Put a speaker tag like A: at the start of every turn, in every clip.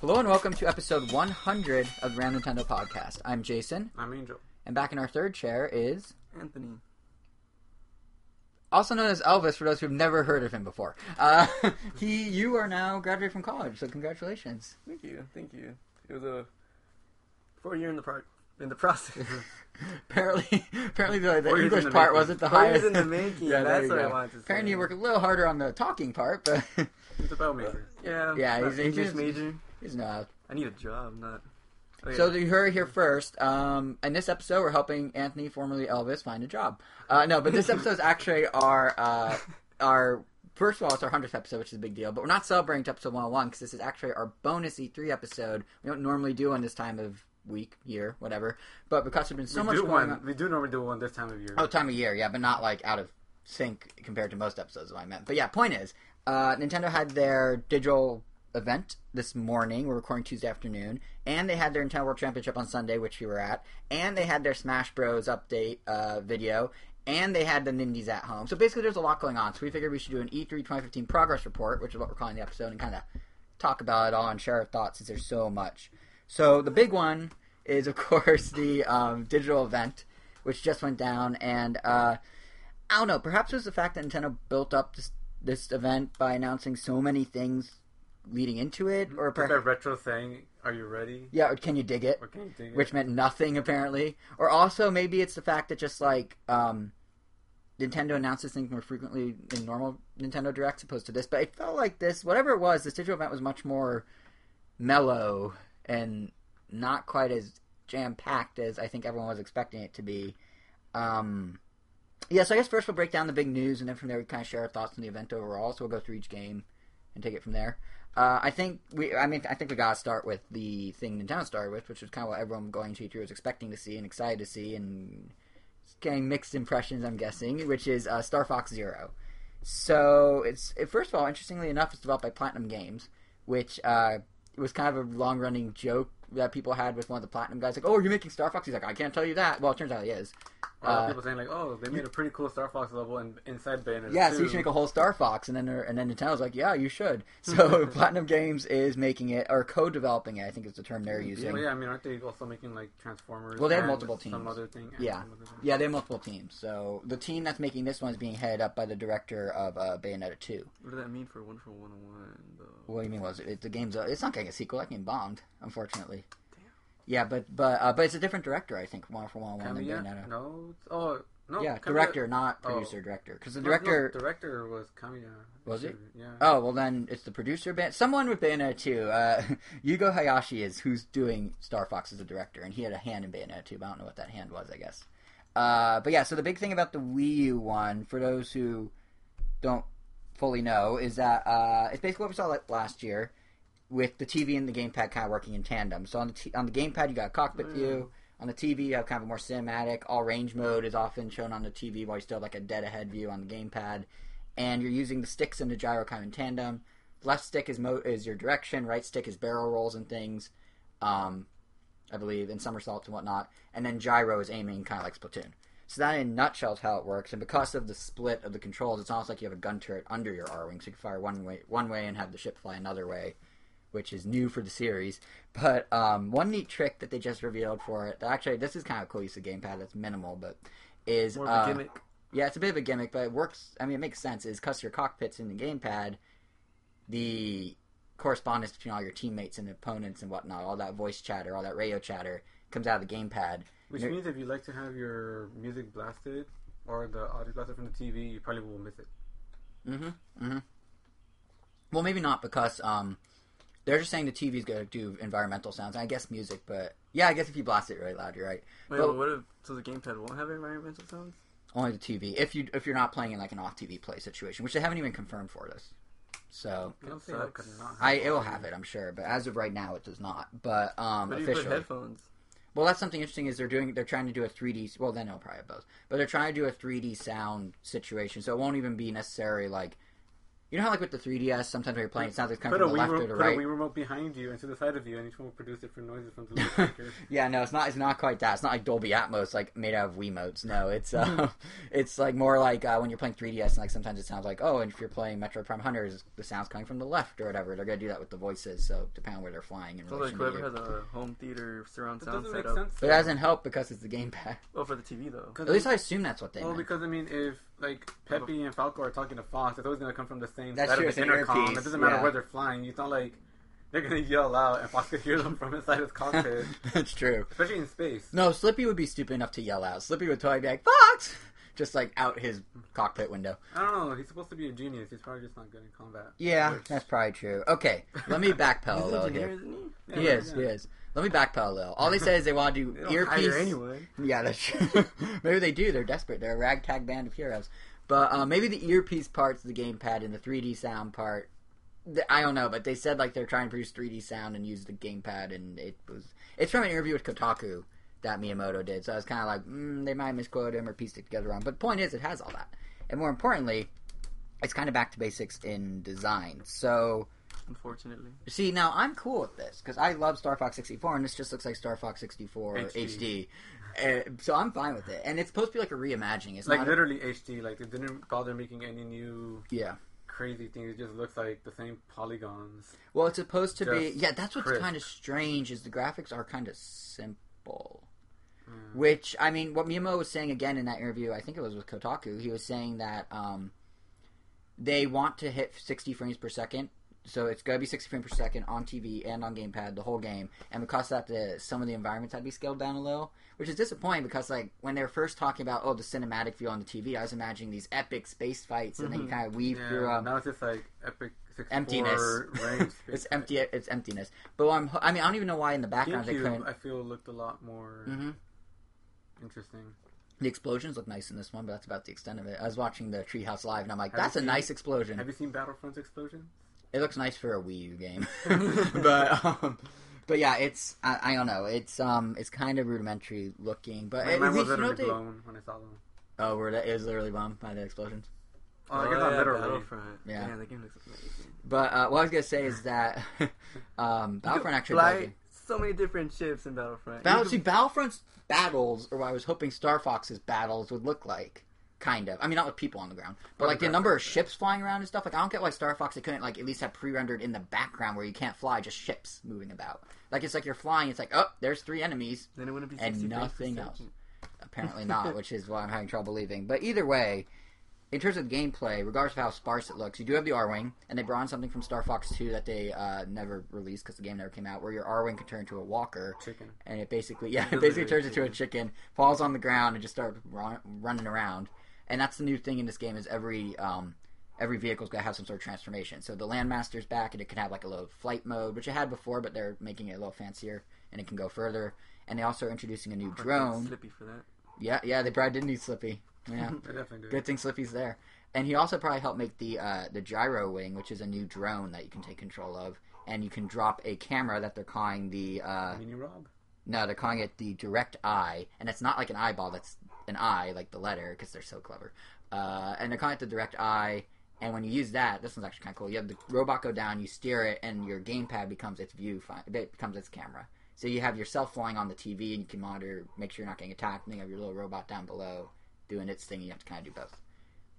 A: Hello and welcome to episode 100 of the Round Nintendo podcast. I'm Jason,
B: I'm Angel.
A: and back in our third chair is
C: Anthony.
A: also known as Elvis for those who've never heard of him before. Uh, he, you are now graduated from college, so congratulations.
C: Thank you, thank you. It was a four year in the pro- in the process.
A: apparently, apparently the, the
B: Four years in
A: English
B: the
A: part
B: making.
A: wasn't the
C: Four years
A: highest.
C: in the making.
A: Yeah, there
C: that's
A: you
C: what I
A: go.
C: wanted to say.
A: Apparently, you work a little harder on the talking part, but
B: He's a bell maker.
C: Yeah,
A: Yeah, he's- he's
C: English
A: just-
C: major.
A: He's not.
C: I need a job, not. Oh.
A: So you heard here first. Um, in this episode, we're helping Anthony, formerly Elvis, find a job. Uh, no, but this episode is actually our uh, our first of all, it's our hundredth episode, which is a big deal. But we're not celebrating to episode one hundred one because this is actually our bonus E3 episode. We don't normally do on this time of week, year, whatever. But because there's been so
B: we
A: much
B: do
A: going
B: one.
A: on,
B: We do normally do one this time of year.
A: oh, time of year, yeah, but not like out of sync compared to most episodes. Is what I meant. But yeah, point is, uh, Nintendo had their digital event this morning. We're recording Tuesday afternoon, and they had their Nintendo World Championship on Sunday, which we were at, and they had their Smash Bros. update uh, video, and they had the Nindies at home. So basically, there's a lot going on. So we figured we should do an E3 2015 progress report, which is what we're calling the episode, and kind of talk about it all and share our thoughts since there's so much. So the big one is, of course, the um, digital event, which just went down, and uh, I don't know. Perhaps it was the fact that Nintendo built up this this event by announcing so many things leading into it, or
B: Just
A: perhaps
B: that retro thing. "Are you ready?"
A: yeah, or can you dig it?
B: Or can you dig it?
A: Which meant nothing apparently, or also maybe it's the fact that just like um, Nintendo announces things more frequently in normal Nintendo Directs opposed to this, but it felt like this, whatever it was, this digital event was much more mellow and not quite as jam packed as I think everyone was expecting it to be. Um, yeah, so I guess first we'll break down the big news, and then from there we kind of share our thoughts on the event overall. So we'll go through each game and take it from there. Uh, I think we, I mean, I think we gotta start with the thing Nintendo started with, which was kind of what everyone going to E3 was expecting to see and excited to see, and getting mixed impressions, I'm guessing, which is uh, Star Fox Zero. So it's it, first of all, interestingly enough, it's developed by Platinum Games, which uh, was kind of a long running joke that people had with one of the Platinum guys, like, "Oh, are you making Star Fox?" He's like, "I can't tell you that." Well, it turns out he is.
B: A lot of
A: uh,
B: people saying like, "Oh, they made a pretty cool Star Fox level in, inside Bayonetta."
A: Yeah,
B: 2.
A: so you should make a whole Star Fox, and then they're- and then Nintendo's like, yeah, you should. So Platinum Games is making it or co-developing it. I think is the term they're using.
B: Well, yeah, I mean, aren't they also making like Transformers?
A: Well, they have
B: and
A: multiple
B: Some
A: teams.
B: other thing.
A: Yeah.
B: some other thing?
A: Yeah, they have multiple teams. So the team that's making this one is being headed up by the director of uh, Bayonetta 2.
C: What does that mean for Wonderful 101? Though?
A: What do you mean? Was it, it the game's? Uh, it's not getting a sequel. That game bombed, unfortunately. Yeah, but but uh, but it's a different director. I think one for one than? Bayonetta.
B: No. Oh no.
A: yeah,
B: Kamiya-
A: director, not
B: oh.
A: producer. Director, because the director.
B: No, director was Kamiya.
A: Was it?
B: Yeah.
A: Oh well, then it's the producer. Ban- Someone with Bayonetta 2. Uh, Yugo Hayashi is who's doing Star Fox as a director, and he had a hand in Bayonetta 2. But I don't know what that hand was. I guess. Uh, but yeah, so the big thing about the Wii U one, for those who don't fully know, is that uh, it's basically what we saw last year, with the TV and the gamepad kind of working in tandem. So on the t- on the gamepad, you got a cockpit view. On the TV, you have kind of a more cinematic. All range mode is often shown on the TV, while you still have like a dead ahead view on the gamepad. And you're using the sticks and the gyro kind of in tandem. Left stick is mo- is your direction. Right stick is barrel rolls and things, um, I believe, and somersaults and whatnot. And then gyro is aiming, kind of like Splatoon. So that, in a nutshell, is how it works. And because of the split of the controls, it's almost like you have a gun turret under your Arwing, so you can fire one way, one way, and have the ship fly another way, which is new for the series. But um, one neat trick that they just revealed for it, actually, this is kind of cool use of gamepad. That's minimal, but is
C: More of
A: uh,
C: a gimmick.
A: yeah, it's a bit of a gimmick, but it works. I mean, it makes sense. Is because your cockpit's in the gamepad, the correspondence between all your teammates and opponents and whatnot, all that voice chatter, all that radio chatter, comes out of the gamepad.
B: Which means if you like to have your music blasted or the audio blasted from the TV, you probably will miss it.
A: Mm-hmm. Mm-hmm. Well, maybe not because um, they're just saying the TV's going to do environmental sounds. I guess music, but yeah, I guess if you blast it really loud, you're right.
C: Wait,
A: but-
C: but what if so the gamepad won't have environmental sounds?
A: Only the TV. If you if you're not playing in like an off TV play situation, which they haven't even confirmed for this. So
B: I don't
C: That
B: see how it
C: sucks.
B: could not
A: I
B: have
A: it will have it, I'm sure, but as of right now, it does not. But um,
C: What if you put
A: officially,
C: headphones?
A: well, that's something interesting. Is they're doing they're trying to do a 3D. Well, then it'll probably have both, but they're trying to do a 3D sound situation, so it won't even be necessarily like You know how like with the 3DS, sometimes when you're playing, it sounds like it's coming
B: Put
A: from the left
B: remote,
A: or the
B: put a. Wii remote behind you and to the side of you, and each one will produce different noises from the little speakers.
A: Yeah, no, it's not. It's not quite that. It's not like Dolby Atmos, like made out of Wii Wiimotes. No, it's uh, it's like more like uh, when you're playing 3DS, and like sometimes it sounds like oh, and if you're playing Metroid Prime Hunters, the sound's coming from the left or whatever. They're gonna do that with the voices, so depending on where they're flying in
C: So like
A: relation to
C: whoever has a home theater surround
B: That
C: sound setup.
B: sense.
A: But it doesn't help because it's the gamepad.
C: Well, for the TV though.
A: At least I assume that's what they
B: Well,
A: meant.
B: because I mean, if like Peppy and Falco are talking to Fox, it's always gonna come from the same
A: That's
B: side
A: true,
B: of
A: it's
B: the intercom.
A: earpiece,
B: It doesn't matter
A: yeah.
B: where they're flying. It's not like they're gonna yell out and Fox could hear them from inside his cockpit,
A: that's true.
B: especially in space.
A: No, Slippy would be stupid enough to yell out. Slippy would totally be like Fox, just like out his cockpit window.
B: I don't know. He's supposed to be a genius. He's probably just not good in combat.
A: Yeah,
B: Which-
A: that's probably true. Okay, let me backpedal a
C: He's
A: little
C: engineer,
A: here.
C: isn't he?
B: Yeah,
A: He is,
B: yeah.
A: he is. Let me backpedal a little. All they said is they want to do earpiece.
C: anyone.
A: Yeah, that's true. maybe they do. They're desperate. They're a ragtag band of heroes. But uh, maybe the earpiece parts of the gamepad and the 3D sound part. th- I don't know, but they said like they're trying to produce 3D sound and use the gamepad, and it was. It's from an interview with Kotaku that Miyamoto did, so I was kind of like, mm, they might misquote him or piece it together wrong. But the point is, it has all that, and more importantly, it's kind of back to basics in design. So
C: Unfortunately.
A: See, now I'm cool with this because I love Star Fox 64, and this just looks like Star Fox 64
B: HD.
A: HD. Uh, so I'm fine with it, and it's supposed to be like a reimagining. It's
B: Like literally HD. Like they didn't bother making any new
A: yeah.
B: crazy things. It just looks like the same polygons.
A: Well, it's supposed to be. Yeah, that's what's kind of strange is the graphics are kind of simple.
B: Mm.
A: Which I mean, what Miyamoto was saying again in that interview, I think it was with Kotaku. He was saying that um, they want to hit 60 frames per second. So it's going to be 60 frames per second on TV and on gamepad the whole game, and because of that, the, some of the environments had to be scaled down a little, which is disappointing because like when they were first talking about oh the cinematic view on the TV, I was imagining these epic space fights, and then you kind of weave
B: Yeah,
A: through um,
B: now it's just like epic
A: Emptiness.
B: range.
A: it's empty, it's emptiness. But I'm, I mean, I don't even know why in the background they couldn't.
B: I feel looked a lot more
A: mm-hmm.
B: interesting.
A: The explosions look nice in this one, but that's about the extent of it. I was watching the Treehouse Live, and I'm like,
B: Have
A: that's a
B: seen-
A: nice explosion.
B: Have you seen Battlefront's explosion?
A: It looks nice for a Wii U game, but um, but yeah, it's I, I don't know. It's um it's kind of rudimentary looking, but
B: My
A: at
B: mind was
A: least you know
B: literally
A: they,
B: blown when I saw them.
A: oh, where that is literally bombed by the explosions.
B: Oh, I guess not literally.
C: Battlefront.
A: Yeah.
C: Man, that game looks amazing.
A: But uh, what I was gonna say is that um, Battlefront actually
C: Fly so many different ships in Battlefront.
A: Battle, see,
C: could-
A: Battlefront's battles, or what I was hoping Star Fox's battles would look like. Kind of. I mean, not with people on the ground, but like the number of ships flying around and stuff. Like, I don't get why Star Fox they couldn't like at least have pre-rendered in the background where you can't fly, just ships moving about. Like it's like you're flying. It's like, oh, there's three enemies.
C: then it wouldn't be
A: and
C: 60 frames per
A: nothing else. Apparently not, which is why I'm having trouble believing. But either way, in terms of gameplay, regardless of how sparse it looks, you do have the Arwing, and they brought in something from Star Fox 2 that they uh, never released because the game never came out, where your Arwing can turn into a walker
B: Chicken.
A: and it basically yeah, it basically turns into a
B: chicken.
A: chicken, falls on the ground, and just starts run, running around. And that's the new thing in this game is every um, every vehicle's to have some sort of transformation. So the Landmaster's back, and it can have like a little flight mode, which it had before, but they're making it a little fancier, and it can go further. And they also are introducing a new drone.
C: Slippy for that.
A: Yeah, yeah, they probably did need Slippy. Yeah,
B: I definitely do.
A: good thing Slippy's there. And he also probably helped make the uh, the gyro wing, which is a new drone that you can take control of, and you can drop a camera that they're calling the uh,
B: Mini Rob.
A: no, they're calling it the direct eye, and it's not like an eyeball. That's an eye, like the letter, because they're so clever. Uh, and they're calling it the direct eye. And when you use that, this one's actually kind of cool. You have the robot go down, you steer it, and your gamepad becomes its view. It becomes its camera. So you have yourself flying on the TV, and you can monitor, make sure you're not getting attacked. And you have your little robot down below doing its thing. You have to kind of do both.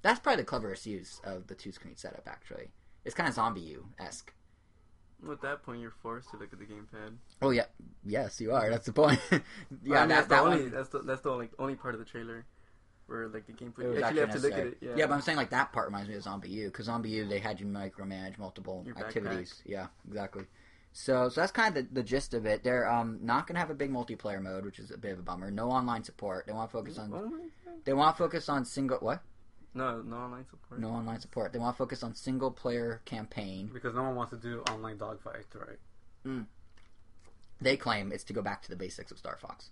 A: That's probably the cleverest use of the two screen setup. Actually, it's kind of ZombiU esque.
C: Well, at that point, you're forced to look at the gamepad.
A: Oh yeah, yes, you are. That's the point. yeah,
C: Well, I
A: that,
C: mean, that's
A: that
C: the
A: one.
C: only that's the that's the only only part of the trailer where like the gameplay. You actually have to look at it.
A: Yeah. but I'm saying like that part reminds me of ZombiU because ZombiU they had you micromanage multiple
C: Your
A: activities. Yeah, exactly. So so that's kind of the, the gist of it. They're um not gonna have a big multiplayer mode, which is a bit of a bummer. No online support. They want to focus on
C: Oh
A: they want to focus on single what?
C: No, no online support.
A: No online support. They want to focus on single player campaign.
B: Because no one wants to do online dogfights, right? Mm.
A: They claim it's to go back to the basics of Star Fox.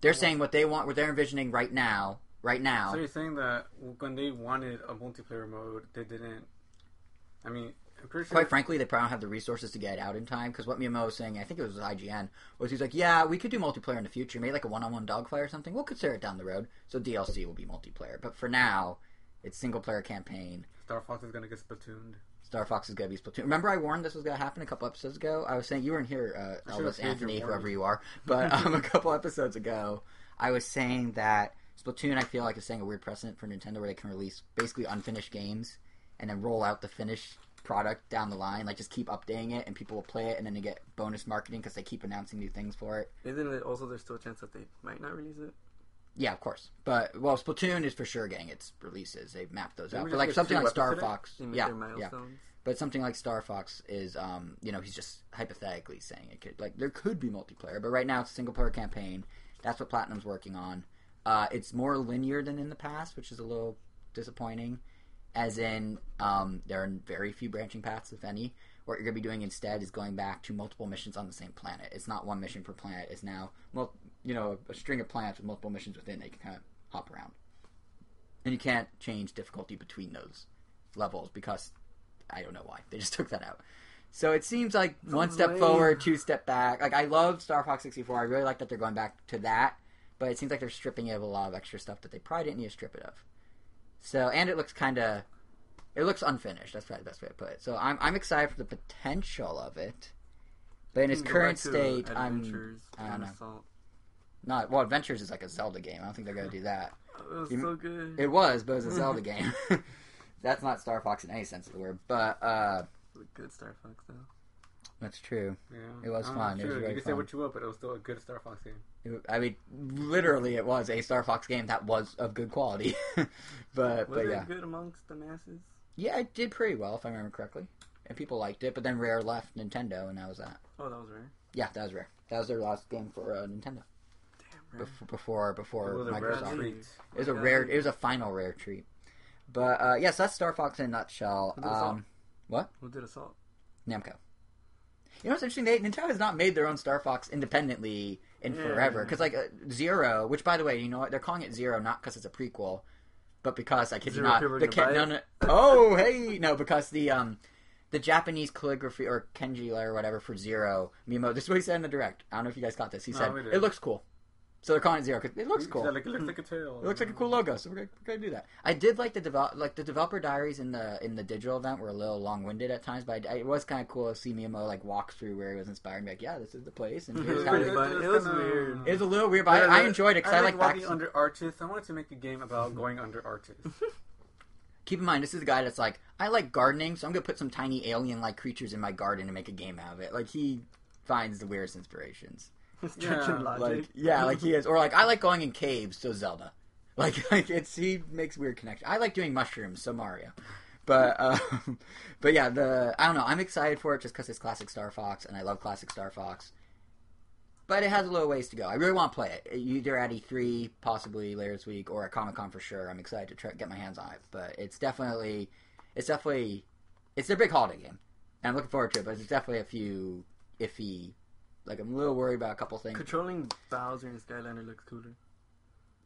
A: They're saying what they want, what they're envisioning right now, right now.
B: So you're saying that when they wanted a multiplayer mode, they didn't. I mean, I'm pretty sure.
A: Quite frankly, they probably don't have the resources to get out in time. Because what Miyamoto was saying, I think it was IGN, was he's like, "Yeah, we could do multiplayer in the future, maybe like a one-on-one dogfight or something. We'll consider it down the road. So DLC will be multiplayer, but for now, it's single-player campaign."
B: Star Fox is gonna get splatooned.
A: Star Fox is gonna be Splatoon. Remember, I warned this was gonna happen a couple episodes ago. I was saying you weren't here, uh, Elvis, Anthony, whoever you are, but um, a couple episodes ago, I was saying that Splatoon, I feel like, is setting a weird precedent for Nintendo, where they can release basically unfinished games and then roll out the finished product down the line, like just keep updating it, and people will play it, and then they get bonus marketing because they keep announcing new things for it.
C: Isn't it also there's still a chance that they might not release it?
A: Yeah, of course. But well, Splatoon is for sure getting its releases. They've mapped those out. But like something like Star? Fox, yeah, yeah. But something like Star Fox is, um, you know, he's just hypothetically saying it could, like, there could be multiplayer, but right now it's a single player campaign. That's what Platinum's working on. Uh, it's more linear than in the past, which is a little disappointing. As in, um, there are very few branching paths, if any. What you're going to be doing instead is going back to multiple missions on the same planet. It's not one mission per planet. It's now, well, you know, a string of planets with multiple missions within. They can kind of hop around, and you can't change difficulty between those levels because I don't know why. They just took that out. So it seems like one step forward, two step back. Like I love Star Fox 64. I really like that they're going back to that, but it seems like they're stripping it of a lot of extra stuff that they probably didn't need to strip it of. So and it looks kind of, it looks unfinished. That's probably the best way to put it. So I'm I'm excited for the potential of it, but in its current state, I'm
C: Adventures
A: I don't know.
C: Assault.
A: not. Well, Adventures is like a Zelda game. I don't think they're gonna do that.
C: Oh, it was
A: You-
C: so good.
A: It was, but it was a Zelda game. That's not Star Fox in any sense of the word, but uh,
C: good Star Fox though.
A: That's true.
B: Yeah,
A: It was
B: I'm
A: fun. It was
B: you can say
A: fun.
B: what you will, but it was still a good Star Fox game.
A: It- I mean, literally, it was a Star Fox game that was of good quality. but
C: Was
A: but
C: it
A: yeah,
C: good amongst the masses?
A: yeah, it did pretty well if I remember correctly, and people liked it. But then Rare left Nintendo, and that was that.
C: Oh, that was rare.
A: Yeah, that was Rare. That was their last game for uh, Nintendo
C: Damn, rare.
A: before before, before
B: It
A: Microsoft. It was a
C: Yeah.
A: rare. It was a final rare treat. But uh, yes, that's Star Fox in a nutshell.
C: Who did Assault?
A: Um, what?
C: Who did Assault?
A: Namco. You know what's interesting? They, Nintendo has not made their own Star Fox independently in
C: Yeah.
A: forever. Because like uh, Zero, which by the way, you know what? They're calling it Zero not because it's a prequel, but because I kid you not, the
C: buy
A: no, no, oh hey no because the um the Japanese calligraphy or kanji or whatever for Zero Mimo. This is what he said in the direct. I don't know if you guys caught this. He
B: No,
A: said it looks cool, so they're calling it Zero because it looks hmm. cool.
B: Yeah, like, it looks like a tail.
A: It looks like a cool logo, so we're gonna, we're gonna do that. I did like the develop like the developer diaries in the in the digital event were a little long winded at times, but I, it was kind of cool to see Miyamo like walk through where he was inspired and be like, yeah, this is the place, and
C: It
A: here's
C: was
A: how
C: pretty
A: it,
C: fun. It was weird.
A: it was a little weird, but I, I enjoyed it because I, like
B: walking
A: back.
B: under arches. I wanted to make a game about going under arches.
A: Keep in mind, this is a guy that's like, I like gardening, so I'm gonna put some tiny alien like creatures in my garden and make a game out of it. Like he finds the weirdest inspirations.
C: Stretching
B: Yeah,
C: logic.
A: Like yeah, like he is, or like I like going in caves, so Zelda. Like like it's he makes weird connections. I like doing mushrooms, so Mario. But um, but yeah, the I don't know. I'm excited for it just because it's classic Star Fox, and I love classic Star Fox. But it has a little ways to go. I really want to play it. Either at E3, possibly later this week, or at Comic Con for sure. I'm excited to try get my hands on it. But it's definitely, it's definitely, it's their big holiday game, and I'm looking forward to it. But it's definitely a few iffy. Like I'm a little worried about a couple things.
C: Controlling Bowser and Skylander looks cooler.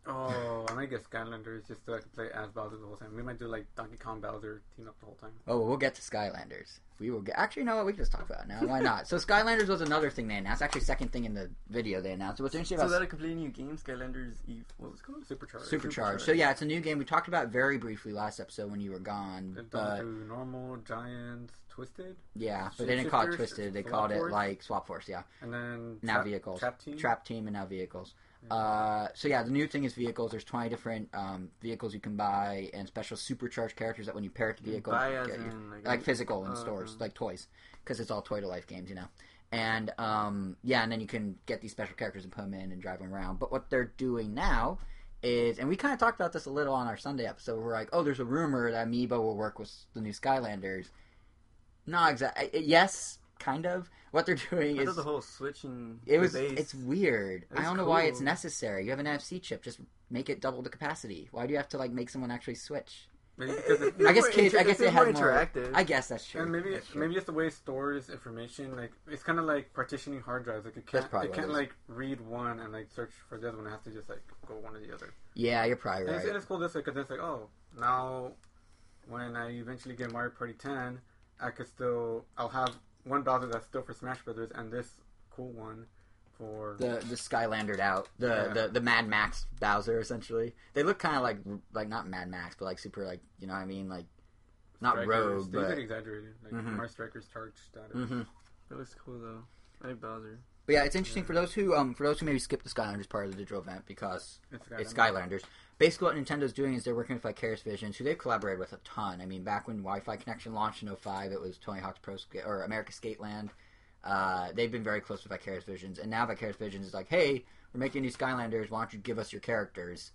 B: Oh, I might get Skylanders just so I can play as Bowser the whole time. We might do like Donkey Kong Bowser team up the whole time.
A: Oh, we'll get to Skylanders. We will get. Actually, you know what? We can just talk about it now. Why not? so Skylanders was another thing they announced. Actually, second thing in the video they announced. What's interesting
C: So
A: about
C: is that a completely new game? Skylanders Eve. What was it called?
B: Supercharged.
A: Supercharged.
C: Supercharged.
A: So yeah, it's a new game. We talked about it very briefly last episode when you were gone.
B: They've
A: But
B: normal, giant, twisted,
A: yeah, but they didn't call it Twisted. They called it like Swap Force. Yeah,
B: and then
A: now
B: Trap-
A: vehicles.
B: Trap team.
A: Trap Team and now vehicles. Uh, so yeah, the new thing is vehicles. There's 20 different um, vehicles you can buy and special supercharged characters that when you pair it to vehicles,
C: Buy
A: you
C: as
A: get-
C: in like,
A: like physical in
C: uh,
A: stores,
C: uh.
A: like toys, because it's all toy to life games, you know. And um, yeah, and then you can get these special characters and put them in and drive them around. But what they're doing now is, and we kind of talked about this a little on our Sunday episode. We're like, oh, there's a rumor that Amiibo will work with the new Skylanders. Not exactly. Yes, kind of. What they're doing
C: I
A: is
C: the whole switching.
A: it was.
C: the base-
A: It's weird. I don't know why it's necessary. You have an NFC chip. Just make it double the capacity. Why do you have to like make someone actually switch?
B: Maybe
C: It-
B: because
C: it-
B: it,
A: I guess
C: more
A: kids. I guess
C: it's
A: it has
C: more
A: more.
C: interactive.
A: I guess that's true.
B: and maybe
A: That's true.
B: maybe just the way it stores information, like it's kind of like partitioning hard drives. Like it can't
A: probably
B: it can't
A: it is.
B: like read one and like search for the other one. It has to just like go one or the other.
A: Yeah, you're probably
B: And,
A: right.
B: it's, and it's cool this way because it's like oh now when I eventually get Mario Party 10, I could still I'll have one Bowser that's still for Smash Brothers and this cool one for
A: the the Skylandered out the,
B: Yeah.
A: the the Mad Max Bowser essentially. They look kind of like like not Mad Max, but like super like you know what I mean like Not
B: Strikers.
A: rogue,
B: They
A: but-
B: get exaggerated. Like
A: Mhm.
B: Mario Strikers charge status.
A: hmm
C: It looks cool though. I like Bowser.
A: But yeah, it's interesting for those who um for those who maybe skip the Skylanders part of the digital event because
B: It's,
A: it's Skylanders. Basically, what Nintendo's doing is they're working with Vicarious Visions, who they've collaborated with a ton. I mean, back when Wi-Fi connection launched in 05, it was Tony Hawk's Pro Sk- or America Skateland. Uh, they've been very close with Vicarious Visions, and now Vicarious Visions is like, hey, we're making these Skylanders. Why don't you give us your characters,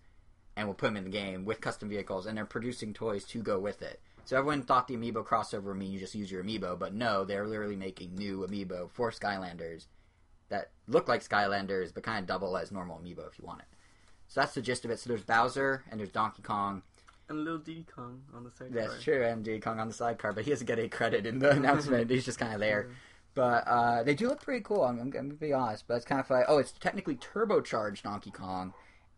A: and we'll put them in the game with custom vehicles, and they're producing toys to go with it. So everyone thought the amiibo crossover would mean you just use your amiibo, but no, they're literally making new amiibo for Skylanders that look like Skylanders, but kind of double as normal amiibo if you want it. So that's the gist of it. So there's Bowser and there's Donkey Kong.
C: And little Diddy Kong on the side.
A: That's true, and Diddy Kong on the sidecar, but he doesn't get any credit in the announcement. He's just kind of there. But uh, they do look pretty cool. I'm, I'm, going to be honest, but it's kind of like oh, it's technically turbocharged Donkey Kong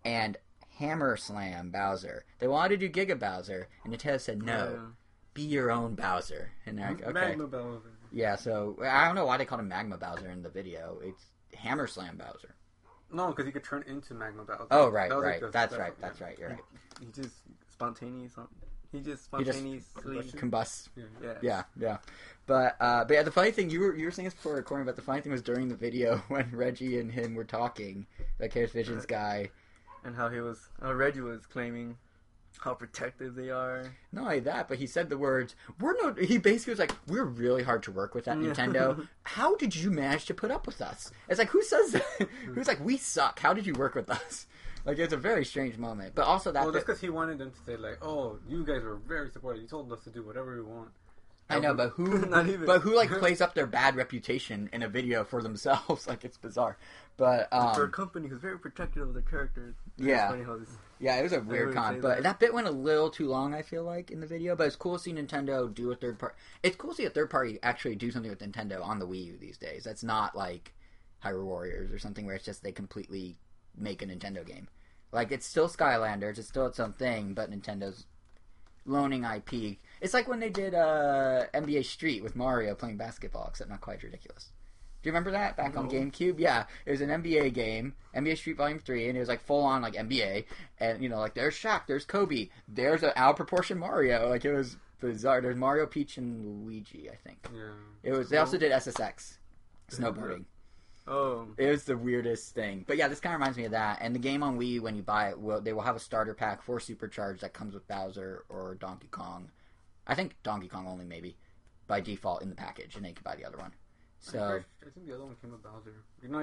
A: and Hammer Slam Bowser. They wanted to do Giga Bowser, and Nintendo said no, be your own Bowser. And they're like,
B: Yeah.
A: okay,
B: Magma Bowser.
A: yeah. So I don't know why they called him Magma Bowser in the video. It's Hammer Slam Bowser.
B: No, because he could turn into Magma.
A: Oh right,
B: That was like
A: right.
B: the-
A: that's
B: that-
A: right.
B: yeah.
A: That's right. You're right.
C: He just spontaneous. He just
A: He just-
C: spontaneously.
A: Combust.
B: Yeah.
C: yeah.
A: Yeah, yeah. But uh, but yeah, the funny thing you were you were saying this before recording, but the funny thing was during the video when Reggie and him were talking, the Chaos Visions
C: Right.
A: guy.
C: And how he was. How Reggie was claiming how protective they are.
A: Not only that, but he said the words, "We're no." He basically was like, "We're really hard to work with at Nintendo. How did you manage to put up with us?" It's like, who says that? Who's like, "We suck. How did you work with us?" Like, it's a very strange moment. But also that
B: Well,
A: bit-
B: just because he wanted them to say like, "Oh, you guys were very supportive. You told us to do whatever we want."
A: I know, but who?
C: Not even.
A: But who like plays up their bad reputation in a video for themselves? Like, it's bizarre. But um,
C: For a company who's very protective of their characters.
A: Yeah.
C: funny how this-
A: Yeah, it was a weird con, but
C: that.
A: that. bit went a little too long. I feel like in the video, but it's cool to see Nintendo do a third party. It's cool to see a third party actually do something with Nintendo on the Wii U these days. That's not like Hyrule Warriors or something where it's just they completely make a Nintendo game. Like it's still Skylanders, it's still its own thing, but Nintendo's loaning IP. It's like when they did uh, NBA Street with Mario playing basketball, except not quite ridiculous. Do you remember that back on GameCube? Yeah, it was an NBA game, NBA Street Volume Three, and it was like full on like NBA, and you know like there's Shaq, there's Kobe, there's an out proportion Mario. Like it was bizarre. There's Mario, Peach, and Luigi. I think
B: Yeah.
A: it was. They also did SSX, snowboarding.
C: Oh.
A: It was the weirdest thing. But yeah, this kind of reminds me of that. And the game on Wii, when you buy it, will they will have a starter pack for Supercharged that comes with Bowser or Donkey Kong. I think Donkey Kong only maybe by default in the package, and then you can buy the other one. So.
B: I think the other one came with Bowser.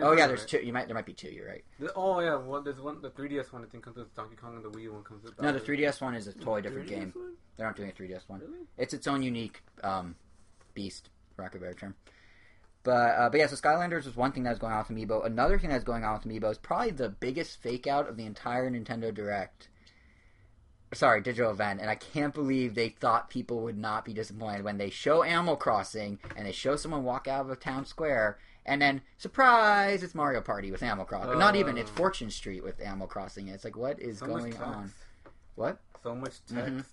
A: Oh yeah, there's
B: right?
A: two. You might there might be two. You're right.
B: The- oh yeah, well, there's one. The 3DS one I think comes with Donkey Kong, and the Wii one comes with. Bowser.
A: No, the 3DS one is a totally different game.
C: one?
A: They're not doing a 3DS one.
C: Really?
A: It's its own unique um, beast, for lack of a better term. But uh, but yeah, so Skylanders was one thing that was going on with Amiibo. Another thing that's going on with Amiibo is probably the biggest fake out of the entire Nintendo Direct. Sorry, digital event, and I can't believe they thought people would not be disappointed when they show Animal Crossing and they show someone walk out of a town square, and then surprise, it's Mario Party with Animal Crossing. not even, it's
B: Oh.
A: Fortune Street with Animal Crossing. It's like, what is
B: So
A: going on? What?
B: So much text.
A: Mhm.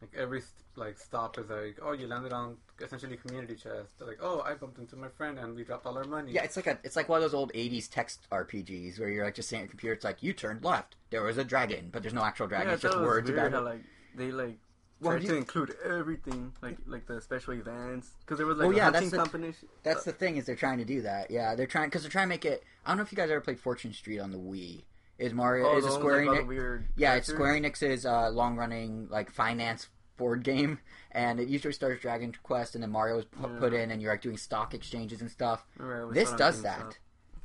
B: Like every like stop is like, oh, you landed on essentially community chest. They're like, oh, I bumped into my friend and we dropped all our money.
A: Yeah, it's like a it's like one of those old '80s text RPGs where you're like just sitting at your computer. It's like you turned left. There was a dragon, but there's no actual dragon.
C: Yeah,
A: it's just
C: thought it was
A: words
C: weird
A: about
C: how,
A: it.
C: like they like
A: Well,
C: tried
A: you-
C: to include everything, like like the special events, because there was like
A: Well,
C: a
A: yeah,
C: hunting
A: that's the-
C: competition.
A: That's the thing is they're trying to do that. Yeah, they're trying because they're trying to make it. I don't know if you guys ever played Fortune Street on the Wii. Is Mario
C: oh,
A: is
C: the
A: a Square
C: like
A: Enix?
C: weird
A: Yeah, it's
C: characters?
A: Square Enix's uh, long running like finance board game, and it usually starts Dragon Quest, and then Mario is pu-
C: Yeah.
A: put in, and you're like doing stock exchanges and stuff.
C: Right,
A: This
C: saw it on
A: does that.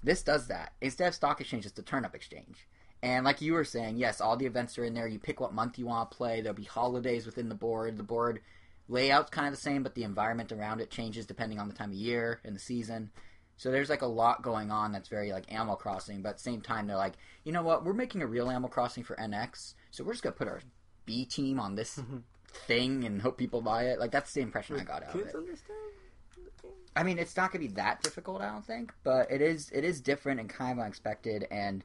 A: This does that. Instead of stock exchange, it's the turnip exchange. And like you were saying, yes, all the events are in there. You pick what month you want to play. There'll be holidays within the board. The board layout's kind of the same, but the environment around it changes depending on the time of year and the season. So there's like a lot going on that's very like Animal Crossing, but at the same time they're like, you know what? We're making a real Animal Crossing for NX, so we're just gonna put our B team on this thing and hope people buy it. Like that's the impression I got out of
C: Kids
A: it.
C: understand?
A: I mean, it's not going to be that difficult, I don't think, but it is it is different and kind of unexpected, and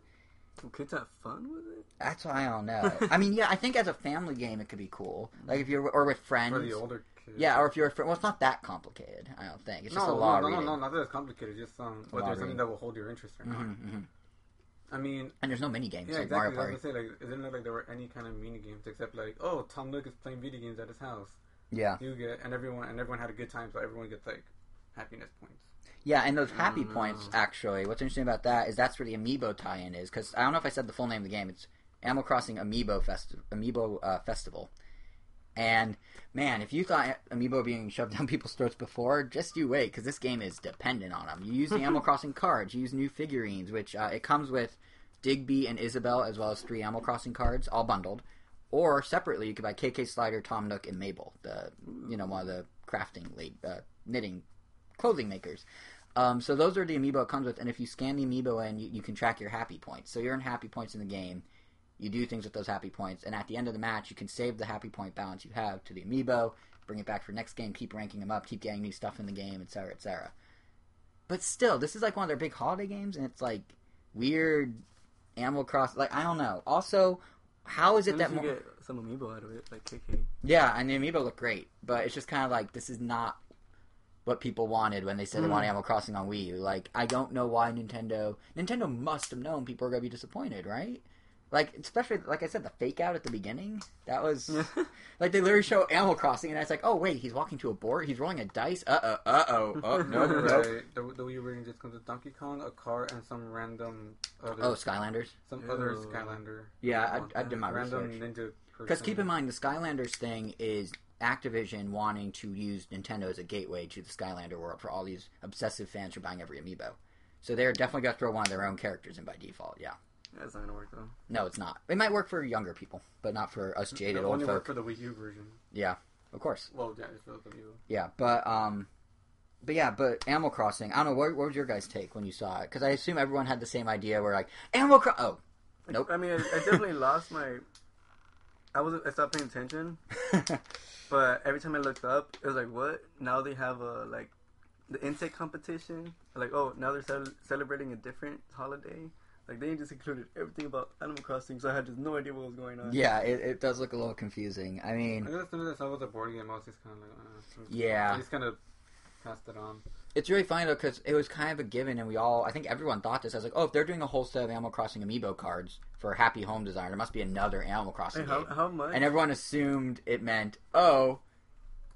C: Will kids have fun with it?
A: that's why I don't know. I mean, yeah, I think as a family game, it could be cool, like if you're or with friends.
B: the older kids.
A: yeah, or if you're a friend. Well, it's not that complicated. I don't think it's just
B: no,
A: a lot
B: no,
A: of
B: no,
A: reading.
B: no, not that it's complicated. Just um, whether it's something that will hold your interest or not.
A: Mhm, mhm.
B: I mean,
A: And there's no mini games
B: yeah,
A: like
B: exactly.
A: Mario
B: I was gonna say like, it didn't look like there were any kind of mini games except like, oh, Tom Nook is playing video games at his house.
A: Yeah,
B: You get and everyone and everyone had a good time, so everyone gets like happiness points.
A: yeah, and those happy
C: Mm.
A: points. Actually, what's interesting about that is that's where the amiibo tie-in is. Because I don't know if I said the full name of the game. It's Animal Crossing Amiibo Fest Amiibo uh, Festival. And man, if you thought Amiibo being shoved down people's throats before, just you wait, because this game is dependent on them. You use the Animal Crossing cards, you use new figurines, which uh, it comes with Digby and Isabelle, as well as three Animal Crossing cards, all bundled. Or separately, you could buy KK Slider, Tom Nook, and Mabel, the you know one of the crafting, uh, knitting, clothing makers. Um, so those are the amiibo it comes with, and if you scan the amiibo in, you, you can track your happy points. So you earn happy points in the game. You do things with those happy points, and at the end of the match, you can save the happy point balance you have to the amiibo, bring it back for next game, keep ranking them up, keep getting new stuff in the game, etc., etc. But still, this is like one of their big holiday games, and it's like weird Animal Cross. Like I don't know. Also, how is it that
C: you
A: more?
C: get some amiibo out of it, like KK.
A: Yeah, and the amiibo look great, but it's just kind of like this is not what people wanted when they said they
C: Mm.
A: wanted Animal Crossing on Wii U. Like, I don't know why Nintendo. Nintendo must have known people are gonna be disappointed, right? Like, especially like I said, the fake out at the beginning. That was like they literally show Animal Crossing, and it's like, oh wait, he's walking to a board, he's rolling a dice. Uh oh, uh oh, oh no, no.
B: Right. The, the Wii U version just comes with Donkey Kong, a car, and some random other
A: Oh, Skylanders.
B: some other Skylander.
A: Yeah, I, I did my
B: random
A: research.
B: ninja.
A: Because keep in mind, the Skylanders thing is Activision wanting to use Nintendo as a gateway to the Skylander world for all these obsessive fans who are buying every amiibo. So they're definitely going to throw one of their own characters in by default. Yeah.
C: That's not gonna work though.
A: No, it's not. It might work for younger people, but not for us jaded
B: It
A: old
B: only worked
A: folk.
B: for the Wii U version.
A: Yeah, of course.
B: Well, yeah, it's for the Wii U.
A: Yeah, but um, but yeah, but Animal Crossing. I don't know. What, what was your guys' take when you saw it? Because I assume everyone had the same idea. Where like Animal Crossing. Oh, Nope.
C: I mean, I, I definitely lost my. I was I stopped paying attention, but every time I looked up, it was like, what? Now they have a like the intake competition. Like, oh, now they're cel- celebrating a different holiday. Like they just included everything about Animal Crossing, so I had just no idea what was going on.
A: yeah, it, it does look a little confusing. I mean,
B: I guess some of this was a board game. I was just kind of like, uh,
A: Yeah.
B: I just kind of passed it on.
A: It's really funny though because it was kind of a given, and we all, I think everyone thought this. I was like, oh, if they're doing a whole set of Animal Crossing amiibo cards for Happy Home Design, there must be another Animal Crossing
C: Hey, how,
A: game.
C: how much?
A: And everyone assumed it meant, oh,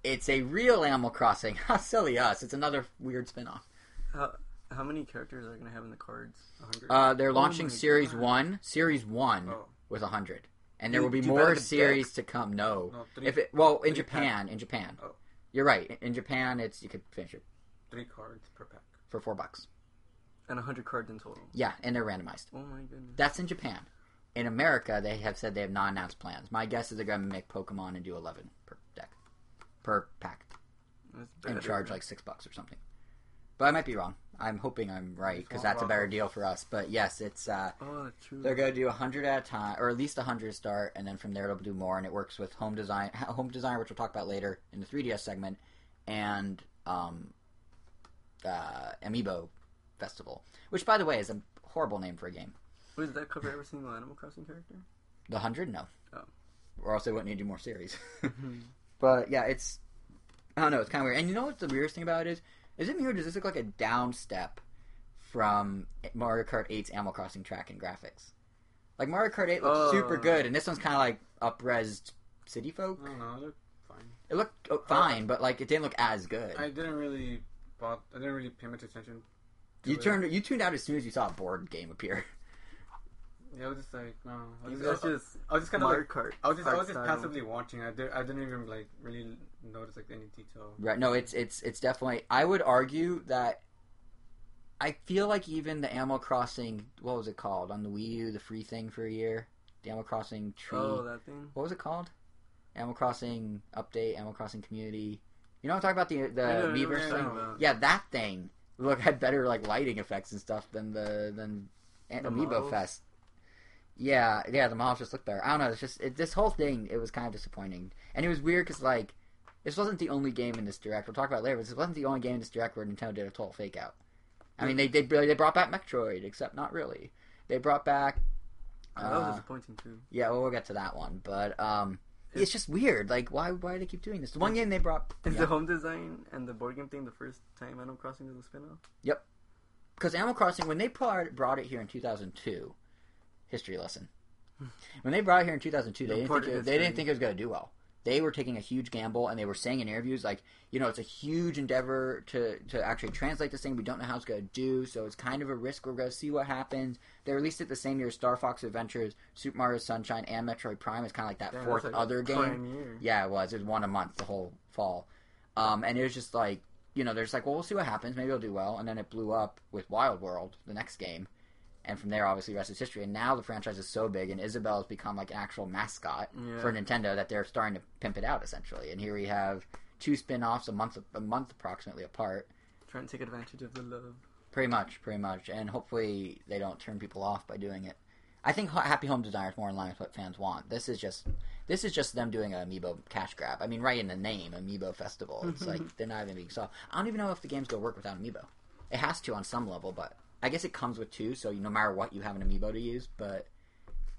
A: it's a real Animal Crossing. How silly us! It's another weird spin-off.
C: how, how many characters are gonna have in the cards?
B: 100.
A: Uh, they're
C: Oh
A: launching
C: my
A: Series
C: God.
A: One, Series One
B: oh.
A: with hundred, and there
C: You-
A: will be more
C: better the
A: series to come. No,
B: No, three,
A: if it well in
B: three
A: Japan, in Japan,
B: Oh.
A: you're right. In Japan, it's you could finish it
B: three cards per pack.
A: for four bucks.
C: And hundred cards in total.
A: Yeah, and they're randomized.
C: Oh my goodness.
A: That's in Japan. In America, they have said they have non-announced plans. My guess is they're going to make Pokemon and do 11 per deck, per pack,
C: That's
A: and charge like six bucks or something. But I might be wrong. I'm hoping I'm right because that's a better deal for us. But yes, it's uh,
C: Oh, true.
A: they're going to do 100 at a time, or at least 100 start, and then from there they'll do more. And it works with home design, home design, which we'll talk about later in the 3DS segment, and um, uh, Amiibo Festival, which by the way is a horrible name for a game.
C: Wait, does that cover every single Animal Crossing character?
A: The hundred, no.
C: Oh.
A: Or else they wouldn't need to do more series. but yeah, it's I don't know, it's kind of weird. And you know what the weirdest thing about it is? Is it me or does this look like a down step from Mario Kart 8's Animal Crossing track and graphics? Like Mario Kart 8 looks
C: Oh.
A: super uh. good, and this one's kind of like up-res city folk.
B: I don't know. They're fine.
A: It looked oh, fine, but like it didn't look as good.
B: I didn't really. Bought, I didn't really pay much attention.
A: you
B: it.
A: turned you tuned out as soon as you saw a board game appear.
B: Yeah, I was just like, no. I was just, I,
C: just
B: I was just kind of like.
C: Kart.
B: I was just, I was just
C: style.
B: passively watching. I did, I didn't even like really notice like any detail.
A: Right. No, it's it's it's definitely. I would argue that. I feel like even the Animal Crossing, what was it called on the Wii U, the free thing for a year, the Animal Crossing tree.
C: Oh, that thing.
A: What was it called? Animal Crossing update, Animal Crossing community. You know, I'm talking about the the
C: I know, I know what
A: Miiverse
C: you're
A: thing.
C: about.
A: Yeah, that thing look had better like lighting effects and stuff than the than An-
C: The
A: Amiibo
C: models?
A: Fest. Yeah, yeah, the models just look better. I don't know. It's just it, this whole thing. It was kind of disappointing, and it was weird because like this wasn't the only game in this direct. We'll talk about it later. But this wasn't the only game in this direct where Nintendo did a total fake out. I mean, they they they brought back Metroid, except not really. They brought back.
C: Oh, that was
A: uh,
C: disappointing too.
A: yeah, well, we'll get to that one, but um,
C: Is-
A: it's just weird. Like, why why do they keep doing this? The one game they brought
C: Is
A: yeah.
C: the home design and the board game thing the first time Animal Crossing was a spin-off?
A: Yep, because Animal Crossing when they brought brought it here in 2002, history lesson. When they brought it here in 2002, they didn't think it, they didn't think it was going to do well. They were taking a huge gamble and they were saying in interviews like you know it's a huge endeavor to to actually translate this thing. We don't know how it's going to do so it's kind of a risk. We're going to see what happens. They released it the same year as star fox adventures super mario sunshine and metroid prime. It's kind of like that
C: Damn,
A: fourth
C: like
A: other game.
C: year.
A: yeah it was. It was one a month the whole fall. Um, and it was just like you know there's like well we'll see what happens. Maybe it'll do well. And then it blew up with wild world the next game and from there obviously the rest is history. And now the franchise is so big and isabelle has become like an actual mascot
C: Yeah.
A: for nintendo that they're starting to pimp it out essentially. And here we have two spin-offs a month a month approximately apart.
C: Trying to take advantage of the love.
A: pretty much pretty much. And hopefully they don't turn people off by doing it. I think happy home design is more in line with what fans want. This is just this is just them doing an amiibo cash grab. I mean right in the name amiibo festival. It's like mm-hmm. they're not even being soft. I don't even know if the game's gonna work without amiibo. It has to on some level but i guess it comes with two so no matter what you have an amiibo to use but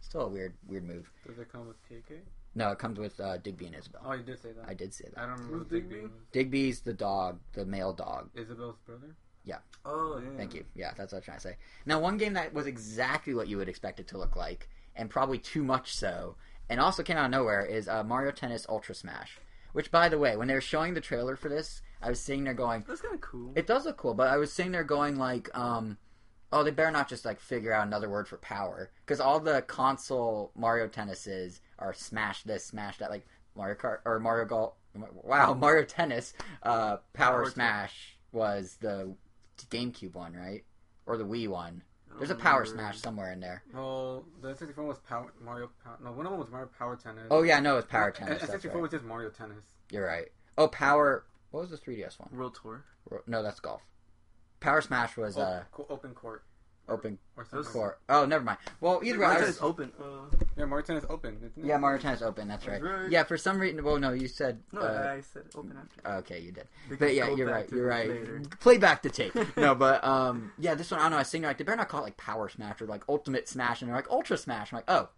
A: still a weird weird move
B: Does it come with KK?
A: no it comes with uh, digby and isabelle
B: Oh, you did say that.
A: i did say that
B: I don't remember
C: Who's
B: Digby.
C: Digby?
A: digby's the dog the male dog
B: Isabelle's brother. Yeah.
C: Oh yeah.
A: Thank you. Yeah, that's what I'm trying to say. Now, one game that was exactly what you would expect it to look like, and probably too much so, and also came out of nowhere, is uh, Mario Tennis Ultra Smash. Which, by the way, when they were showing the trailer for this, I was sitting there going,
C: That's kind of cool.
A: it does look cool, but I was sitting there going like, um, oh, they better not just like figure out another word for power, because all the console Mario Tennises are smash this, smash that, like Mario Kart or Mario Golf. Wow, Mario Tennis, uh, Power
C: Power
A: Smash was the GameCube one, right? Or the Wii one. There's a Power
C: remember.
A: Smash somewhere in there.
B: Well, the 64 was Power Mario. Power, no, one of them was Mario Power Tennis.
A: Oh yeah, no, it was Power
B: And-
A: Tennis.
B: And
A: That's
B: 64
A: right.
B: was just Mario Tennis.
A: You're right. Oh, Power. What was the 3DS one?
C: World Tour.
A: No, that's golf. Power Smash was
B: Oh,
A: uh,
B: co- open court
A: open
B: or something.
A: court. Oh, never mind. Well, either way, I
C: Mario
A: was,
C: Tennis open. Uh,
B: Yeah, Mario Tennis open. Isn't it?
A: Yeah, Mario Tennis Open. That's right.
C: That's right.
A: Yeah, for some reason. Well, no, you said.
C: no,
A: uh,
C: I said open after.
A: okay, you did.
C: We
A: But yeah,
C: go
A: you're
C: back
A: right.
C: to
A: You're
C: this
A: right.
C: later.
A: Play back the tape. no, but um, yeah, this one I don't know. I was sitting there like they better not call it like Power Smash or like Ultimate Smash, and they're like Ultra Smash. I'm like, oh,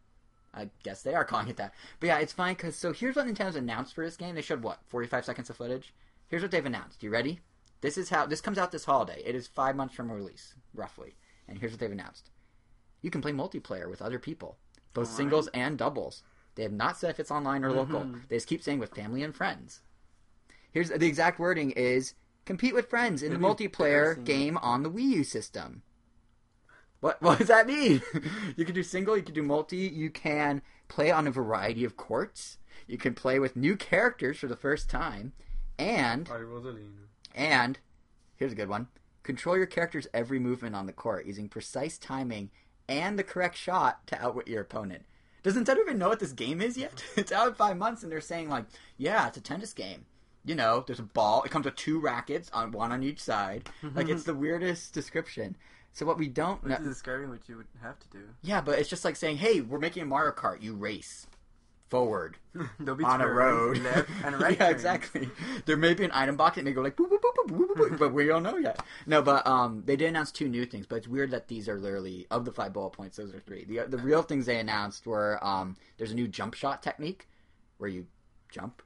A: I guess they are calling it that. But yeah, it's fine because so here's what Nintendo's announced for this game. They showed what 45 seconds of footage. Here's what they've announced. You ready? This is how this comes out this holiday. It is five months from release, roughly. And here's what they've announced: you can play multiplayer with other people, both
C: Online?
A: singles and doubles. They have not said if it's online or local.
C: Mhm.
A: They just keep saying with family and friends. Here's the exact wording is compete with friends in the
C: It'd
A: multiplayer game on the Wii U system. What what does that mean? you can do single, you can do multi, you can play on a variety of courts, you can play with new characters for the first time, and. And here's a good one. Control your character's every movement on the court using precise timing and the correct shot to outwit your opponent. Does Nintendo even know what this game is yet? it's out in five months, and they're saying like, "Yeah, it's a tennis game." You know, there's a ball. It comes with two rackets on one on each side. Like it's the weirdest description. So what we don't know,
C: describing what you would have to do.
A: yeah, but it's just like saying, "Hey, we're making a Mario Kart. You race forward
C: There'll be
A: on a road."
C: left and right.
A: yeah,
C: turns.
A: exactly. There may be an item box that may go like boop boop boop boop boop, boop, boop but we don't know yet. No, but um, they did announce two new things. But it's weird that these are literally of the five bullet points. Those are three. The the real things they announced were um, there's a new jump shot technique where you jump.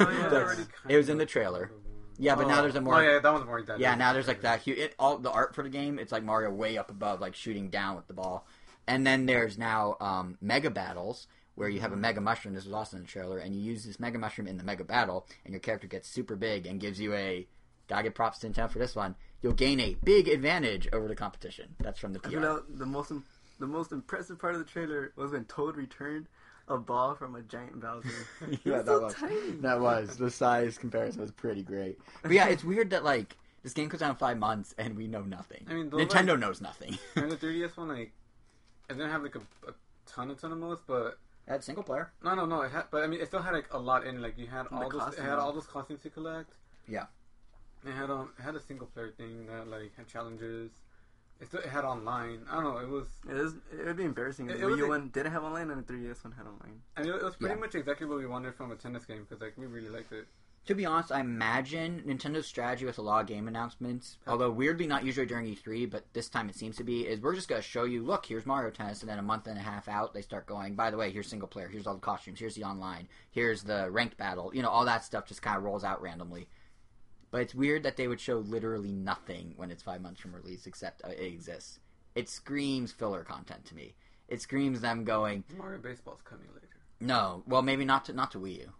C: Oh, yeah.
A: It was in the trailer. Yeah, but now
B: Oh.
A: there's a more
B: Oh yeah, that one's more. That
A: yeah, now there's like that. Huge, it, all the art for the game. It's like Mario way up above, like shooting down with the ball. And then there's now um, mega battles where you have a mega mushroom. This was also in the trailer, and you use this mega mushroom in the mega battle, and your character gets super big and gives you a. Gotta give props to Nintendo for this one. You'll gain a big advantage over the competition. That's from the
C: I
A: PR.
C: feel like the most im- the most impressive part of the trailer was when Toad returned a ball from a giant Bowser.
A: Yeah, that
C: so
A: was
C: tiny.
A: that was the size comparison was pretty great. But yeah, it's weird that like this game comes out in five months and we know nothing.
B: I mean, those,
A: Nintendo
B: like-
A: knows nothing.
B: And the 3DS one, like, it didn't have like a, a ton, a ton of modes, but
A: That's single player.
B: no, no, no. It had, but I mean, it still had like a lot in. Like, you had
C: The
B: all those, it
C: costumes.
B: had all those costumes to collect.
A: Yeah.
B: It had um, it had a single player thing that like had challenges. It still it had online. I don't know. It was,
C: It, is, it would be embarrassing if
B: It-
C: the
B: it was
C: Wii U
B: a-
C: one didn't have online and the 3DS one had online.
B: and it, it was pretty
A: Yeah.
B: much exactly what we wanted from a tennis game because like we really liked it.
A: To be honest, I imagine Nintendo's strategy with a lot of game announcements, although weirdly not usually during E3, but this time it seems to be, is we're just going to show you, look, here's Mario Tennis, and then a month and a half out, they start going, by the way, here's single player, here's all the costumes, here's the online, here's the ranked battle, you know, all that stuff just kind of rolls out randomly. But it's weird that they would show literally nothing when it's five months from release, except uh, it exists. It screams filler content to me. It screams them going,
B: Mario Baseball's coming later.
A: no, well, maybe not to not to Wii U.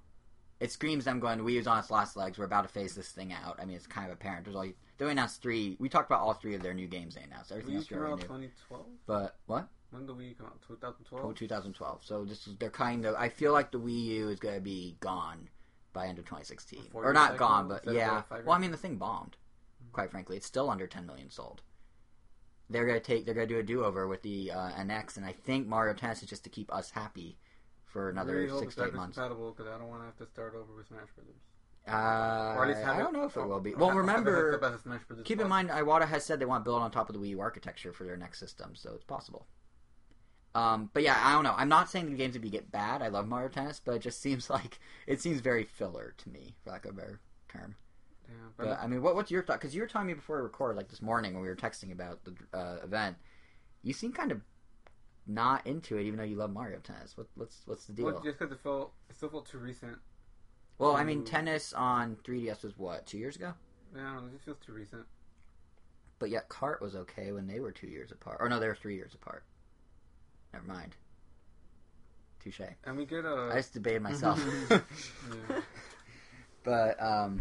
A: it screams them going, Wii U's on its last legs. We're about to phase this thing out. I mean, it's kind of apparent. There's like they announced three. We talked about all three of their new games they announced. Everything else we
B: came out 2012.
A: But what?
B: When did Wii U come out? 2012.
A: Oh, 2012. So this is they're kind of. I feel like the Wii U is going to be gone by end of 2016,
B: Before
A: or not gone, but yeah. Well, I mean the thing bombed. Quite frankly, it's still under 10 million sold. They're gonna take. They're gonna do a do over with the uh, NX, and I think Mario Tennis is just to keep us happy for another
B: really
A: six to eight months.
B: compatible because I don't want to have to start over with Smash Brothers.
A: Uh,
B: Or at least have
A: I don't know if it will be. Well,
B: have- have it hooked
A: remember,
B: up as Smash Brothers
A: keep in mind, Iwata has said they want to build on top of the Wii U architecture for their next system, so it's possible. Um, but yeah, I don't know. I'm not saying the games would be get bad. I love Mario Tennis, but it just seems like it seems very filler to me, for lack of a better term.
B: Yeah, but,
A: But I mean, what, what's your thought? Because you were telling me before we record, like this morning when we were texting about the uh, event, you seem kind of not into it, even though you love Mario Tennis. What, what's what's the deal?
B: well, just because it felt it still felt too recent.
A: well, I mean, tennis on 3DS was what two years ago,
B: Yeah, it just feels too recent.
A: but yet Kart was okay when they were two years apart. Or no, they were three years apart. Never mind. Touche.
B: And we get a.
A: I just debated myself.
B: yeah,
A: but um,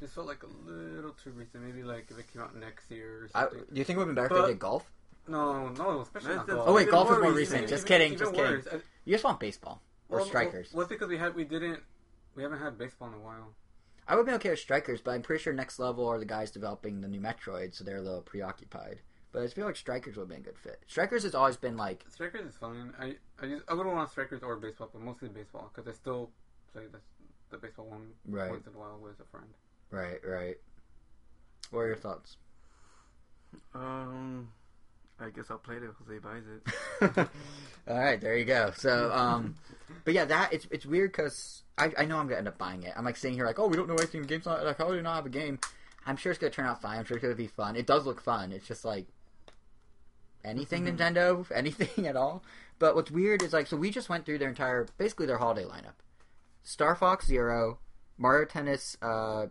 B: just felt like a little too recent. Maybe like if it came out next year or
A: I, do you think it would have been better if
B: But-
A: they did golf?
B: No, no, especially not golf.
A: Oh wait, golf is
C: more
A: more
C: recent.
A: recent. Just
B: Even-
A: kidding,
B: even
A: just kidding.
B: worse. I-
A: You just want baseball or
B: well,
A: strikers.
B: Well, well, it's because we had we didn't we haven't had baseball in a while.
A: I would be okay with strikers, but I'm pretty sure next level are the guys developing the new Metroid, so they're a little preoccupied. But I feel like strikers would have been a good fit. Strikers has always been like
B: Strikers is fine. I I, just, I wouldn't want strikers or baseball, but mostly baseball because I still play the the baseball one
A: right,
B: once in a while with a friend.
A: right, right. What are your thoughts?
C: Um, I guess I'll play it if Jose buys it.
A: All right, there you go. So, um, but yeah, that it's it's weird because I, I know I'm gonna end up buying it. I'm like sitting here like, oh, we don't know anything. The game's not like, how do not have a game? I'm sure it's gonna turn out fine. I'm sure it's gonna be fun. It does look fun. It's just like anything Nintendo, anything at all. But what's weird is like, so we just went through their entire, basically their holiday lineup: Star Fox Zero, Mario Tennis, uh,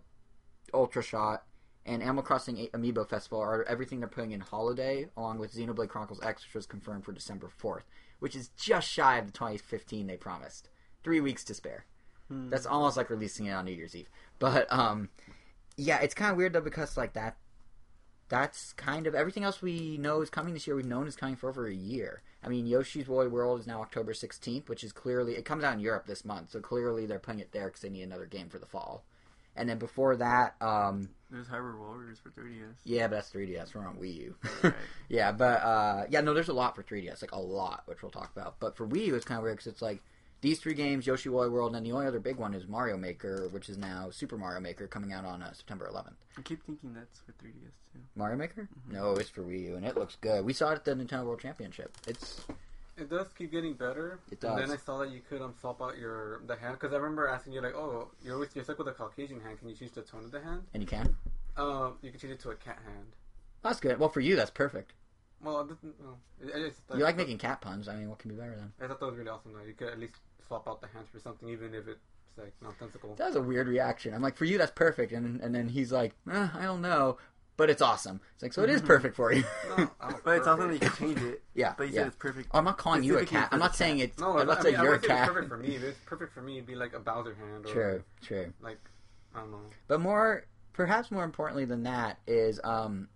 A: Ultra Shot, and Animal Crossing Amiibo Festival are everything they're putting in holiday, along with Xenoblade Chronicles X, which was confirmed for December 4th, which is just shy of the 2015 they promised. Three weeks to spare.
C: Hmm.
A: That's almost like releasing it on New Year's Eve. But um, yeah, it's kind of weird though because like that, that's kind of everything else we know is coming this year. We've known is coming for over a year. I mean, Yoshi's Woolly World is now October 16th, which is clearly it comes out in Europe this month, so clearly they're putting it there because they need another game for the fall. And then before that, um,
C: There's Hyrule Warriors for 3DS.
A: yeah, but that's 3DS. We're on Wii U.
C: Right.
A: yeah, but uh, yeah, no, there's a lot for 3DS, like a lot, which we'll talk about. But for Wii U, it's kind of weird because it's like these three games, Yoshi Woolly World, and then the only other big one is Mario Maker, which is now Super Mario Maker, coming out on uh, September 11th.
C: I keep thinking that's for 3DS too.
A: Mario Maker? No, it's for Wii U, and it looks good. We saw it at the Nintendo World Championship. It's
B: It does keep getting better.
A: It
B: And
A: does.
B: then I saw that you could um, swap out your the hand because I remember asking you like, oh, you're always you're stuck with a Caucasian hand. Can you change the tone of the hand?
A: and you can.
B: Uh, you can change it to a cat hand.
A: That's good. Well, for you, that's perfect.
B: Well, it doesn't, well, I, I just thought,
A: You like making cat puns. I mean, what can be better than?
B: I thought that was really awesome though. You could at least swap out the hands for something, even if it's like nonsensical.
A: That was a weird reaction. I'm like, for you, that's perfect, and and then he's like, eh, I don't know, but it's awesome. It's like, so it is perfect for you.
B: No, I'm
C: But it's awesome that you can change it.
A: yeah,
C: But you
A: yeah.
C: said it's perfect.
A: I'm not calling you a cat. I'm not saying
C: cat.
A: it's.
B: No,
A: I'm not
B: I
A: saying
B: mean, I
A: you're a
B: would say it's
A: cat.
B: perfect for me. If it's perfect for me, it'd be like a Bowser hand or
A: True, true.
B: like I don't know.
A: But more, perhaps more importantly than that is, um,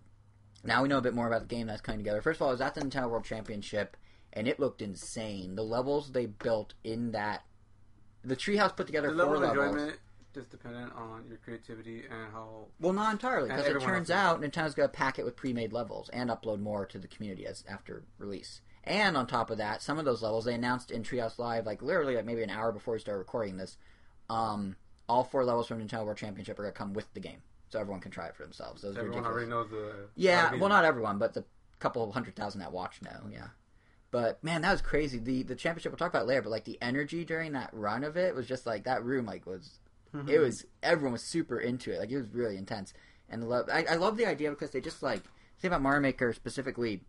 A: now we know a bit more about the game that's coming together. First of all, I was at the Nintendo World Championship, and it looked insane. The levels they built in that, the treehouse put together
B: The
A: four
B: level of
A: levels.
B: Just dependent on your creativity and how.
A: Well, not entirely, because it turns out Nintendo's going to pack it with pre-made levels and upload more to the community as after release. And on top of that, some of those levels they announced in Treehouse Live, like literally like maybe an hour before we started recording this. Um, all four levels from Nintendo World Championship are going to come with the game, so everyone can try it for themselves. Those
B: Everyone
A: ridiculous.
B: already knows the.
A: Yeah, well, not everyone, but the couple of hundred thousand that watch know. Yeah, but man, that was crazy. The the championship we'll talk about later, but like the energy during that run of it was just like that room like was it was everyone was super into it. Like it was really intense, and the love. I, I love the idea because they just like think about Mario Maker specifically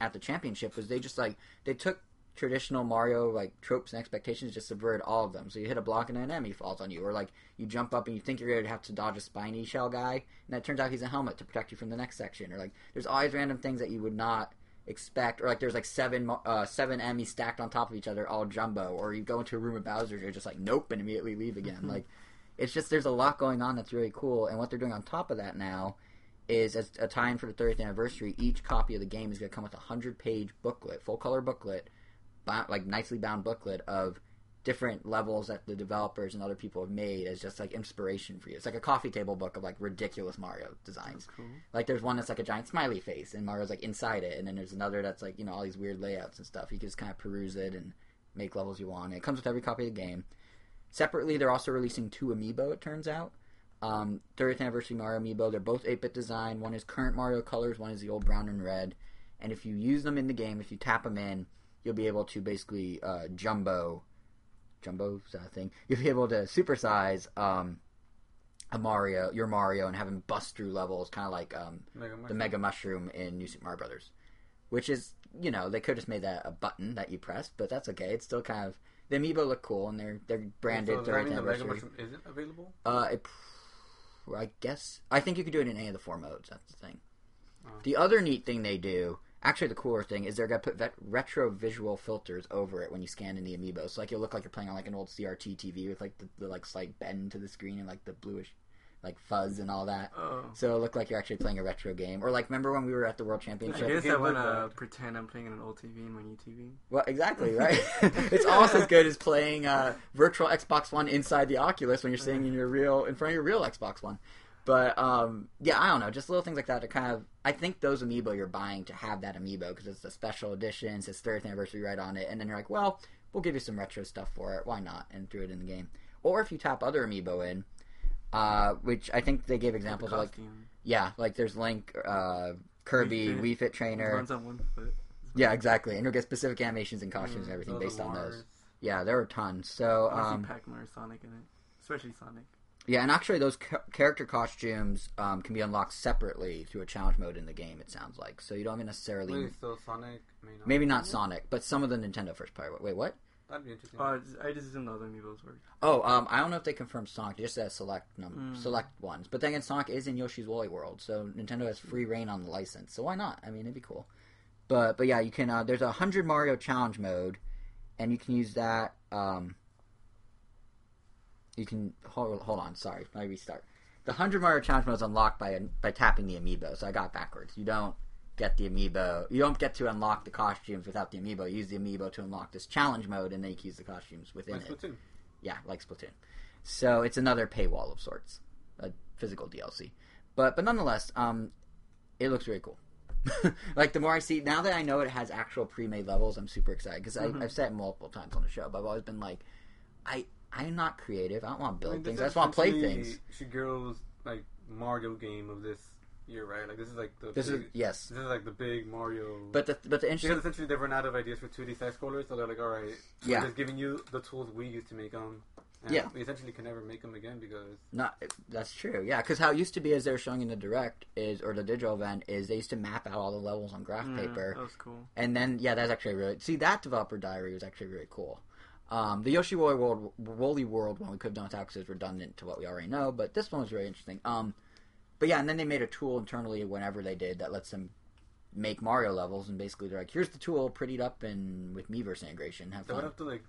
A: at the championship was they just like they took traditional Mario like tropes and expectations, just subverted all of them. So you hit a block and an enemy falls on you, or like you jump up and you think you're going to have to dodge a spiny shell guy, and that turns out he's a helmet to protect you from the next section. Or like there's always random things that you would not expect, or like there's like seven uh, seven enemies stacked on top of each other, all jumbo. Or you go into a room with Bowser, you're just like nope, and immediately leave again. like It's just there's a lot going on that's really cool, and what they're doing on top of that now is as a tie-in for the 30th anniversary. Each copy of the game is going to come with a hundred-page booklet, full color booklet, bound, like nicely bound booklet of different levels that the developers and other people have made as just like inspiration for you. It's like a coffee table book of like ridiculous Mario designs.
C: Cool.
A: Like there's one that's like a giant smiley face and Mario's like inside it, and then there's another that's like you know all these weird layouts and stuff. You can just kind of peruse it and make levels you want. It comes with every copy of the game. Separately, they're also releasing two amiibo. It turns out. Um, 30th anniversary Mario amiibo. They're both 8-bit design. One is current Mario colors. One is the old brown and red. And if you use them in the game, if you tap them in, you'll be able to basically uh, jumbo, jumbo is that a thing? You'll be able to supersize um, a Mario, your Mario, and have him bust through levels, kind of like um,
B: Mega
A: the Mega Mushroom in New Super Mario Brothers, which is you know they could have just made that a button that you press, but that's okay. It's still kind of the amiibo look cool and they're they're branded
B: So does that
A: 30th
B: mean the. Mushroom isn't available?
A: Uh, it, I guess I think you could do it in any of the four modes. That's the thing.
B: Oh.
A: The other neat thing they do, actually the cooler thing, is they're gonna put vet- retro visual filters over it when you scan in the amiibo. So like you'll look like you're playing on like an old CRT TV with like the, the like slight bend to the screen and like the bluish like fuzz and all that.
C: Oh.
A: So it looked like you're actually playing a retro game. Or like remember when we were at the World Championship?
C: I
A: Championship?
C: guess I
B: like
C: wanna pretend I'm playing an old TV in my new TV.
A: Well, exactly, right? it's almost as good as playing uh, virtual Xbox One inside the Oculus when you're sitting in your real in front of your real Xbox One. But um, yeah, I don't know, just little things like that to kind of. I think those amiibo you're buying to have that amiibo because it's a special edition, it says 30th anniversary right on it, and then you're like, well, we'll give you some retro stuff for it. Why not? And threw it in the game. Or if you tap other amiibo in, uh, which I think they gave examples of like yeah, like there's Link, uh, Kirby,
C: Wii Fit.
A: Wii Fit Trainer.
C: Runs on one foot.
A: Yeah, exactly, and you'll get specific animations and costumes and everything based on those. Yeah, there were tons. So,
C: I
A: um,
C: to see Pac-Man or Sonic in it, especially Sonic.
A: yeah, and actually, those ca- character costumes um, can be unlocked separately through a challenge mode in the game. It sounds like so you don't even necessarily,
B: Wait, so Sonic may not.
A: maybe not Sonic, but some of the Nintendo first party. Wait, what?
B: That'd be interesting.
C: Oh, I just, I just didn't know the amiibos work.
A: Oh, um, I don't know if they confirmed Sonic. They just said select num-
C: Mm.
A: select ones. But then again, Sonic is in Yoshi's Woolly World, so Nintendo has free reign on the license. So why not? I mean, it'd be cool. But but yeah, you can. Uh, there's a hundred Mario challenge mode, and you can use that. Um, you can hold hold on. Sorry, let me restart. The hundred Mario challenge mode is unlocked by by tapping the amiibo. So I got it backwards. You don't get the amiibo. You don't get to unlock the costumes without the amiibo. You use the amiibo to unlock this challenge mode, and then you can use the costumes within
B: Like
A: it.
B: Splatoon.
A: Yeah, like Splatoon. So it's another paywall of sorts, a physical DLC. But but nonetheless, um, it looks really cool. like the more I see now that I know it has actual pre-made levels, I'm super excited because
C: Mhm.
A: I've said it multiple times on the show. But I've always been like, I I'm not creative. I don't want to
B: I
A: build
B: mean,
A: things. I just want to play things.
B: Shigeru's like Mario game of this year, right? Like this is like the
A: This
B: big,
A: is yes,
B: this is like the big Mario.
A: but the but the interesting because
B: essentially they've run out of ideas for 2D side scrollers, so they're like, all right,
A: Yeah.
B: we're just giving you the tools we used to make them. And
A: Yeah.
B: we essentially can never make them again because
A: Not that's true. Yeah, because how it used to be, as they were showing in the direct, is or the digital event, is they used to map out all the levels on graph
C: Mm,
A: paper,
C: That was cool.
A: and then yeah, that's actually really see that developer diary was actually really cool. Um, the Yoshi Woolly World, Woolly World one we could have done without because it's redundant to what we already know, but this one was really interesting. Um, but yeah, and then they made a tool internally whenever they did that lets them make Mario levels, and basically they're like, here's the tool, prettied up and with Miiverse integration, have
B: they would have to like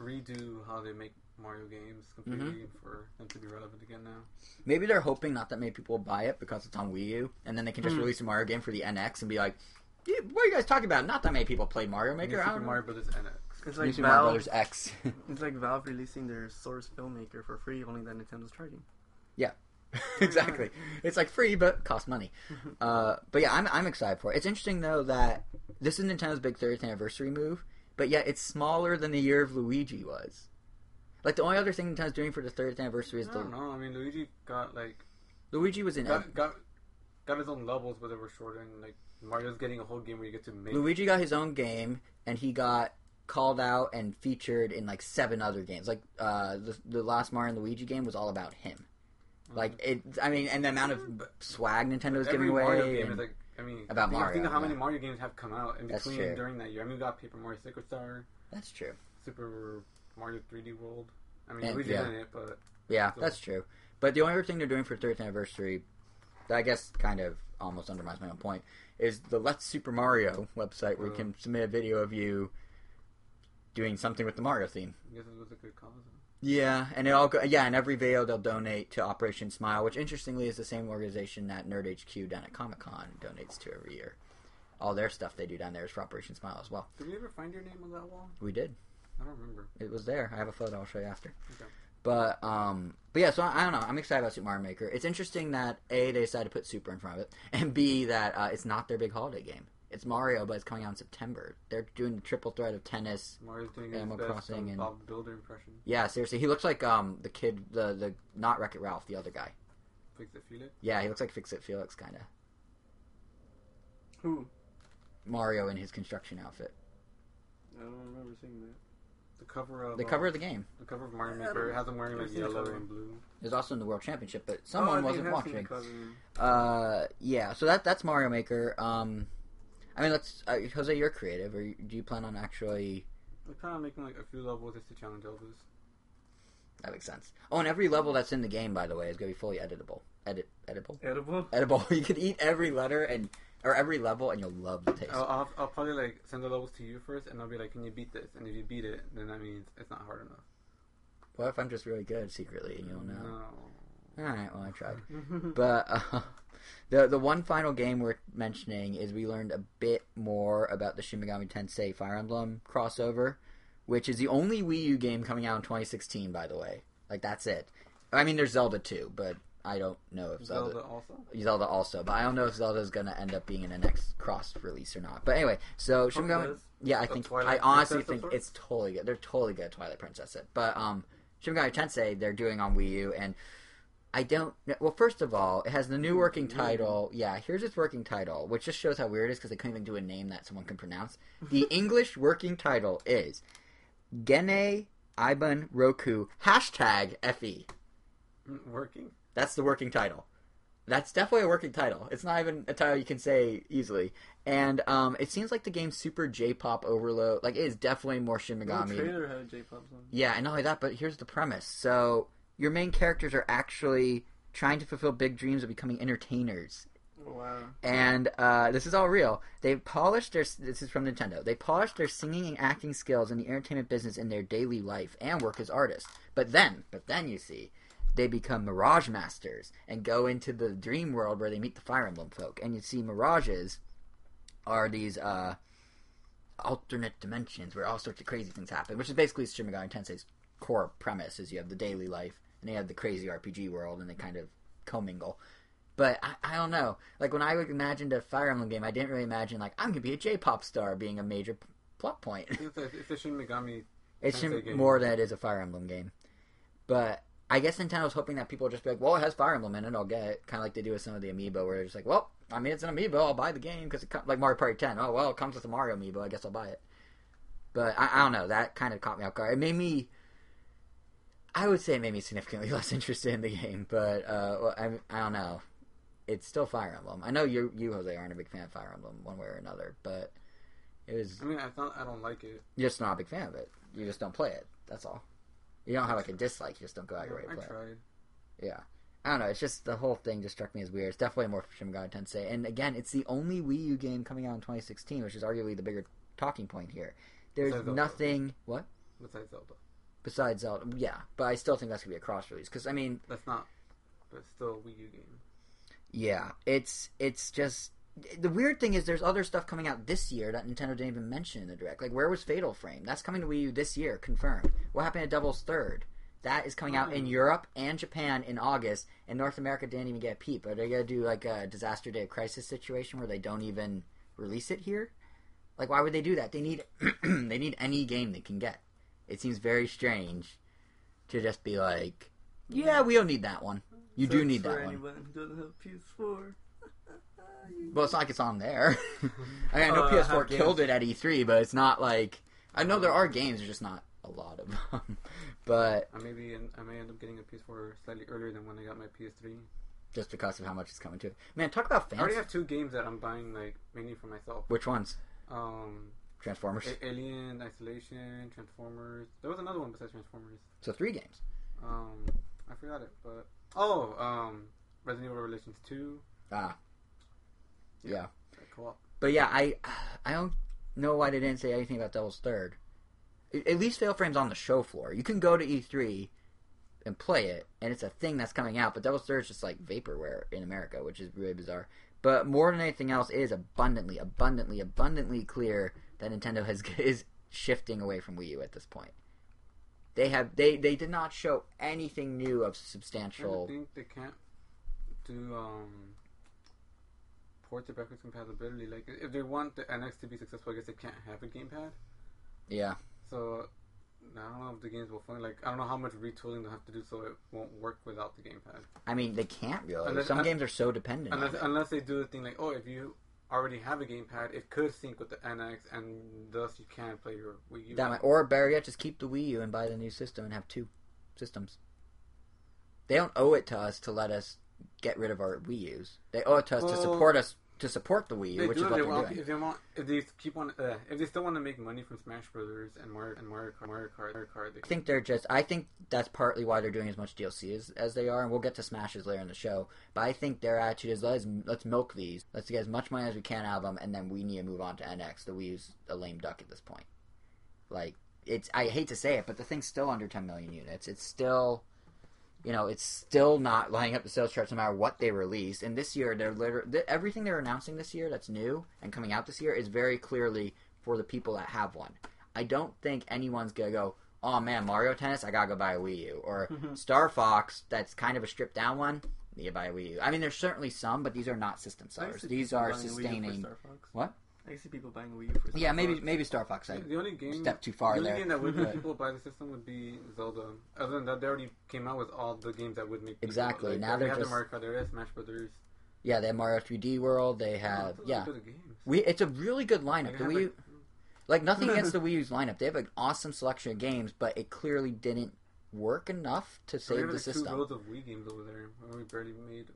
B: redo how they make Mario games completely
A: Mm-hmm.
B: for them to be relevant again now.
A: Maybe they're hoping not that many people will buy it because it's on Wii U, and then they can just
C: Hmm.
A: release a Mario game for the NX and be like, "Yeah, "What are you guys talking about? Not that many people play Mario
B: New
A: Maker." I
B: Super
A: don't know."
B: Mario Brothers NX.
C: It's
A: New
C: like
A: Super Mario
C: Valve.
A: Brothers X.
C: It's like Valve releasing their Source Filmmaker for free, only that Nintendo's charging.
A: exactly. It's like free, but costs money. Uh, but yeah, I'm I'm excited for it. It's interesting though that this is Nintendo's big 30th anniversary move, but yet it's smaller than the year of Luigi was. Like the only other thing Nintendo's doing for the 30th anniversary is
B: I
A: the
B: don't know. I mean, Luigi got like
A: Luigi was in
B: got, got got his own levels, but they were shorter. And like Mario's getting a whole game where you get to make.
A: Luigi got his own game, and he got called out and featured in like seven other games. Like uh, the the last Mario and Luigi game was all about him. Like it, I mean, and the amount of swag Nintendo
B: Every
A: giving away.
B: Mario game
A: and-
B: is like. I mean,
A: About
B: think,
A: Mario,
B: Think of how many
A: yeah.
B: Mario games have come out in
A: That's
B: between
A: true.
B: during that year. I mean, we got Paper Mario Sticker Star,
A: that's true.
B: Super Mario 3D World. I mean,
A: And-
B: Luigi's
A: yeah.
B: in it, but
A: Yeah,
B: So-
A: that's true. But the only other thing they're doing for 30th anniversary, that I guess kind of almost undermines my own point, is the Let's Super Mario website where you
B: Uh.
A: can submit a video of you doing something with the Mario theme.
B: I guess it was a good cause.
A: Yeah, and it all go, yeah, and every video they'll donate to Operation Smile, which interestingly is the same organization that Nerd HQ down at Comic Con donates to every year. All their stuff they do down there is for Operation Smile as well.
B: Did we ever find your name on that wall?
A: We did.
B: I don't remember.
A: It was there. I have a photo. I'll show you after.
B: Okay.
A: But um, but yeah. So I, I don't know. I'm excited about Super Mario Maker. It's interesting that a they decided to put Super in front of it, and b that uh, it's not their big holiday game. It's Mario, but it's coming out in September. They're doing the triple threat of tennis.
B: Mario's doing his
A: Animal
B: best
A: Crossing
B: um,
A: and-
B: Bob Builder impression.
A: Yeah, seriously, he looks like um the kid, the the not Wreck It Ralph, the other guy.
B: Fix it, feel it.
A: Yeah, he looks like Fix It Felix kind of
C: Who?
A: Mario in his construction outfit.
C: I don't remember seeing that.
B: The cover of
A: The
B: uh,
A: cover of the game
B: the cover of Mario
C: I
B: Maker
C: don't-
B: has him wearing
C: I've
B: like
C: seen the
B: yellow
C: cover.
B: and blue.
A: It was also in the World Championship, but
C: Oh,
A: someone
C: I
A: wasn't
C: I have seen
A: watching. Uh, yeah. So that that's Mario Maker. Um, I mean, let's uh, Jose, you're creative, or do you plan on actually?
B: We're kind of making like a few levels just to challenge Elvis.
A: That makes sense. Oh, and every level that's in the game, by the way, is going to be fully editable. Edit, editable,
C: Edible?
A: edible. You can eat every letter and or every level, and you'll love the taste.
B: I'll, I'll, I'll probably like send the levels to you first, and I'll be like, "Can you beat this?" And if you beat it, then that means it's not hard enough.
A: What if I'm just really good secretly, and you don't know?
B: No.
A: All right, well, I tried. But uh, the the one final game we're mentioning is we learned a bit more about the Shin Megami Tensei Fire Emblem crossover, which is the only Wii U game coming out in 2016. By the way, like that's it. I mean, there's Zelda too, but I don't know if Zelda
B: Zelda also.
A: Zelda also, but I don't know if Zelda is gonna end up being in the next cross release or not. But anyway, so Shin Megami,
C: does?
A: yeah, I think I honestly
B: Princess
A: think it's totally good. They're totally good at Twilight Princess it, but um, Shin Megami Tensei they're doing on Wii U, and I don't. Well, first of all, it has the new working title. Yeah, here's its working title, which just shows how weird it is because they couldn't even do a name that someone can pronounce. The English working title is Genei Ibun Roku hashtag Fe.
B: Mm, Working.
A: That's the working title. That's definitely a working title. It's not even a title you can say easily. And um, it seems like the game's super J-pop overload. Like it is definitely more Shin
C: The trailer had a J-pop song.
A: Yeah, and not only that, but here's the premise. So your main characters are actually trying to fulfill big dreams of becoming entertainers.
C: Wow.
A: And uh, this is all real. They polished their. This is from Nintendo. They polished their singing and acting skills in the entertainment business in their daily life and work as artists. But then, but then you see, they become Mirage Masters and go into the dream world where they meet the Fire Emblem folk. And you see, Mirages are these uh, alternate dimensions where all sorts of crazy things happen, which is basically Shin Megami Tensei's core premise: is you have the daily life and they have the crazy RPG world, and they kind of commingle. But I, I don't know. Like when I imagined a Fire Emblem game, I didn't really imagine like I'm gonna be a J-pop star being a major p- plot point.
B: It's a, it's a Shin Megami.
A: It's Shin-
B: game.
A: more than it is a Fire Emblem game. But I guess Nintendo's hoping that people will just be like, well, it has Fire Emblem in it, I'll get it. Kind of like they do with some of the amiibo, where they're just like, well, I mean, it's an amiibo, I'll buy the game because it comes like Mario Party 10. Oh well, it comes with a Mario amiibo, I guess I'll buy it. But I, I don't know. That kind of caught me off guard. It made me. I would say it made me significantly less interested in the game, but uh, well, I, I don't know. It's still Fire Emblem. I know you, you Jose, aren't a big fan of Fire Emblem one way or another, but it was
B: I mean, I thought I don't like it.
A: you're just not a big fan of it. You just don't play it. That's all. You don't have like a dislike. You just don't go out your way to
B: I
A: play it.
B: tried.
A: Yeah. I don't know. It's just the whole thing just struck me as weird. It's definitely more Shin Megami Tensei, and again, it's the only Wii U game coming out in 2016, which is arguably the bigger talking point here. There's nothing. What
B: Besides Zelda,
A: besides Zelda? Yeah, but I still think that's gonna be a cross release because I mean,
B: that's not. But it's still a Wii U game.
A: yeah, it's it's just the weird thing is there's other stuff coming out this year that Nintendo didn't even mention in the direct. Like where was Fatal Frame? That's coming to Wii U this year, confirmed. What happened to Devil's Third? That is coming out in
B: Oh.
A: Europe and Japan in August, and North America didn't even get a peep. Are they gonna do like a disaster day of crisis situation where they don't even release it here? Like why would they do that? They need they need any game they can get. It seems very strange to just be like, yeah, we don't need that one. You do need that one.
C: anyone who doesn't have PS4.
A: Well, it's not like it's on there. I mean, I know
C: Uh,
A: PS4
C: have
A: killed
C: games.
A: it at E3, but it's not like I know there are games, there's just not a lot of them. but
B: I maybe I may end up getting a PS4 slightly earlier than when I got my PS3.
A: just because of how much it's coming to, man, talk about
B: fancy.
A: I
B: already have two games that I'm buying like mainly for myself.
A: Which ones?
B: Um,
A: Transformers.
B: A- Alien Isolation, Transformers. There was another one besides Transformers.
A: So three games.
B: Um, I forgot it, but oh, um, Resident Evil Revelations Two.
A: Ah, yeah.
B: that Co-op.
A: But yeah, I I don't know why they didn't say anything about Devil's Third. at least Fatal Frame's on the show floor. You can go to E3 and play it, and it's a thing that's coming out. But Devil's Third is just like vaporware in America, which is really bizarre. But more than anything else, it is abundantly, abundantly, abundantly clear that Nintendo has is shifting away from Wii U at this point. They have they they did not show anything new of substantial.
B: I think they can't do um, ports or backwards compatibility. Like, if they want the NX to be successful, I guess they can't have a gamepad.
A: Yeah,
B: So, I don't know if the games will function. Like, I don't know how much retooling they'll have to do so it won't work without the gamepad.
A: I mean they can't really.
B: Unless-
A: Some
B: un-
A: games are so dependent.
B: Unless, unless they do the thing like, oh, if you already have a gamepad, it could sync with the NX, and thus you can play your Wii U.
A: That might, or better yet, just keep the Wii U and buy the new system and have two systems. They don't owe it to us to let us get rid of our Wii U's. They owe it to us to support us to support the Wii U,
B: They
A: which
B: do
A: is what
B: they
A: they're
B: want,
A: doing.
B: if they want, if they keep on, uh, if they still want to make money from Smash Brothers and Mario and Mario Kart, Mario Kart, Mario Kart, they
A: I think they're just. I think that's partly why they're doing as much DLC as, as they are, and we'll get to Smashes later in the show. But I think their attitude is let's let's milk these, let's get as much money as we can out of them, and then we need to move on to NX. The Wii U's a lame duck at this point. Like it's, I hate to say it, but the thing's still under 10 million units. It's still, you know, it's still not lining up the sales charts no matter what they release. And this year, they're literally th- everything they're announcing this year that's new and coming out this year is very clearly for the people that have one. I don't think anyone's gonna go, oh man, Mario Tennis, I gotta go buy a Wii U, or mm-hmm. Star Fox, that's kind of a stripped down one, need to buy a Wii U. I mean, there's certainly some, but these are not system sellers. These are
C: buying a Wii U for
A: sustaining.
C: Star Fox.
A: What?
C: I see people buying Wii U for Star
A: Yeah, maybe
C: Fox.
A: maybe Star Fox. I,
B: the only game
A: step too far
B: the only
A: there.
B: game that would make people buy the system would be Zelda. Other than that, they already came out with all the games that would make people,
A: Exactly,
B: Like,
A: now
B: they
A: they're
B: have
A: just-
B: the Mario Kart, they have Smash Brothers.
A: yeah, they have Mario 3D World. They have
B: Those are
A: yeah. We it's a really good lineup.
B: They
A: The
B: have,
A: Wii U,
B: like,
A: like nothing against the Wii U's lineup. They have an awesome selection of games, but it clearly didn't work enough to save
B: have
A: the
B: like two
A: system.
B: rows of Wii games over there. We barely made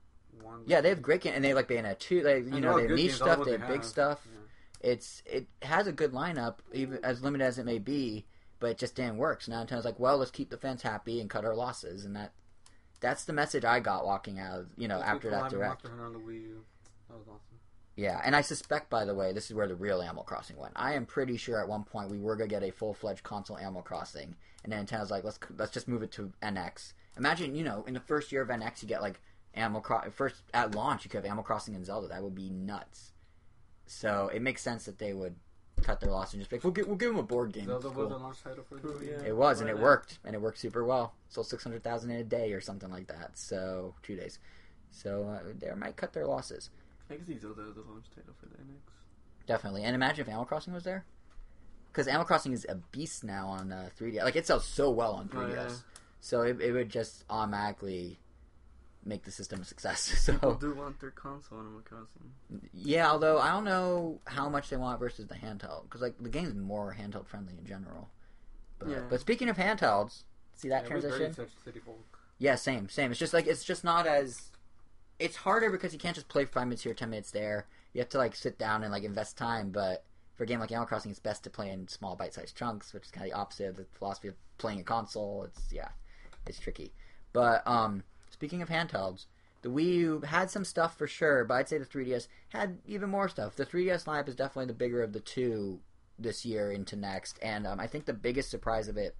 B: one.
A: Yeah, they have great games, and they like Bayonetta 2. They you
B: And
A: know they have niche
B: games, all
A: stuff.
B: what
A: They have big stuff.
B: Yeah.
A: It's it has a good lineup, even as limited as it may be, but it just didn't work. So now Nintendo's like, well, let's keep the fans happy and cut our losses, and that that's the message I got walking out. of, You know, after that direct.
B: Monster Hunter on the Wii U. That was awesome.
A: Yeah, and I suspect, by the way, this is where the real Animal Crossing went. I am pretty sure at one point we were gonna get a full fledged console Animal Crossing, and then Nintendo's like, let's let's just move it to NX. Imagine, you know, in the first year of NX, you get like Animal Crossing. First at launch, you could have Animal Crossing and Zelda. That would be nuts. So it makes sense that they would cut their loss and just be like, we'll, give, we'll give them a board game.
B: Zelda
A: It's
B: was
A: cool.
B: a launch title for the
C: Cool, yeah.
A: It was, and it
C: not?
A: worked, and it worked super well. Sold six hundred thousand in a day or something like that. So two days. So uh, they might cut their losses.
C: I can see Zelda as a launch title for the NX.
A: Definitely. And imagine if Animal Crossing was there. Because Animal Crossing is a beast now on uh, 3D. Like, it sells so well on 3DS.
C: Oh, yeah.
A: So it, it would just automatically make the system a success.
C: People
A: So,
C: do want their console Animal Crossing.
A: yeah, although I don't know how much they want versus the handheld. Because, like, the game's more handheld friendly in general. But,
C: Yeah.
A: but speaking of handhelds, see that
B: Yeah, we barely
A: transition?
B: touched City Folk.
A: Yeah, same, same. It's just like it's just not as. It's harder because you can't just play five minutes here, ten minutes there. You have to like sit down and like invest time. But for a game like Animal Crossing, it's best to play in small bite-sized chunks, which is kind of the opposite of the philosophy of playing a console. It's yeah, it's tricky. But um, speaking of handhelds, the Wii U had some stuff for sure, but I'd say the 3DS had even more stuff. The 3DS lineup is definitely the bigger of the two this year into next, and um, I think the biggest surprise of it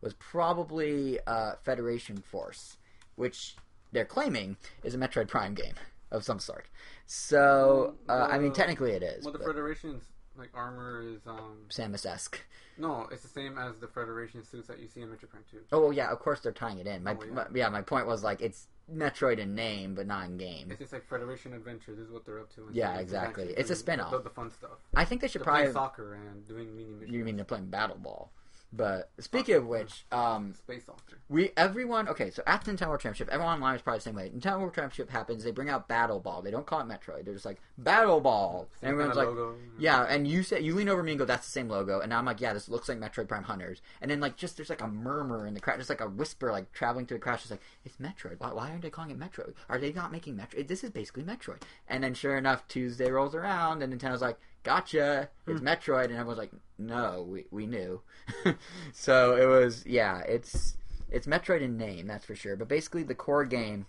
A: was probably uh, Federation Force, which they're claiming is a Metroid Prime game of some sort. So, uh, I mean, technically it is.
B: Well, the
A: but
B: Federation's like armor is um
A: Samus-esque.
B: no, it's the same as the Federation suits that you see in Metroid Prime Two.
A: Oh, well, yeah, of course they're tying it in. My,
B: Oh, yeah.
A: my yeah, my point was like it's Metroid in name, but not in game.
B: It's just like Federation Adventure. This is what they're up to.
A: Yeah, exactly. It's a
B: doing
A: spin-off.
B: The, the fun stuff.
A: I think they should
B: They're
A: probably.
B: soccer and doing mini missions.
A: You mean they're playing Battle Ball? But speaking of which, um,
B: space soccer?
A: We everyone okay. So at Nintendo World Championship, everyone online is probably the same way. Nintendo World Championship happens. They bring out Battle Ball. They don't call it Metroid. They're just like Battle Ball.
B: Same
A: and everyone's like,
B: logo.
A: yeah. And you say you lean over me and go, "That's the same logo." And now I'm like, "Yeah, this looks like Metroid Prime Hunters." And then like just there's like a murmur in the crowd, just like a whisper, like traveling through the crowd. Just like it's Metroid. Why, why aren't they calling it Metroid? Are they not making Metroid? This is basically Metroid. And then sure enough, Tuesday rolls around and Nintendo's like, "Gotcha, it's Metroid." And everyone's like, "No, we we knew." so it was yeah, it's it's Metroid in name, that's for sure. But basically, the core game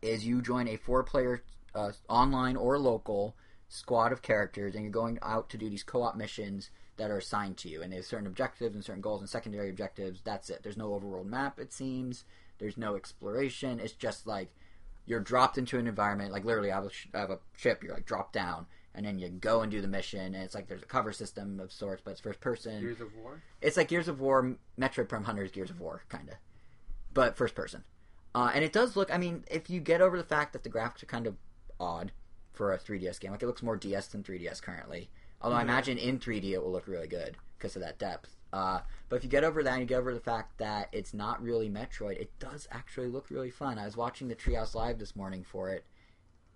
A: is you join a four-player uh, online or local squad of characters, and you're going out to do these co-op missions that are assigned to you, and there's certain objectives and certain goals and secondary objectives. That's it. There's no overworld map. It seems there's no exploration. It's just like you're dropped into an environment. Like literally, I have a, sh- I have a ship. You're like dropped down, and then you go and do the mission. And it's like there's a cover system of sorts, but it's first person.
B: Gears of War.
A: It's like Gears of War, Metroid Prime Hunters, Gears of War, kind of, but first person. Uh, and it does look. I mean, if you get over the fact that the graphics are kind of odd for a 3DS game, like it looks more DS than 3DS currently. Although I imagine in 3D it will look really good because of that depth. Uh, but if you get over that and you get over the fact that it's not really Metroid, it does actually look really fun. I was watching the Treehouse Live this morning for it,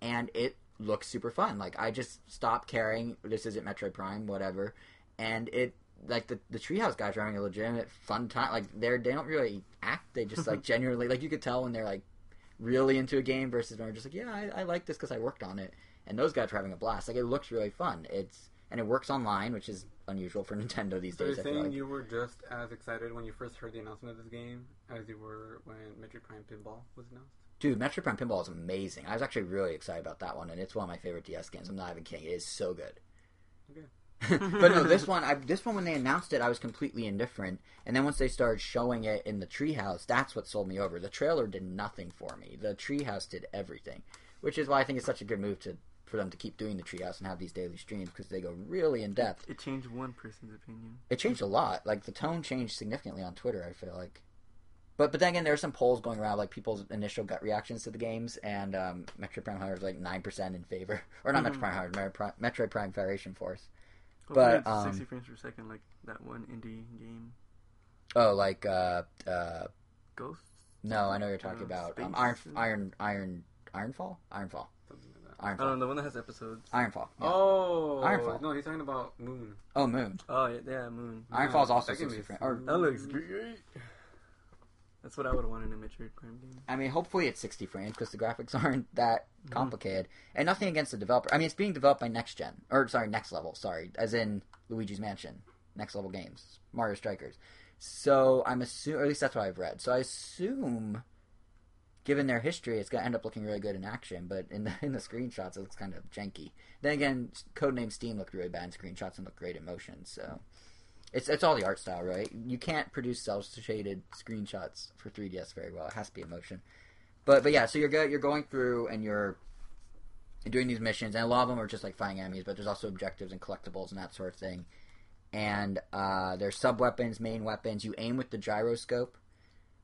A: and it looks super fun. Like I just stopped caring. This isn't Metroid Prime, whatever, and it like the the Treehouse guys are having a legitimate fun time. Like they're they don't really act. They just like genuinely like you could tell when they're like really into a game versus when they're just like yeah I, I like this because I worked on it. And those guys are having a blast. Like it looks really fun. It's and it works online, which is unusual for Nintendo these
B: So
A: days.
B: you're saying
A: like.
B: you were just as excited when you first heard the announcement of this game as you were when Metroid Prime Pinball was announced?
A: Dude, Metroid Prime Pinball is amazing. I was actually really excited about that one, and it's one of my favorite DS games. I'm not even kidding. It is so good.
B: Okay.
A: but no, this one, I, this one when they announced it, I was completely indifferent. And then once they started showing it in the treehouse, that's what sold me over. The trailer did nothing for me. The treehouse did everything, which is why I think it's such a good move to for them to keep doing the treehouse and have these daily streams because they go really in depth.
C: It changed one person's opinion.
A: It changed a lot. Like the tone changed significantly on Twitter. I feel like. But but then again, there are some polls going around, like people's initial gut reactions to the games, and um, Metroid Prime Hunter is like nine percent in favor, or not
C: Mhm.
A: Metroid Prime Hunter, Metroid Prime, Federation Force.
C: Hopefully
A: But, um,
C: 60 frames per second, like that one indie game,
A: Oh, like uh, uh,
C: Ghosts.
A: no, I know you're talking
C: Uh,
A: about um, Iron Iron Iron Ironfall, Ironfall,
B: that.
C: I don't know the one that has episodes.
A: Ironfall. yeah.
B: Oh,
A: Ironfall.
B: no, he's talking about Moon.
A: Oh, Moon.
C: Oh yeah, yeah Moon.
A: Ironfall is also
B: That game
A: 60
B: is
A: frames. Or
C: That looks great. That's what I would want in a Metroid Prime game.
A: I mean, hopefully it's 60 frames because the graphics aren't that
C: Mm-hmm.
A: complicated. And nothing against the developer. I mean, it's being developed by Next Gen. Or, sorry, Next Level, sorry. As in Luigi's Mansion. Next Level Games. Mario Strikers. So I'm assuming, or at least that's what I've read. So I assume, given their history, it's going to end up looking really good in action. But in the in the screenshots, it looks kind of janky. Then again, Codename Steam looked really bad in screenshots and looked great in motion. So it's it's all the art style, right? You can't produce cel-shaded screenshots for 3DS very well. It has to be emotion. But but yeah, so you're go, you're going through and you're doing these missions, and a lot of them are just like fighting enemies, but there's also objectives and collectibles and that sort of thing. And uh, there's sub weapons, main weapons. You aim with the gyroscope,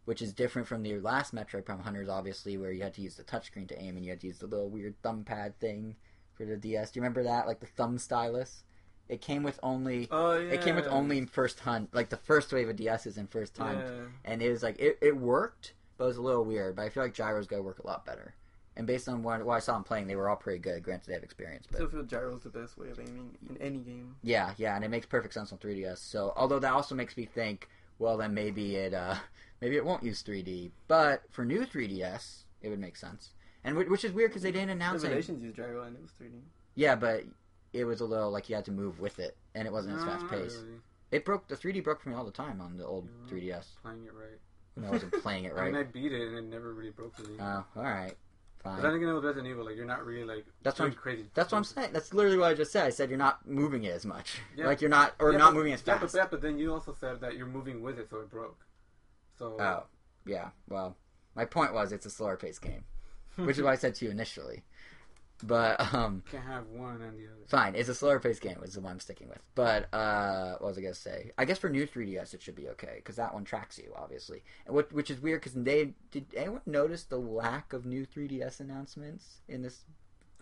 A: which is different from the last Metroid Prime Hunters, obviously, where you had to use the touchscreen to aim, and you had to use the little weird thumb pad thing for the DS. Do you remember that, like the thumb stylus? It came with only.
C: Oh yeah.
A: It came with only first hunt, like the first wave of DSs in first hunt
C: Yeah.
A: and it was like it, it worked, but it was a little weird. But I feel like gyros go work a lot better. And based on what, what I saw them playing, they were all pretty good. Granted, they have experience,
C: I
A: but
C: still feel gyro's the best way of aiming in any game.
A: yeah, yeah, and it makes perfect sense on 3DS. So, although that also makes me think, well, then maybe it uh maybe it won't use 3D. But for new 3DS, it would make sense. And which is weird because they didn't announce it.
C: Revelations used gyro and it was 3D.
A: Yeah, but it was a little like you had to move with it, and it wasn't as fast
B: not
A: paced.
B: really.
A: It broke the 3D broke for me all the time on the old
B: You're
A: 3DS.
B: Playing it right.
A: When I wasn't playing it
B: I mean, I beat it and it never really broke for me.
A: Oh, all right, Fine.
B: but
A: fine.
B: then again, with Resident Evil, like you're not really like
A: That's
B: doing
A: what
B: crazy.
A: That's what I'm saying. That's literally what I just said. I said you're not moving it as much.
B: Yeah.
A: Like you're not, or
B: Yeah,
A: not
B: but-
A: moving as
B: yeah,
A: fast.
B: but, yeah, but then you also said that you're moving with it, so it broke. So
A: Oh, yeah. Well, my point was it's a slower paced game, which is what I said to you initially. But um,
B: can't have one and the other.
A: fine. It's a slower paced game. Is the one I'm sticking with. But uh, what was I gonna say? I guess for new 3DS it should be okay because that one tracks you obviously, and what, which is weird because they did anyone notice the lack of new 3DS announcements in this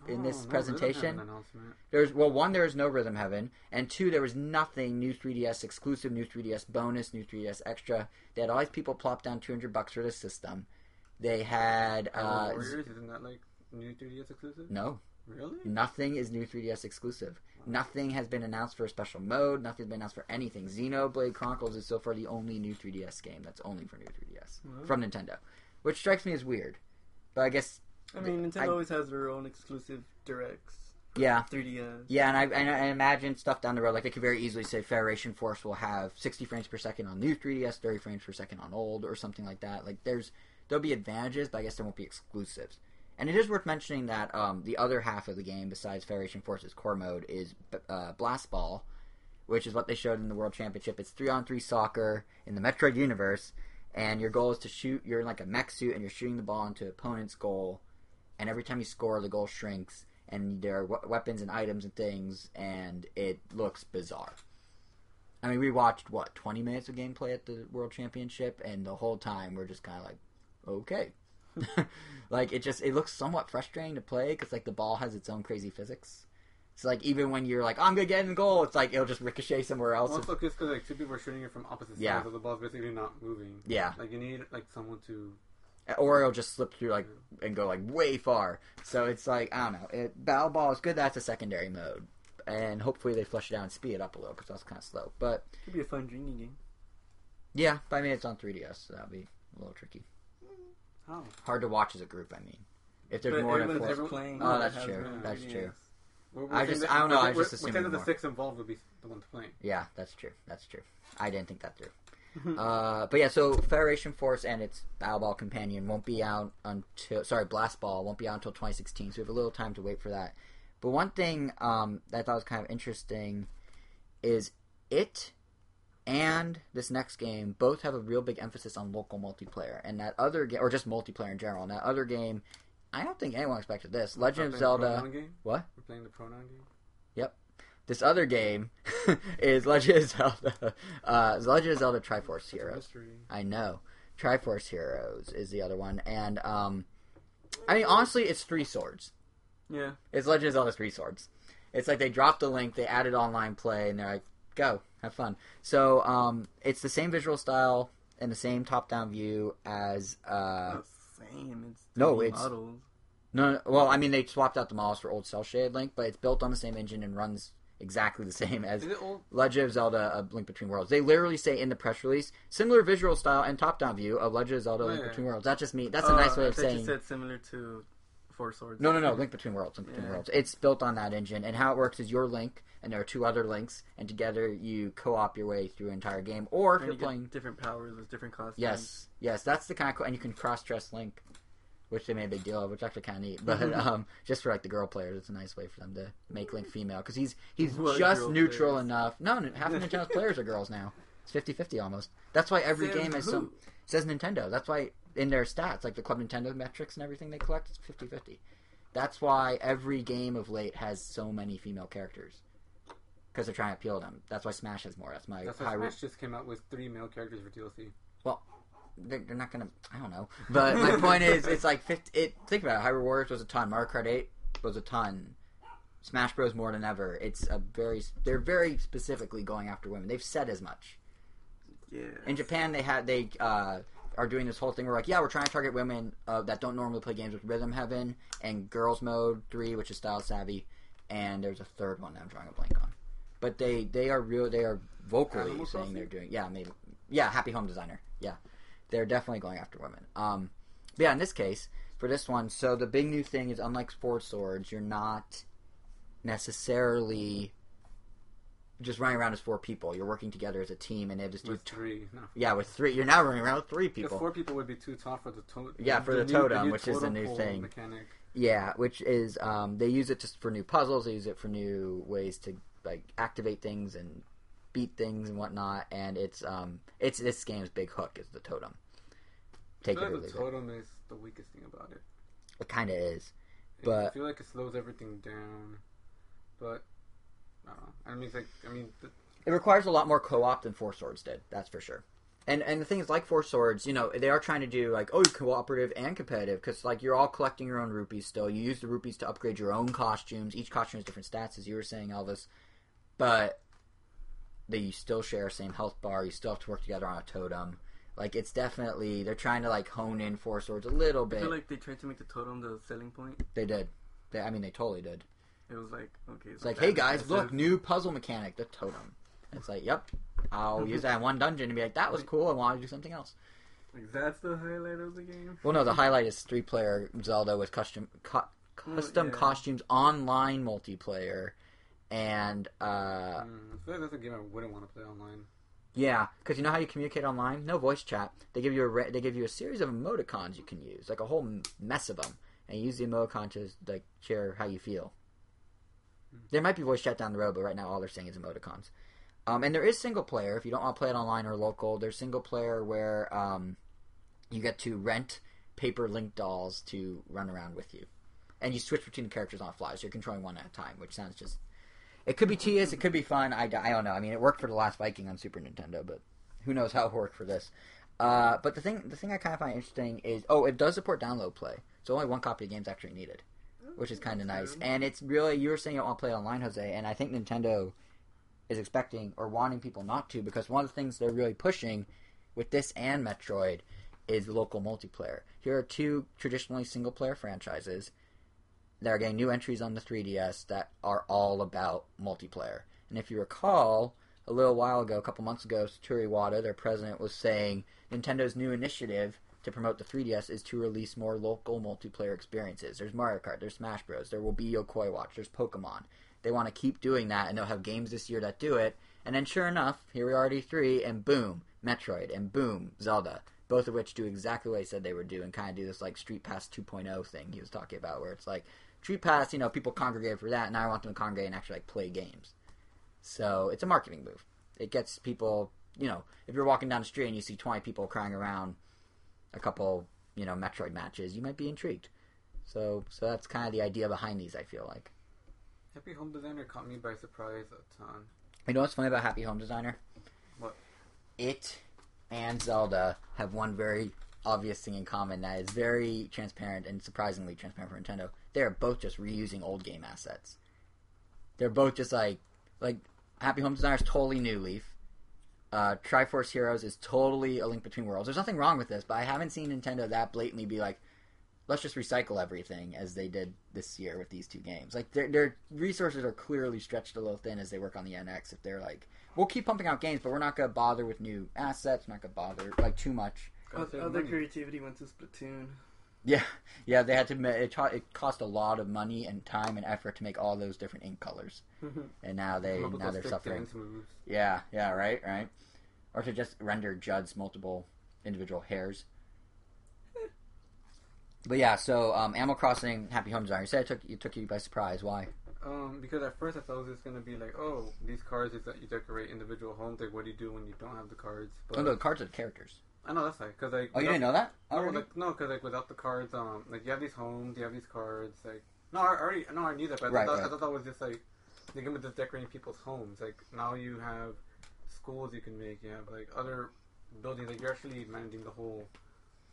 A: in this
B: Oh, no, we don't have
A: presentation?
B: announcement.
A: There's well, one there is no Rhythm Heaven, and two there was nothing new 3DS exclusive, new 3DS bonus, new 3DS extra. They had all these people plop down 200 bucks for the system. They had
B: Hyrule
A: uh,
B: Warriors isn't that like new 3DS exclusive?
A: no,
B: Really?
A: nothing is new 3DS exclusive. Nothing has been announced for a special mode. Nothing's been announced for anything. Xenoblade Chronicles is so far the only new 3DS game that's only for new 3DS
C: Wow.
A: from Nintendo, which strikes me as weird. But I guess
C: I mean, Nintendo
A: I-
C: always has their own exclusive directs.
A: yeah,
C: 3DS.
A: Yeah, and I, and I imagine stuff down the road, like they could very easily say Federation Force will have 60 frames per second on new 3DS, 30 frames per second on old, or something like that. Like there's there'll be advantages, but I guess there won't be exclusives. And it is worth mentioning that um, the other half of the game, besides Federation Force's core mode, is uh, Blast Ball, which is what they showed in the World Championship. It's three on three soccer in the Metroid universe, and your goal is to shoot. You're in like a mech suit, and you're shooting the ball into opponent's goal. And every time you score, the goal shrinks, and there are we- weapons and items and things, and it looks bizarre. I mean, we watched what twenty minutes of gameplay at the World Championship, and the whole time we're just kind of like, okay. like it just it looks somewhat frustrating to play because like the ball has its own crazy physics. So like even when you're like I'm gonna get in the goal, it's like it'll just ricochet somewhere else.
B: Also, just because like two people are shooting it from opposite sides,
A: Yeah.
B: so the ball's basically not moving.
A: yeah,
B: Like you need like someone to.
A: or it'll just slip through like and go like way far. So it's like I don't know. It, Battle Ball is good. That's a secondary mode, and hopefully they flush it out and speed it up a little because that's kind of slow. But it
C: Could be a fun drinking game.
A: yeah, I mean it's on 3DS, so that'll be a little tricky.
B: How?
A: Hard to watch as a group. I mean, if there's
C: But
A: more than
C: everyone's
A: four.
C: just playing.
A: Oh, that's true.
C: the
A: That's true.
B: We're,
A: I just-
B: that-
A: I don't know, I
B: we're-
A: just
B: we're
A: assumed
B: saying that the six involved would be the one to play.
A: Yeah, that's true. That's true. I didn't think that through. uh, but yeah, so Federation Force and its Battle Ball companion won't be out until sorry, Blast Ball won't be out until 2016. So we have a little time to wait for that. But one thing um, that I thought was kind of interesting is it and this next game both have a real big emphasis on local multiplayer, and that other game or just multiplayer in general. And that other game, I don't think anyone expected this. Legend of
B: We're playing the
A: Zelda. What?
B: We're playing the pronoun game. Yep.
A: This other game is Legend of Zelda. Uh, Legend of Zelda Triforce
B: a
A: Heroes. I know. Triforce Heroes is the other one, and um, I mean honestly, it's three swords.
C: Yeah.
A: It's Legend of Zelda Three Swords. It's like they dropped the link, they added online play, and they're like, go, have fun. So um, it's the same visual style and the same top-down view as uh,
C: Not same. It's
A: no, it's-
C: models.
A: no, no, well, I mean they swapped out the models for old cel shaded Link, but it's built on the same engine and runs exactly the same as? Legend of Zelda: A Link Between Worlds. They literally say in the press release similar visual style and top-down view of Legend of Zelda: Link. Between Worlds. That's just me. That's a
C: Oh,
A: nice way of saying.
C: You said similar to Four Swords.
A: No, no, no. Link Between Worlds. Link Between
C: Yeah.
A: Worlds. It's built on that engine, and how it works is your Link, and there are two other Links, and together you co-op your way through an entire game. Or if
C: And
A: you're
C: you
A: playing,
C: different powers with different costumes.
A: yes, yes, that's the kind of, co- and you can cross-dress Link, which they made a big deal of, which actually kind of neat. But
C: Mhm.
A: um, just for like the girl players, it's a nice way for them to make Link female because he's he's
C: What
A: just neutral
C: players?
A: enough. No, half of Nintendo's players are girls now. It's 50-50 almost. That's why every
C: Says
A: game has
C: who?
A: some says Nintendo. That's why in their stats, like the Club Nintendo metrics and everything they collect, it's 50-50. That's why every game of late has so many female characters. Because they're trying to appeal to them. That's why Smash has more. That's my
B: That's
A: high
B: why Smash just came out with three male characters for DLC.
A: they're, they're not gonna. I don't know. But my point is, it's like 50, it. Think about it. Hyrule Warriors was a ton. Mario Kart Eight was a ton. Smash Bros. more than ever. It's a very. They're very specifically going after women. They've said as much.
C: Yeah.
A: In Japan, they had they uh, are doing this whole thing where like, yeah, we're trying to target women uh, that don't normally play games with Rhythm Heaven and Girls Mode Three, which is Style Savvy, and there's a third one that I'm drawing a blank on. But they they are real. They are vocally
B: Animal
A: saying
B: Crossing?
A: they're doing. Yeah, maybe. Yeah, Happy Home Designer. Yeah, they're definitely going after women. Um, but yeah, in this case, for this one, so the big new thing is unlike Four Swords, you're not necessarily just running around as four people. You're working together as a team, and they have this
B: With three. No.
A: yeah, with three. You're now running around with three
B: people.
A: people.
B: four people would be too tall for the totem.
A: Yeah, for the totem, which is the new thing.
B: Mechanic.
A: Yeah, which is um, they use it just for new puzzles. They use it for new ways to like activate things and beat things and whatnot. And it's um, it's this game's big hook is the totem.
B: I
A: Take
B: feel
A: it
B: like the totem is the weakest thing about it.
A: It kind of is. but I
B: feel like it slows everything down. But I don't know. I mean, it's like I mean, the,
A: It requires a lot more co-op than Four Swords did. That's for sure. And and the thing is, like Four Swords, you know, they are trying to do like oh, cooperative and competitive because like you're all collecting your own rupees still. You use the rupees to upgrade your own costumes. Each costume has different stats, as you were saying, Elvis. But they still share a same health bar. You still have to work together on a totem. Like it's definitely they're trying to like hone in Four Swords a little
C: I
A: bit.
C: feel like they tried to make the totem the selling point.
A: they did. They, I mean, they totally did.
C: It was like, okay.
A: It's like, hey guys, look, new puzzle mechanic, the totem. It's like, yep, I'll use that in one dungeon and be like, that was cool. I want to do something else.
C: Like, that's the highlight of the game.
A: Well, no, the highlight is three-player Zelda with custom co- custom
C: yeah.
A: costumes online multiplayer, and uh,
B: mm, I feel like that's a game I wouldn't want to play online.
A: yeah, because you know how you communicate online? No voice chat. They give you a ra- they give you a series of emoticons you can use, like a whole mess of them, and you use the emoticon to like share how you feel. There might be voice chat down the road, but right now all they're saying is emoticons. Um, and there is single player if you don't want to play it online or local. There's single player where um, you get to rent paper link dolls to run around with you, and you switch between characters on the fly. So you're controlling one at a time, which sounds just. It could be tedious. It could be fun. I, I don't know. I mean, it worked for the Lost Viking on Super Nintendo, but who knows how it worked for this. Uh, but the thing, the thing I kind of find interesting is, oh, it does support download play, so only one copy of the game's actually needed, which is kind of nice. And it's really, you were saying you don't want to play online, Jose, and I think Nintendo is expecting or wanting people not to because one of the things they're really pushing with this and Metroid is local multiplayer. Here are two traditionally single player franchises that are getting new entries on the 3DS that are all about multiplayer. And if you recall, a little while ago, a couple months ago, Satoru Iwata, their president, was saying Nintendo's new initiative to promote the 3DS is to release more local multiplayer experiences. There's Mario Kart, there's Smash Bros, there will be Yo-kai Watch, there's Pokemon. They want to keep doing that, and they'll have games this year that do it. And then, sure enough, here we are at E3, and boom, Metroid, and boom, Zelda. Both of which do exactly what he said they would do, and kind of do this like Street Pass 2.0 thing he was talking about, where it's like Street Pass, you know, people congregate for that, and I want them to congregate and actually like play games. So it's a marketing move. It gets people, you know, if you're walking down the street and you see 20 people crying around a couple, you know, Metroid matches, you might be intrigued. So, so that's kind of the idea behind these. I feel like.
B: Happy Home Designer caught me by surprise a ton.
A: You know what's funny about Happy Home Designer?
B: What?
A: It and Zelda have one very obvious thing in common that is very transparent and surprisingly transparent for Nintendo. They're both just reusing old game assets. They're both just like like Happy Home Designer is totally New Leaf. Uh, Triforce Heroes is totally a link between worlds. There's nothing wrong with this, but I haven't seen Nintendo that blatantly be like, let's just recycle everything as they did this year with these two games. Like their their resources are clearly stretched a little thin as they work on the NX. If they're like, we'll keep pumping out games, but we're not gonna bother with new assets. Not gonna bother like too much.
B: Gotta
C: Other creativity went to Splatoon.
A: Yeah, yeah. They had to. It, it cost a lot of money and time and effort to make all those different ink colors, and now they
B: Come up with
A: now they're suffering. Yeah, yeah, right, right. Or to just render Judd's multiple individual hairs. But yeah, so um, Animal Crossing Happy Home Designer. You said it took it took you by surprise. Why?
B: Um, because at first I thought it was just gonna be like, oh, these cards is that you decorate individual homes. Like, what do you do when you don't have the cards? But
A: Oh, no, the cards are the characters.
B: I know that's like, cause like,
A: Oh, you didn't know that?
B: No,
A: Already?
B: like, no, cause like without the cards, um, like you have these homes, you have these cards, like, no, I already, no, I knew that, but I, thought,
A: right.
B: I thought that was just like, the game of just decorating people's homes. Like now you have schools you can make, you have like other buildings, like you're actually managing the whole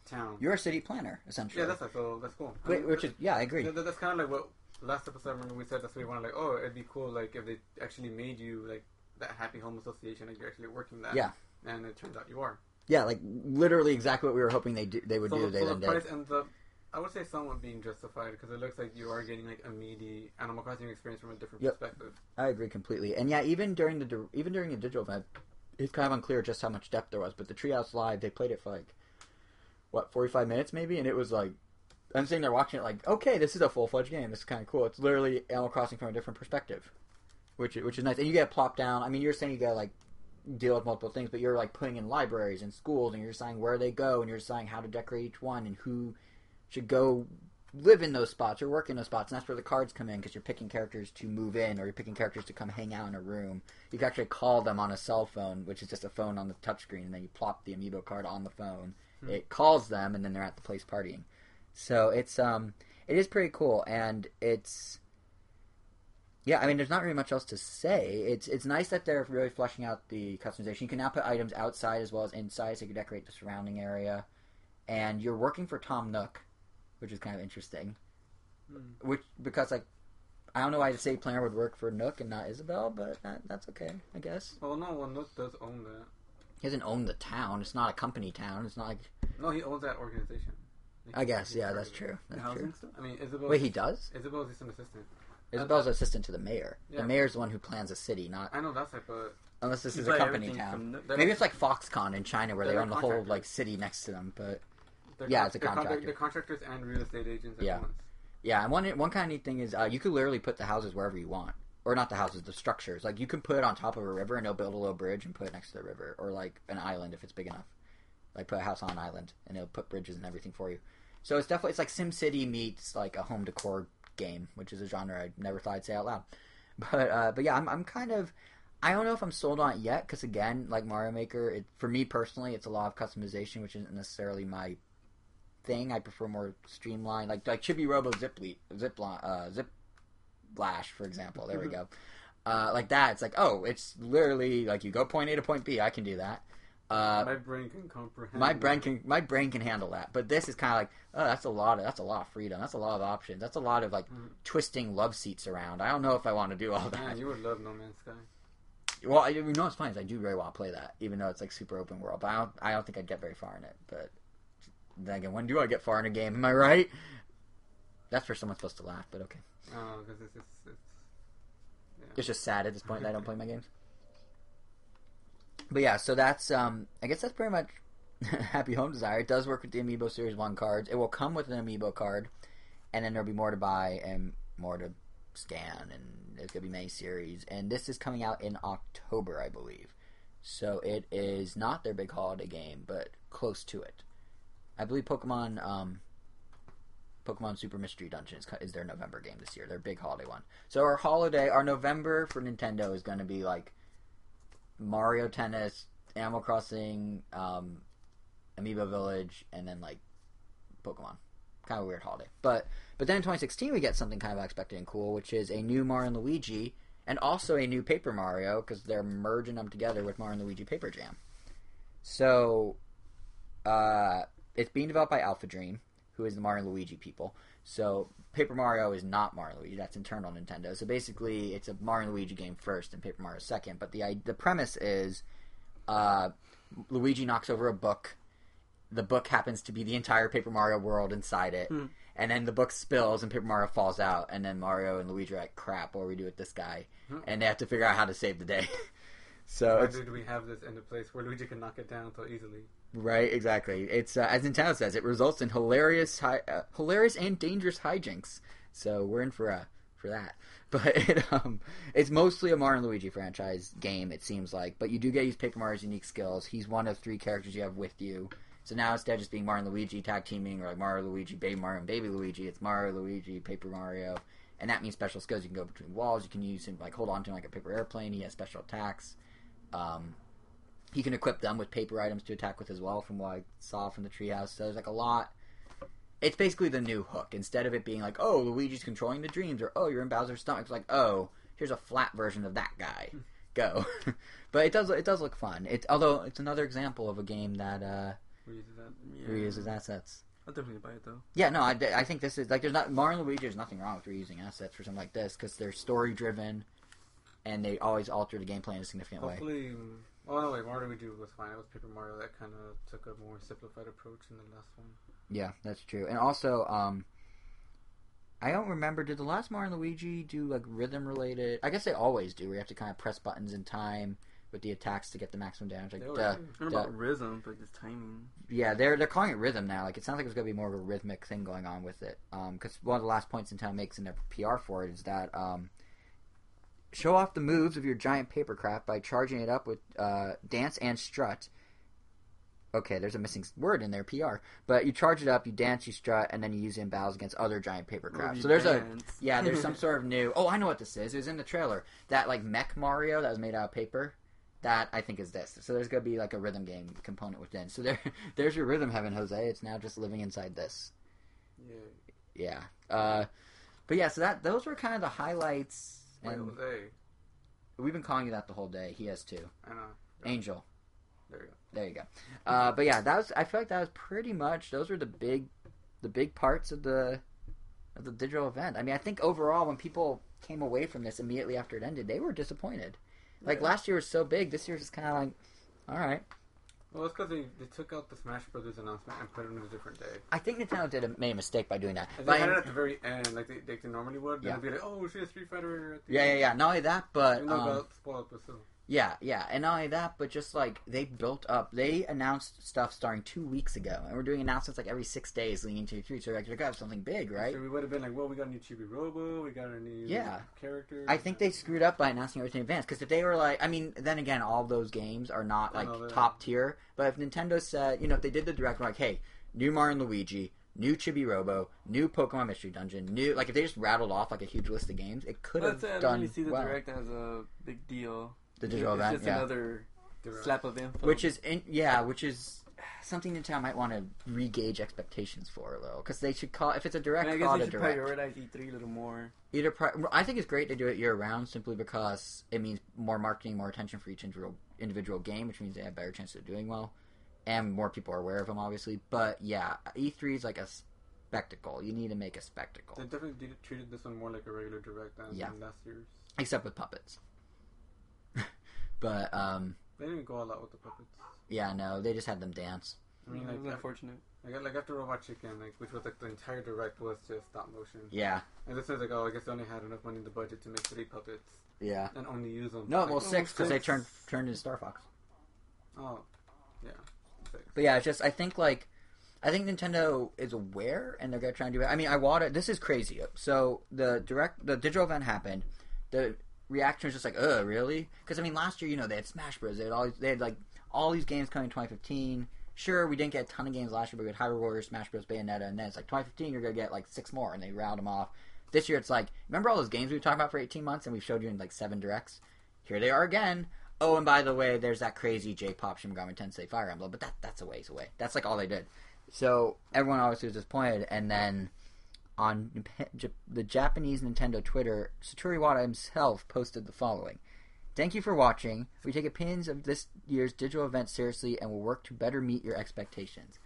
B: town.
A: You're a city planner, essentially.
B: yeah, that's like, so that's cool. I
A: Wait,
B: mean,
A: which is yeah, I agree.
B: that- that's kind of like what last episode. I remember we said that's what we wanted. Like, oh, it'd be cool, like if they actually made you like that Happy Home Association, like you're actually working that.
A: Yeah.
B: And it turns out you are.
A: Yeah, like literally exactly what we were hoping they do, they would
B: so
A: do.
B: the,
A: They
B: so
A: then
B: the
A: did.
B: price ends up, I would say, somewhat being justified because it looks like you are getting like a meaty Animal Crossing experience from a different
A: Yep.
B: perspective.
A: I agree completely. And yeah, even during the even during the digital event, it's kind of unclear just how much depth there was. But the Treehouse Live, they played it for like what forty five minutes maybe, and it was like I'm sitting there watching it like, okay, this is a full fledged game. This is kind of cool. It's literally Animal Crossing from a different perspective, which which is nice. And you get plopped down. I mean, you're saying you got like deal with multiple things, but you're like putting in libraries and schools, and you're deciding where they go, and you're deciding how to decorate each one, and who should go live in those spots or work in those spots. And that's where the cards come in because you're picking characters to move in, or you're picking characters to come hang out in a room. You can actually call them on a cell phone, which is just a phone on the touchscreen, and then you plop the amiibo card on the phone.
B: Hmm.
A: It calls them, and then they're at the place partying. So it's um, it is pretty cool, and it's yeah. I mean, there's not really much else to say. It's it's nice that they're really fleshing out the customization. You can now put items outside as well as inside, so you can decorate the surrounding area. And you're working for Tom Nook, which is kind of interesting.
B: Hmm.
A: Which because like I don't know why the city planner would work for Nook and not Isabel, but that, that's okay, I guess.
B: Well, no, well, Nook does own that.
A: He doesn't own the town. It's not a company town. It's not like
B: No, he owns that organization.
A: I guess yeah, that's true. That's true.
C: stuff.
B: I mean, Isabel.
A: Wait, he does?
B: Isabel's just an assistant.
A: Isabel's assistant to the mayor.
B: Yeah.
A: The mayor's the one who plans a city, not
B: I know that's it, but
A: unless this is a company
C: everything
A: town.
C: from
B: They're
A: Maybe it's like Foxconn in China where they
B: They're
A: own the whole
B: contractors.
A: like city next to them. But
B: they're
A: Yeah, it's a
B: they're con-
A: contractor.
B: They're contractors and real estate agents at
A: Yeah.
B: once.
A: yeah, and one one kind of neat thing is uh, you could literally put the houses wherever you want, or not the houses, the structures. Like you can put it on top of a river and they'll build a little bridge and put it next to the river, or like an island if it's big enough. Like put a house on an island and it'll put bridges and everything for you. So it's definitely it's like Sim City meets like a home decor game, which is a genre I never thought I'd say out loud. But uh, but yeah, I'm I'm kind of I don't know if I'm sold on it yet because again, like Mario Maker, it, for me personally, it's a lot of customization, which isn't necessarily my thing. I prefer more streamlined, like like Chibi Robo Zip Le- Zip uh, Zip Lash, for example. There we
C: Mhm.
A: go. Uh, like that, it's like oh, it's literally like you go point A to point B. I can do that. Uh,
B: my brain can comprehend.
A: my brain can my brain can handle that, but this is kind of like oh, that's a lot of that's a lot of freedom. That's a lot of options. That's a lot of like
B: Mhm.
A: twisting love seats around. I don't know if I want to do all that.
B: Man, you would love No Man's Sky.
A: Well, I, you know what's funny is I do very well play that, even though it's like super open world. But I don't, I don't think I'd get very far in it. But then again, when do I get far in a game? Am I right? That's for someone supposed to laugh, but okay.
B: Oh, because it's, it's, it's
A: It's just sad at this point that I don't play my games. But yeah, so that's um, I guess that's pretty much Happy Home Designer. It does work with the Amiibo Series One cards. It will come with an Amiibo card, and then there'll be more to buy and more to scan, and there's gonna be many series. And this is coming out in October, I believe. So it is not their big holiday game, but close to it. I believe Pokemon um, Pokemon Super Mystery Dungeon is, is their November game this year. Their big holiday one. So our holiday, our November for Nintendo is going to be like Mario Tennis, Animal Crossing, um, Amiibo Village, and then like Pokemon. Kind of a weird holiday, but but then in 2016 we get something kind of unexpected and cool, which is a new Mario and Luigi, and also a new Paper Mario because they're merging them together with Mario and Luigi Paper Jam. So, uh, it's being developed by Alpha Dream, who is the Mario and Luigi people. So Paper Mario is not Mario Luigi; that's internal Nintendo. So basically, it's a Mario and Luigi game first, and Paper Mario second. But the the premise is, uh, Luigi knocks over a book. The book happens to be the entire Paper Mario world inside it,
C: Hmm.
A: and then the book spills, and Paper Mario falls out, and then Mario and Luigi are like, "Crap, what do we do with this guy?"
B: Hmm.
A: And they have to figure out how to save the day. so
B: Why
A: it's
B: did we have this in a place where Luigi can knock it down so easily?
A: Right, exactly. It's uh, as Nintendo says, it results in hilarious, hi- uh, hilarious and dangerous hijinks. So we're in for uh, for that. But it, um, it's mostly a Mario and Luigi franchise game. It seems like, but you do get to use Paper Mario's unique skills. He's one of three characters you have with you. So now instead of just being Mario and Luigi tag teaming or like Mario Luigi, Baby Mario, and Baby Luigi, it's Mario Luigi, Paper Mario, and that means special skills. You can go between walls. You can use him like hold on to him like a paper airplane. He has special attacks. Um, he can equip them with paper items to attack with as well, from what I saw from the treehouse. So there's like a lot. It's basically the new hook. Instead of it being like, oh, Luigi's controlling the dreams, or oh, you're in Bowser's stomach, it's like, oh, here's a flat version of that guy. Go. but it does it does look fun. It although it's another example of a game that uh,
B: Who uses that?
C: Yeah.
A: reuses assets.
C: I'll definitely buy it though.
A: Yeah, no, I, I think this is like there's not Mario and Luigi. There's nothing wrong with reusing assets for something like this because they're story driven, and they always alter the gameplay in a significant way.
B: Hopefully, oh no, wait, Mario Luigi was fine. It was Paper Mario that kind of took a more simplified approach in the last one.
A: Yeah, that's true. And also, um, I don't remember. Did the last Mario and Luigi do like rhythm related? I guess they always do. Where you have to kind of press buttons in time with the attacks to get the maximum damage. Like,
B: They
A: duh.
C: I don't know about rhythm, but just timing.
A: yeah, they're they're calling it rhythm now. Like, it sounds like there's gonna be more of a rhythmic thing going on with it. Because one of the last points in town makes in their PR for it is that um, show off the moves of your giant paper craft by charging it up with uh, dance and strut. Okay, there's a missing word in there, PR. But you charge it up, you dance, you strut, and then you use it in battles against other giant paper
C: Or
A: crafts. So there's a yeah, there's some sort of new. Oh, I know what this is. It was in the trailer. That like mech Mario that was made out of paper. That I think is this. So there's gonna be like a rhythm game component within. So there, there's your rhythm heaven, Jose. It's now just living inside this.
B: Yeah.
A: Yeah. Uh, but yeah, so that those were kind of the highlights. And we've been calling you that the whole day. He has too.
B: I know.
A: Angel.
B: There you go.
A: There you go. Uh, but yeah, that was. I feel like that was pretty much. Those were the big, the big parts of the, of the digital event. I mean, I think overall, when people came away from this immediately after it ended, they were disappointed. Like
B: Yeah.
A: last year was so big. This year's just kind of like, all right.
B: Well, it's because they, they took out the Smash Brothers announcement and put it on a different day.
A: I think Nintendo did a, made a mistake by doing that.
B: And
A: But
B: they had it at the very end, like they, they normally would. Then
A: Yeah.
B: it'd be like, oh, she has Street Fighter at the
A: yeah, yeah, yeah. Not only that, but um,
B: that's spoiled, but still.
A: Yeah, yeah, and not only that, but just like they built up, they announced stuff starting two weeks ago, and we're doing announcements like every six days leading into three. So like, gonna have something big, right?
B: So we would have been like, well, we got a new Chibi Robo, we got a new
A: Yeah.
B: character.
A: I think they screwed up by announcing everything in advance. Because if they were like, I mean, then again, all those games are not like top tier. But if Nintendo said, you know, if they did the direct, like, hey, new Mario and Luigi, new Chibi Robo, new Pokemon Mystery Dungeon, new like if they just rattled off like a huge list of games, it could have
C: Let's I
A: done
C: really see the
A: well.
C: direct as a big deal.
A: The digital
C: it's
A: event,
C: just
A: yeah.
C: another
B: Direct.
C: slap of info.
A: which is in, yeah, which is something Nintendo might want to re-gauge expectations for a little because they should call if it's a direct
C: And I guess
A: call
C: they
A: to
C: should
A: direct.
C: prioritize E3 a little more.
A: Either pri- I think it's great to do it year round simply because it means more marketing, more attention for each individual individual game, which means they have better chance of doing well, and more people are aware of them, obviously. But yeah, E3 is like a spectacle. You need to make a spectacle,
B: They definitely treated this one more like a regular direct than
A: Yeah.
B: last year's.
A: except with puppets. But um,
B: They didn't go all out with the puppets.
A: yeah, no, they just had them dance.
B: I mean,
C: it was
B: like,
C: unfortunate.
B: like, like after Robot Chicken, like which was like the entire direct was just stop motion.
A: Yeah,
B: And this is like, oh, I guess they only had enough money in the budget to make three puppets
A: yeah.
B: and only use them.
A: No,
B: like,
A: well, six because they turned turned into Star Fox.
B: Oh, yeah, six.
A: But yeah, it's just I think like I think Nintendo is aware and they're gonna try and do it. I mean, I Iwata, this is crazy. So the direct, the digital event happened. The reaction was just like, "Uh, really?" Because I mean, last year, you know, they had Smash Bros. They had all they had like all these games coming in 2015. Sure, we didn't get a ton of games last year, but we had Hyrule Warriors, Smash Bros, Bayonetta, and then it's like 2015, you're gonna get like six more, and they round them off. This year, it's like, remember all those games we were talking about for 18 months, and we showed you in like seven directs. Here they are again. Oh, and by the way, there's that crazy J-pop Shin Megami Tensei Fire Emblem, but that that's a ways away. That's like all they did. So everyone obviously was disappointed, and then on the Japanese Nintendo Twitter, Satoru Iwata himself posted the following: "Thank you for watching. We take opinions of this year's digital event seriously, and will work to better meet your expectations."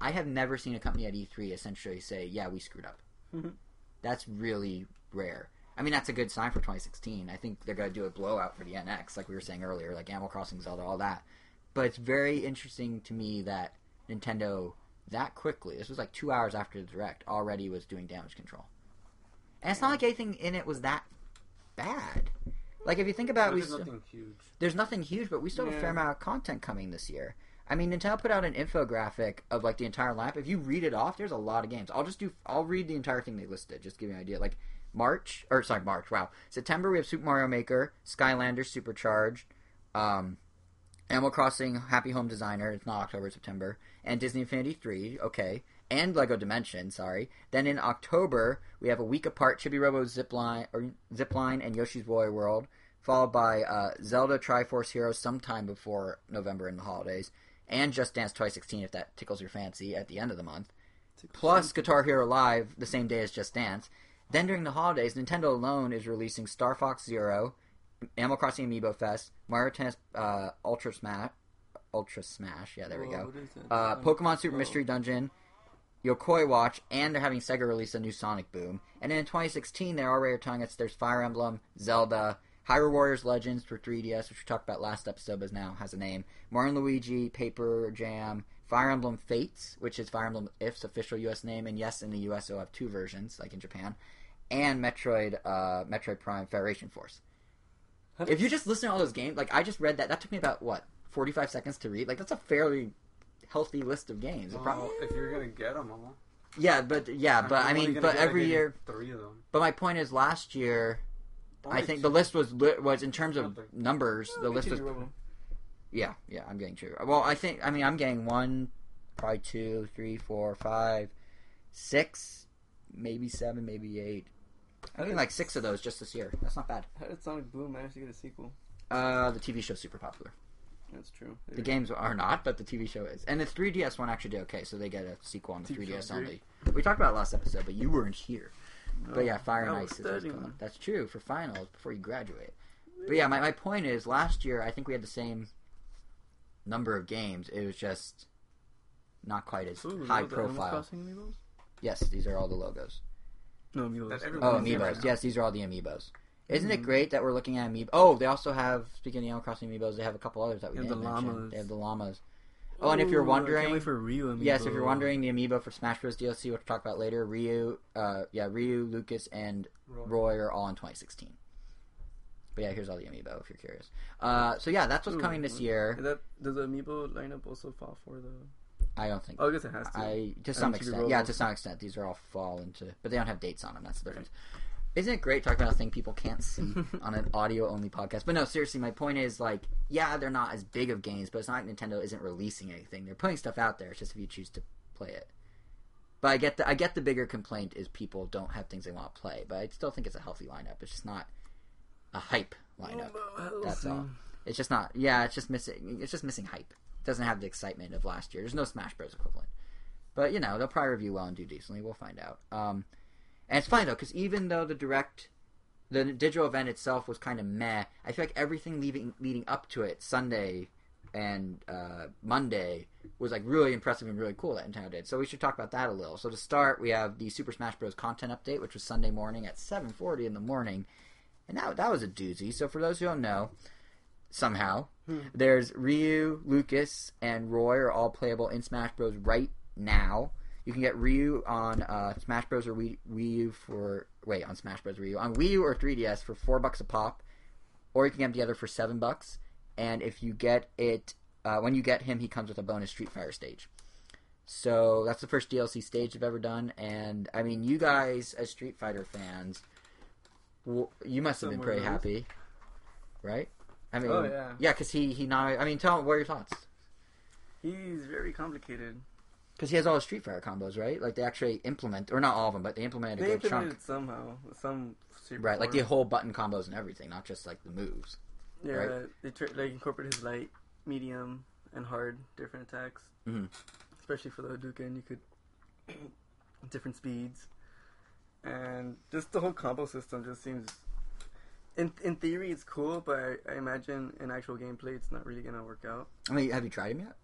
A: I have never seen a company at E3 essentially say, "Yeah, we screwed up."
C: Mhm.
A: That's really rare. I mean, that's a good sign for 2016. I think they're going to do a blowout for the NX, like we were saying earlier, like Animal Crossing, Zelda, all that. But it's very interesting to me that Nintendo that quickly, this was like two hours after the direct, already was doing damage control. And it's not like anything in it was that bad. Like if you think about, it, we
B: There's
A: still,
B: nothing huge.
A: there's nothing huge, but we still have a fair amount of content coming this year. I mean, Nintendo put out an infographic of like the entire lineup. If you read it off, there's a lot of games. I'll just do. I'll read the entire thing they listed, just to give you an idea. Like March, or sorry, March. Wow, September we have Super Mario Maker, Skylanders Supercharged, um, Animal Crossing Happy Home Designer. It's not October, September, and Disney Infinity Three. Okay, and Lego Dimension. Sorry. Then in October we have a week apart Chibi Robo Zipline or Zipline and Yoshi's Woolly World followed by uh, Zelda Triforce Heroes sometime before November and the holidays, and Just Dance 2016 if that tickles your fancy at the end of the month. Plus Guitar Hero Live the same day as Just Dance. Then during the holidays, Nintendo alone is releasing Star Fox Zero, Animal Crossing Amiibo Fest, Mario Tennis uh, Ultra Smash, Ultra Smash. Yeah, there we go.
C: what is that?
A: Uh, Pokemon Super. Mystery Dungeon, Yo-kai Watch, and they're having Sega release a new Sonic Boom. And then in 2016, they're already telling us there's Fire Emblem, Zelda, Hyrule Warriors Legends for 3DS, which we talked about last episode, but now has a name. Mario Luigi, Paper Jam, Fire Emblem Fates, which is Fire Emblem If's official U.S. name, and yes, in the U.S. it'll have two versions, like in Japan, and Metroid, uh, Metroid Prime Federation Force. If you just listen to all those games, like I just read that, that took me about what 45 seconds to read. Like that's a fairly healthy list of games. Oh,
B: well,
A: prob-
B: if you're gonna get them all,
A: yeah, but yeah, but I
B: I'm only
A: mean, but every year.
B: three of them.
A: But my point is, last year I think
B: two-
A: the list was li- was in terms of
B: Something.
A: numbers.
C: Oh,
A: The list
C: too,
A: was yeah, yeah. I'm getting two. Well, I think I mean I'm getting one, probably two, three, four, five, six, maybe seven, maybe eight. Getting like six of those just this year. That's not bad.
C: How did Sonic Boom manage to get a sequel?
A: Uh, the TV show's super popular.
C: That's true.
A: The games are not, but the TV show is. And the 3DS one actually did okay, so they get a sequel on the
C: TV
A: 3DS only. We talked about it last episode, but you weren't here. But yeah, Fire and Ice is what's
C: studying.
A: coming. That's true for finals before you graduate. But yeah, my, my point is, last year I think we had the same number of games. It was just not quite as
C: Ooh,
A: high
C: those are Animal
A: profile. Yes, these are all the logos.
C: No, amiibos.
A: Oh, amiibos. yes, these are all the amiibos. Isn't
C: Mm-hmm.
A: it great that we're looking at amiibo? Oh, they also have speaking of the Animal Crossing amiibos, they have a couple others that we
C: They have
A: didn't
C: the
A: mention.
C: llamas.
A: They have the llamas. Oh, and if you're
C: Ooh, I
A: wondering,
C: can't wait for Ryu amiibo.
A: Yes, if you're wondering, the amiibo for Smash Bros. DLC, which we'll talk about later, Ryu, uh, yeah, Ryu, Lucas, and
B: Roy.
A: Roy are all in 2016. But yeah, here's all the amiibo if you're curious. Uh, so yeah, that's what's
C: Ooh,
A: coming this year.
C: that does the amiibo lineup also fall for the?
A: I don't think.
C: Oh, I guess it has to.
A: I to some extent, yeah, to some extent, these are all fall into, but they don't have dates on them. That's the difference. Isn't it great talking about a thing people can't see on an audio only podcast? But no, seriously, my point is like, yeah, they're not as big of games, but it's not like Nintendo isn't releasing anything. They're putting stuff out there. It's just if you choose to play it. But I get the I get the bigger complaint is people don't have things they want to play. But I still think it's a healthy lineup. It's just not a hype lineup.
C: Oh,
A: That's all. It's just not. Yeah, it's just missing. It's just missing hype. Doesn't have the excitement of last year. There's no Smash Bros. equivalent. But you know they'll probably review well and do decently. We'll find out. Um, and it's funny though because even though the direct, the digital event itself was kind of meh, I feel like everything leading leading up to it, Sunday and uh, Monday, was like really impressive and really cool that Nintendo did. So we should talk about that a little. So to start, we have the Super Smash Bros. content update, which was Sunday morning at 7:40 in the morning, and that that was a doozy. So for those who don't know, somehow there's Ryu, Lucas, and Roy are all playable in Smash Bros. right now. You can get Ryu on uh, Smash Bros. or Wii, Wii U for wait on Smash Bros. Ryu on Wii U or 3DS for four bucks a pop, or you can get them together for seven bucks. And if you get it uh, when you get him, he comes with a bonus Street Fighter stage. So that's the first DLC stage I've ever done, and I mean, you guys as Street Fighter fans, you must have been pretty
C: else.
A: happy, right? I mean,
C: Oh, yeah.
A: yeah, because he he not. I mean, tell what are your thoughts?
C: He's very complicated.
A: Because he has all the Street Fighter combos, right? Like they actually implement, or not all of them, but they implemented a
C: They
A: good
C: implemented
A: chunk,
C: somehow. Some
A: right? Like the whole button combos and everything, not just like the moves.
C: yeah.
A: right?
C: They tr- like incorporate his light, medium, and hard different attacks.
A: Mhm.
C: Especially for the Hadouken, you could different speeds, and just the whole combo system just seems. In in theory, it's cool, but I, I imagine in actual gameplay, it's not really gonna work out.
A: I mean, have you tried him yet?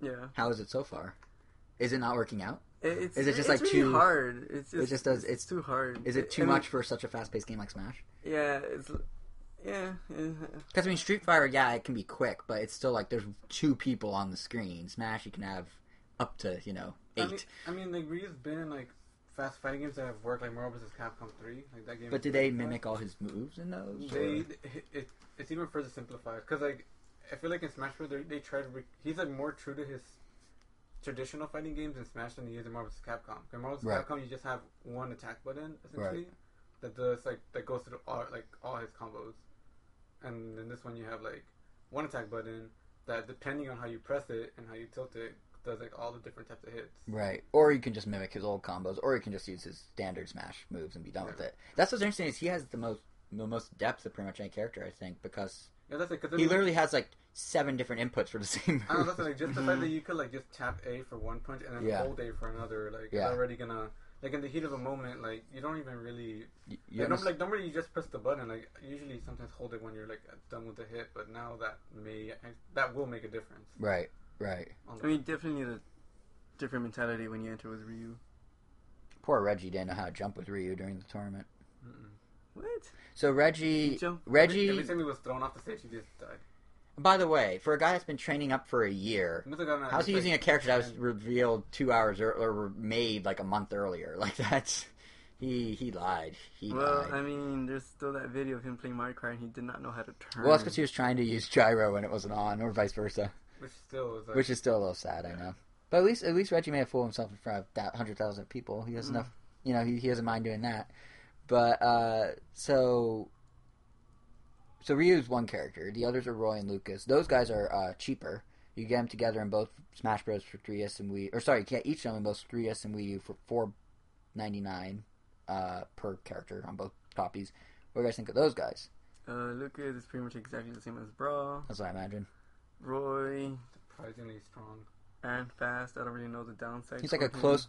C: Yeah,
A: How is it so far? Is it not working out?
C: It- it's
A: Is it just,
C: it's
A: like,
C: really
A: too-
C: hard? It's just
A: just does-
C: it's,
A: it's-
C: too hard.
A: Is it too
C: I mean,
A: much for such a fast-paced game like Smash?
C: Yeah, it's yeah.
A: Because I mean, Street Fighter, yeah, it can be quick, but it's still like there's two people on the screen. Smash, you can have up to you know eight.
B: I mean, I mean, like Ryu's been in like fast fighting games that have worked, like Marvel vs. Capcom 3, like that game.
A: but
B: is
A: did they
B: fast.
A: mimic all his moves in those?
B: They, it, it, it's even further simplified because like I feel like in Smash Bros. They, they try to re- he's like more true to his traditional fighting games in Smash than he is in Marvel vs. Capcom. In Marvel vs.
A: Right.
B: Capcom, you just have one attack button essentially that does like that goes through all like all his combos, and in this one you have like one attack button that depending on how you press it and how you tilt it does like all the different types of hits.
A: Right. Or you can just mimic his old combos, or you can just use his standard Smash moves and be done with it. That's what's interesting is he has the most the most depth of pretty much any character, I think, because
B: Yeah, that's I
A: he
B: mean-
A: literally has like seven different inputs for the same
B: I don't know,
A: move.
B: that's like just the fact that you could like just tap A for one punch and then
A: Yeah.
B: hold A for another, like
A: Yeah.
B: it's already gonna like in the heat of a moment, like you don't even really
A: You- you
B: like, norm- like normally you just press the button. Like usually sometimes hold it when you're like done with the hit, but now that may that will make a difference.
A: right, right.
C: I mean, definitely need a different mentality when you enter with Ryu.
A: Poor Reggie didn't know how to jump with Ryu during the tournament.
B: Mm-mm.
C: What?
A: So Reggie,
C: Jump.
A: Reggie.
B: Every time he was thrown off the stage, he just died.
A: By the way, for a guy that's been training up for a year,
B: He must have gotten
A: how's he using a character that was revealed two hours or, or made like a month earlier? Like that's he he lied. He
C: Well,
A: lied.
C: I mean, there's still that video of him playing Mario Kart and he did not know how to turn.
A: well, that's because he was trying to use gyro when it wasn't on, or vice versa,
B: which still is like,
A: which is still a little sad. I know, but at least at least Reggie may have fooled himself in front of that hundred thousand people. He has
C: Mm.
A: enough, you know, he, he doesn't mind doing that. But uh so so Ryu's one character. The others are Roy and Lucas. Those guys are uh, cheaper. You get them together in both Smash Bros. for 3DS and Wii. Or sorry, you get each of them in both 3DS and Wii U for four ninety nine uh, per character on both copies. What do you guys think of those guys?
C: Uh, Lucas is pretty much exactly the same as Brawl.
A: That's what I imagine.
C: Roy
B: surprisingly strong.
C: and fast. I don't really know the downside.
A: He's like a close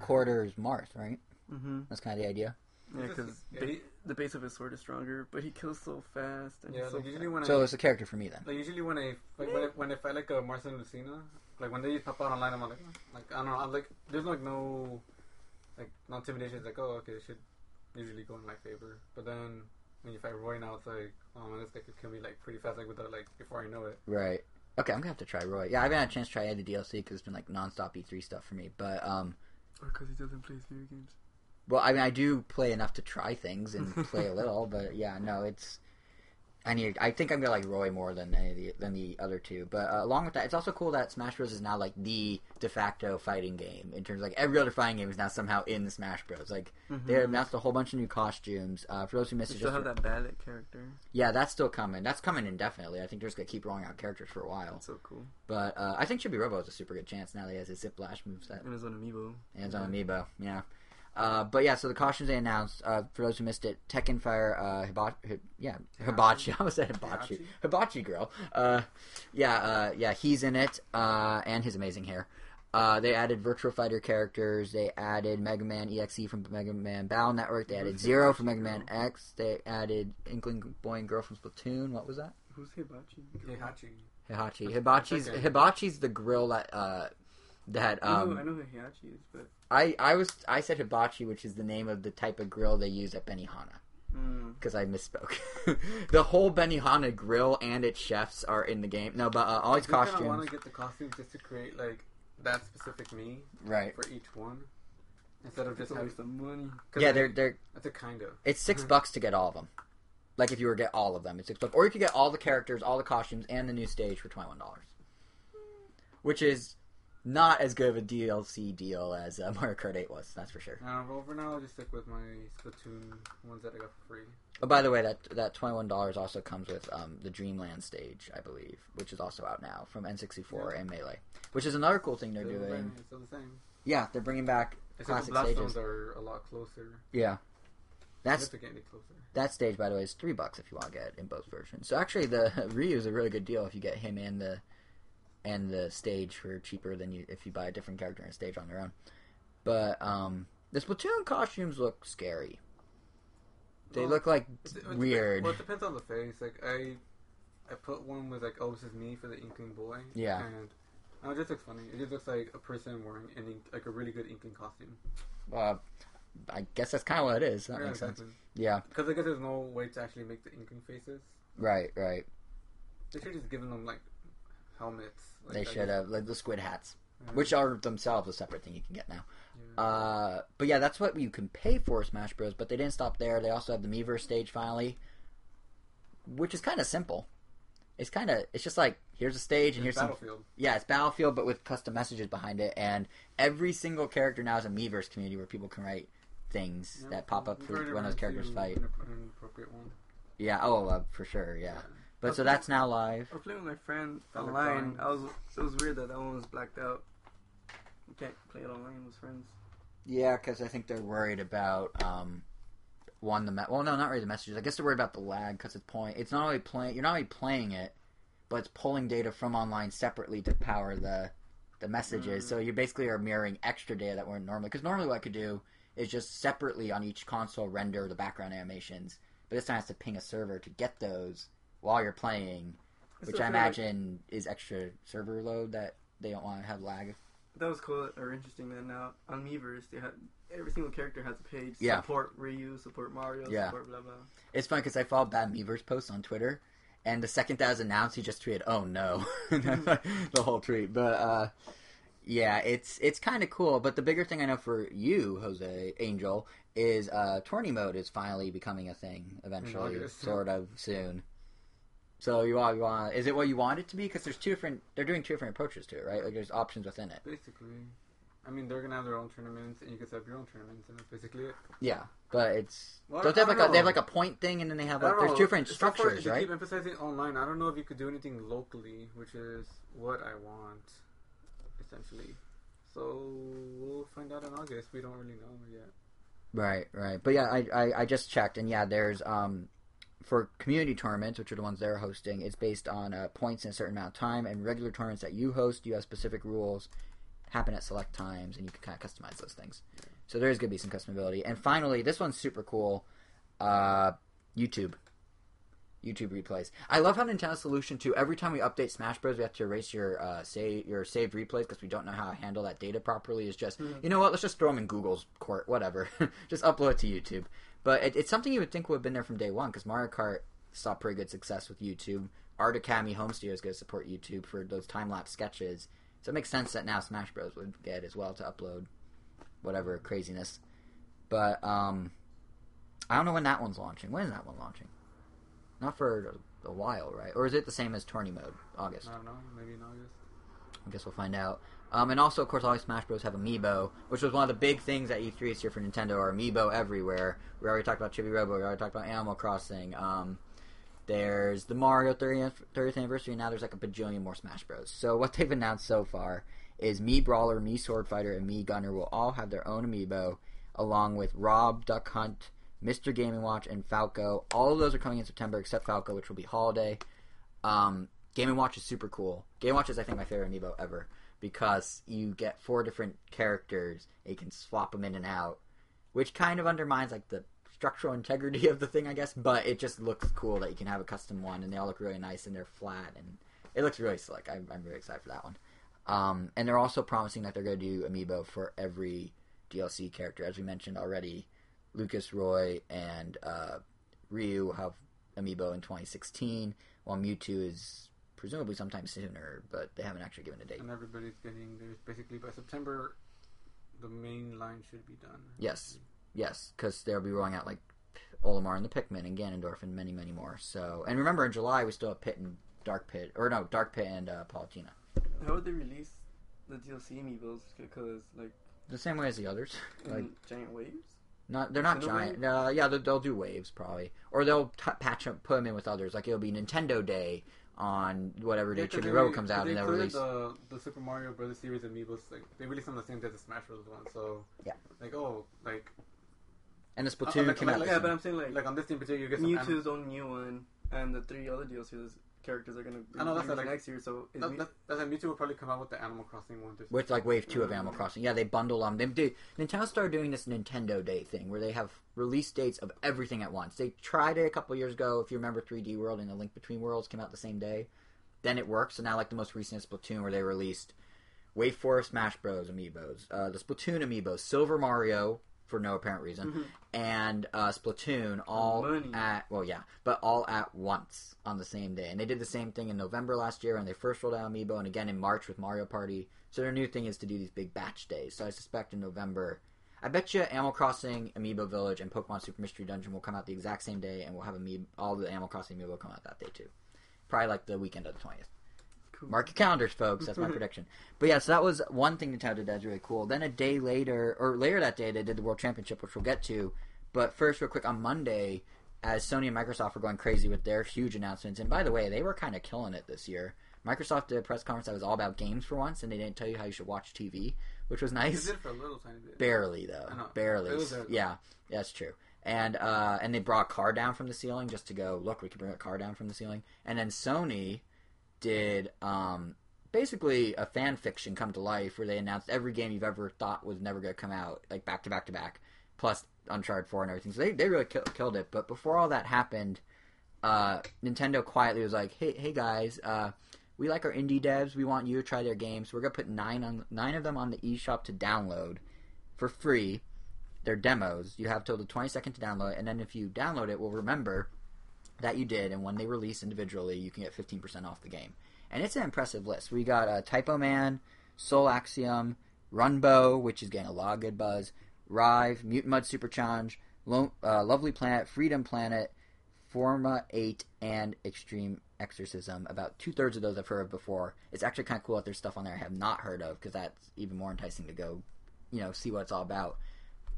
A: quarters Marth, right?
C: Mm-hmm.
A: That's kind of the idea.
C: Yeah, because
B: yeah, he-
C: the base of his sword is stronger, but he kills so fast. And
B: yeah,
C: he's so
B: like usually
C: fast.
B: when
A: So it's a character for me then.
B: like usually when I like when I, when I fight like a Marth or Lucina, like when they pop out online, I'm like like I don't know, I'm like there's like no like no intimidation. It's like oh okay, it should usually go in my favor. But then when you fight Roy now, it's like oh man, this guy could kill me like pretty fast, like without like before I know it.
A: Right. Okay, I'm gonna have to try Roy. Yeah, I haven't had a chance to try any DLC because it's been like nonstop E3 stuff for me. But um,
C: Or because he doesn't play video games.
A: well, I mean, I do play enough to try things and play a little. But yeah, no, it's. I need. I think I'm gonna like Roy more than any of the than the other two. But uh, along with that, it's also cool that Smash Bros is now like the de facto fighting game in terms of like every other fighting game is now somehow in the Smash Bros. Like
C: Mm-hmm.
A: they announced a whole bunch of new costumes. Uh, for those who missed
C: They
A: it,
C: still
A: just
C: have that ballet character.
A: yeah, that's still coming. That's coming indefinitely. I think they're just gonna keep rolling out characters for a while.
C: That's so cool.
A: But uh, I think Chibi Robo is a super good chance now that he has his Zip Lash moveset
C: And his own amiibo.
A: and it's on Amiibo. Yeah. Uh, but yeah, so the costumes they announced, uh, for those who missed it, Tekken Fire, uh, Hibachi, Hi- yeah, Hibachi. I almost said Hibachi.
B: Hibachi.
A: Hibachi girl. Uh, yeah, uh, yeah, he's in it, uh, and his amazing hair. Uh, they added Virtua Fighter characters. They added Mega Man EXE from Mega Man Battle Network. They added
C: Who's
A: Zero
C: Hibachi
A: from Mega Man? X. They added Inkling Boy and Girl from Splatoon. What was that?
C: Who's Hibachi?
B: Heihachi.
A: Hibachi. Hibachi's
B: okay.
A: Hibachi's the grill that uh, that
C: I,
A: um,
C: know, I know who Hibachi is, but
A: I, I was I said hibachi, which is the name of the type of grill they use at Benihana,
C: mm,
A: because I misspoke. the whole Benihana grill and its chefs are in the game. No, but uh, all
B: I
A: these
B: do kinda want to get the costumes just to create like that specific me
A: right?
B: for each one, instead of just
C: a
B: having.
C: waste of money.
B: 'cause,
A: Yeah, they're they're
B: That's a kind of.
A: it's 6
B: Mhm.
A: bucks to get all of them. Like if you were to get all of them, it's six bucks, or you could get all the characters, all the costumes, and the new stage for twenty one dollars, which is not as good of a DLC deal as uh, Mario Kart Eight was. That's for sure.
B: Uh, well, for now, I'll just stick with my Splatoon ones that I got for free.
A: Oh, by the way, that that twenty one dollars also comes with um, the Dreamland stage, I believe, which is also out now from N sixty four and Melee, which is another cool thing they're
B: Still
A: doing.
B: it's still the same.
A: Yeah, they're bringing back
B: Except the
A: classic
B: blast
A: stages.
B: are a lot closer.
A: Yeah, that's that stage. By the way, is three bucks if you want to get it in both versions. So actually, the Ryu is a really good deal if you get him and the and the stage for cheaper than you if you buy a different character and a stage on their own. But um, the Splatoon costumes look scary. They
B: Well,
A: look like
B: It- it
A: weird.
B: Well, it depends on the face. Like I, I put one with like, oh, this is me for the Inkling boy.
A: Yeah.
B: And oh, it just looks funny. It just looks like a person wearing an ink, like a really good Inkling costume.
A: Uh, I guess that's kind of what it is. That
B: yeah,
A: makes sense. Yeah.
B: Because I guess there's no way to actually make the Inkling faces.
A: Right. Right.
B: They should just given them like helmets. Like,
A: they should have like the squid hats,
B: yeah.
A: which are themselves a separate thing you can get now.
B: Yeah.
A: Uh, but yeah, that's what you can pay for Smash Bros. But they didn't stop there. They also have the Miiverse stage finally, which is kind of simple. It's kind of it's just like here's a stage and
B: It's
A: here's some
B: Battlefield.
A: yeah it's Battlefield but with custom messages behind it and every single character now is a Miiverse community where people can write things
B: Yeah,
A: that pop up for when those characters fight.
B: An, an one.
A: Yeah, oh uh, for sure, yeah. But so that's now live.
C: I was playing with my friend online. I was it was weird that that one was blacked out. You can't play it online with friends.
A: Yeah, because I think they're worried about um, one the me- well, no, not really the messages. I guess they're worried about the lag because it's point. It's not only playing. You're not only playing it, but it's pulling data from online separately to power the the messages.
C: Mm.
A: So you basically are mirroring extra data that weren't normally. Because normally what I could do is just separately on each console render the background animations, but this time I have to ping a server to get those while you're playing, which I
C: like
A: imagine is extra server load that they don't want to have lag.
C: that was cool or interesting Then now on Miiverse they had every single character has a page.
A: Yeah.
C: Support Ryu, support Mario,
A: Yeah.
C: support blah blah.
A: It's fun because I follow Bad Beaver's post on Twitter, and the second that was announced, he just tweeted, "Oh no," the whole tweet. But uh, yeah, it's it's kind of cool. But the bigger thing I know for you, Jose Angel, is uh, tourney mode is finally becoming a thing eventually,
B: August.
A: sort of soon. So you want, you want is it what you want it to be? Because there's two different they're doing two different approaches to it, right? Like there's options within it.
B: Basically, I mean, they're gonna have their own tournaments, and you can set up your own tournaments, and that's basically it.
A: Yeah, but it's
B: Well,
A: don't they have like a, they have like a point thing, and then they have like there's
B: know.
A: two different
B: So
A: structures,
B: they
A: right?
B: keep emphasizing online. I don't know if you could do anything locally, which is what I want, essentially. So we'll find out in August. We don't really know yet.
A: Right, right. But yeah, I, I, I just checked, and yeah, there's um for community tournaments, which are the ones they're hosting, it's based on uh, points in a certain amount of time, and regular tournaments that you host, you have specific rules, happen at select times, and you can kind of customize those things. So there is going to be some customability. And finally, this one's super cool. Uh, YouTube. YouTube replays. I love how Nintendo's solution to every time we update Smash Bros, we have to erase your uh, save your saved replays because we don't know how to handle that data properly. Is just
C: Mhm.
A: you know what? Let's just throw them in Google's court, whatever. just upload it to YouTube. But it, it's something you would think would have been there from day one because Mario Kart saw pretty good success with YouTube. Art Academy Home Studio is going to support YouTube for those time lapse sketches. So it makes sense that now Smash Bros would get as well to upload whatever craziness. But um, I don't know when that one's launching. When is that one launching? Not for a, a while, right? Or is it the same as Tourney Mode? August.
B: I don't know. Maybe in August.
A: I guess we'll find out. Um, and also, of course, all these Smash Bros. have Amiibo, which was one of the big things at E3 this year for Nintendo, are Amiibo everywhere. We already talked about Chibi Robo, we already talked about Animal Crossing. Um, there's the Mario 30th, 30th anniversary, and now there's like a bajillion more Smash Bros. So what they've announced so far is Mii Brawler, Mii Sword Fighter, and Mii Gunner will all have their own Amiibo. along with Rob, Duck Hunt, Mr. Game & Watch, and Falco. All of those are coming in September, except Falco, which will be holiday. Um, Watch is super cool. Game Watch is, I think, my favorite amiibo ever because you get four different characters. And you can swap them in and out, which kind of undermines like the structural integrity of the thing, I guess. But it just looks cool that you can have a custom one, and they all look really nice and they're flat, and it looks really slick. I'm, I'm very excited for that one. Um, and they're also promising that they're going to do amiibo for every DLC character, as we mentioned already. Lucas, Roy, and uh, Ryu have amiibo in 2016, while Mewtwo is presumably sometime sooner, but they haven't actually given a date.
B: And everybody's getting theirs basically by September. The main line should be done.
A: Yes, yes, because they'll be rolling out like Olimar and the Pikmin and Ganondorf and many, many more. So, and remember in July we still have Pit and Dark Pit, or no, Dark Pit and uh, Palutena.
C: How would they release the DLC amiibos? Because like
A: The same way as the others. Like
C: giant waves.
A: not, they're not giant. Uh, yeah, they'll, they'll do waves probably, or they'll t- patch up, put them in with others. Like it'll be Nintendo Day on whatever day
B: 'cause
A: Chibi
B: they
A: Road
B: re-
A: comes
B: 'cause
A: out,
B: they
A: and they'll release.
B: the the Super Mario Brothers series amiibos. Like they released them the same day as the Smash Bros. one. So
A: Yeah.
B: like oh like
A: And the uh, Splatoon uh,
B: like-
A: came
B: like-
A: out.
B: like-
C: Yeah, but I'm saying like,
B: like on this team particular, you get some.
C: Mewtwo's own new one, and the three other DLCs characters are gonna be
B: I know, that's
C: released
B: like-
C: next year. So is
B: That,
C: Mew-
B: that, that's like Mewtwo will probably come out with the Animal Crossing one. Just,
A: with like Wave Two of Animal Crossing. Yeah, they bundle them. They do. Nintendo started doing this Nintendo Day thing where they have release dates of everything at once. They tried it a couple years ago. If you remember, 3D World and the Link Between Worlds came out the same day. Then it worked. So now, like the most recent is Splatoon, where they released Wave Four Smash Bros. amiibos, uh, the Splatoon amiibos, Silver Mario for no apparent reason,
C: Mhm.
A: and uh, Splatoon all
C: Money.
A: at well, yeah, but all at once on the same day. And they did the same thing in November last year when they first rolled out Amiibo, and again in March with Mario Party. So their new thing is to do these big batch days. So I suspect in November, I bet you Animal Crossing, Amiibo Village, and Pokemon Super Mystery Dungeon will come out the exact same day, and we'll have Amiibo, all the Animal Crossing Amiibo come out that day too. Probably like the weekend of the twentieth.
C: Cool.
A: Mark your calendars, folks. That's my prediction. But yeah, so that was one thing Nintendo did that's really cool. Then a day later, or later that day, they did the World Championship, which we'll get to. But first, real quick, on Monday, as Sony and Microsoft were going crazy with their huge announcements, and by the way, they were kind of killing it this year. Microsoft did a press conference that was all about games for once, and they didn't tell you how you should watch TV, which was nice.
B: They did for a little tiny bit.
A: Barely though, barely.
B: There.
A: yeah, that's true. And uh, and they brought a car down from the ceiling just to go look. We can bring a car down from the ceiling. And then Sony did um, basically a fan fiction come to life where they announced every game you've ever thought was never going to come out, like back to back to back, plus Uncharted Four and everything. So they they really kill, killed it. But before all that happened, uh, Nintendo quietly was like, "Hey hey guys." Uh, we like our indie devs. We want you to try their games. We're gonna put nine on nine of them on the eShop to download for free. They're demos. You have till the 22nd to download, and then if you download it, we'll remember that you did. And when they release individually, you can get 15% off the game. And it's an impressive list. We got uh, Typoman, Soul Axiom, Runbow, which is getting a lot of good buzz, Rive, Mutant Mudds Super Challenge, Lo- uh, Lovely Planet, Freedom Planet, Forma 8, and Extreme Exorcism. About two thirds of those I've heard of before. It's actually kind of cool that there's stuff on there I have not heard of because that's even more enticing to go, you know, see what it's all about.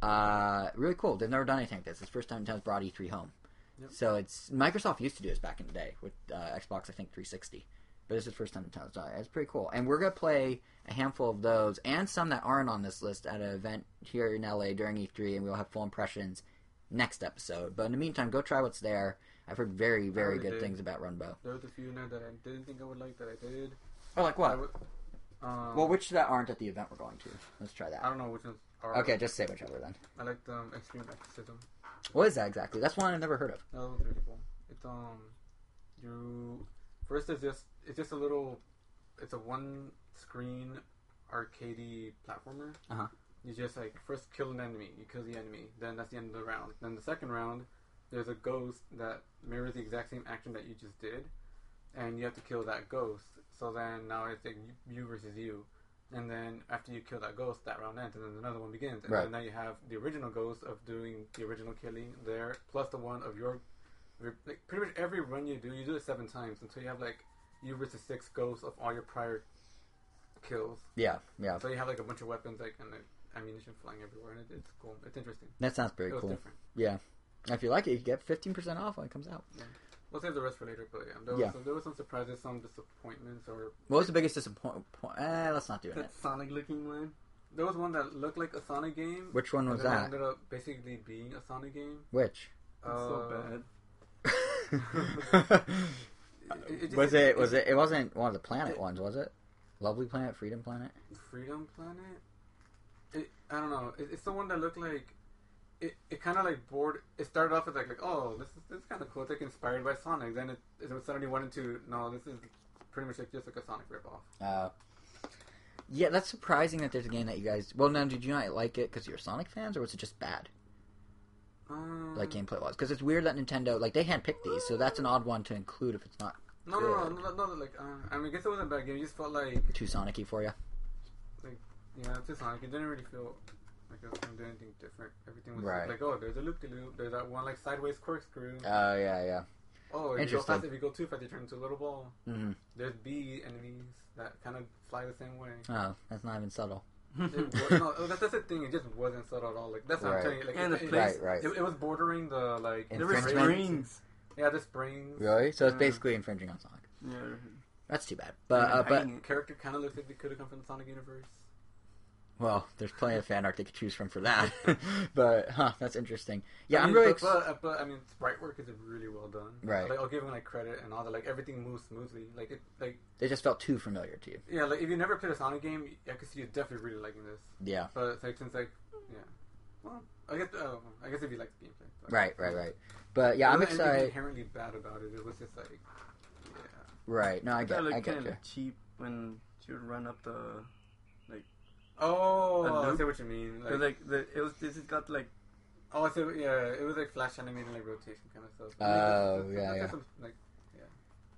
A: Uh, really cool. They've never done anything like this. It's the first time Nintendo's brought E3 home.
B: Yep.
A: So it's Microsoft used to do this back in the day with uh, Xbox, I think 360. But this is the first time Nintendo's done it. It's pretty cool. And we're gonna play a handful of those and some that aren't on this list at an event here in LA during E3, and we'll have full impressions next episode. But in the meantime, go try what's there. I've heard very, very good
B: did.
A: things about Runbow.
B: There was a few in there that I didn't think I would like that I did.
A: Oh, like what?
B: would- um,
A: Well, which that aren't at the event we're going to. Let's try that.
B: I don't know which ones are.
A: Okay, just say whichever then.
B: I liked um, Extreme Exorcism.
A: What is that exactly? That's one I've never heard of.
B: That was really cool. It's um, you first it's just it's just a little, it's a one screen arcadey platformer.
A: Uh-huh.
B: You just like first kill an enemy, you kill the enemy, then that's the end of the round. Then the second round, there's a ghost that mirrors the exact same action that you just did, and you have to kill that ghost. So then now it's like you versus you. And then after you kill that ghost, that round ends, and then another one begins. And
A: Right.
B: then now you have the original ghost of doing the original killing there, plus the one of your, like pretty much every run you do, you do it seven times until you have like you versus six ghosts of all your prior kills.
A: Yeah, yeah.
B: So you have like a bunch of weapons, like and like, ammunition flying everywhere, and it, it's cool. It's interesting.
A: That sounds very cool.
B: different.
A: Yeah. If you like it, you get 15% off when it comes out.
B: We'll save the rest for later, but yeah, there was,
A: Yeah.
B: Some, there was some surprises, some disappointments, or
A: What was the biggest disappointment? Eh, let's not do it.
C: That Sonic looking one.
B: there was one that looked like a Sonic game.
A: Which one was
B: then it
A: that?
B: Ended up basically being a Sonic game.
A: Which?
C: It's so
B: Uh,
C: bad.
B: it- it just-
A: was it? Was it? It wasn't one of the planet
B: it-
A: ones, was it? Lovely Planet, Freedom Planet.
B: Freedom Planet. It, I don't know. It, it's the one that looked like it. It kind of like bored. It started off as like like oh this is this is kind of cool. It's like inspired by Sonic. Then it, it suddenly went into no this is pretty much like just like a Sonic ripoff.
A: Uh, yeah, that's surprising that there's a game that you guys. Well, now, did you not like it because you're Sonic fans, or was it just bad,
B: Um,
A: like gameplay was? Because it's weird that Nintendo, like, they handpicked these, so that's an odd one to include if it's not
B: No no no no, no, no like uh, I mean I guess it wasn't a bad game. It just felt like
A: too Sonic-y for you.
B: Like yeah too Sonic. It didn't really feel. Like it was doing anything different. Everything was
A: Right.
B: like, oh, there's a loop de loop. There's that one like sideways corkscrew.
A: Oh yeah, yeah.
B: oh, if you go
A: interesting.
B: fast, if you go too fast, you turn into a little ball.
A: hmm
B: There's bee enemies that kind of fly the same way.
A: Oh, that's not even subtle.
B: It was, no, that, that's the thing. It just wasn't subtle at all. Like that's what
A: Right.
B: I'm telling you. Like,
C: And
B: it,
C: the place-
A: Right, right.
B: It, it was bordering the like.
C: there were
A: Infringement?
C: springs.
B: Yeah, the springs.
A: Really? So it's basically infringing on Sonic.
C: Yeah.
A: That's too bad. But uh, but
C: hanging.
B: Character kind of looks like they could have come from the Sonic universe.
A: Well, there's plenty of fan art they could choose from for that. but huh, that's interesting. Yeah,
B: I
A: I'm
B: mean,
A: really.
B: But,
A: Ex-
B: but, but I mean, sprite work is really well done.
A: Right.
B: Like I'll give them like credit and all that. Like everything moves smoothly. Like it. Like
A: they just felt too familiar to you.
B: yeah. Like if you never played a Sonic game, I could see you definitely really liking this.
A: Yeah.
B: But it's like since like yeah. Well, I guess uh, I guess if you like the gameplay. But
A: Right, right, right. But yeah, I'm
B: wasn't
A: excited.
B: Inherently bad about it. It was just like yeah.
A: Right. No, I
C: I
A: get.
C: thought it
A: I
C: looked
A: get
C: kind
A: you.
C: of cheap when she would run up the.
B: Oh,
C: A
B: I
C: loop?
B: see what you mean.
C: Like, like the it was this has got like
B: Oh, I see. Yeah, it was like flash animated, like rotation kind of stuff.
A: Oh,
B: Like,
A: yeah,
B: that's
A: yeah.
B: Some, like,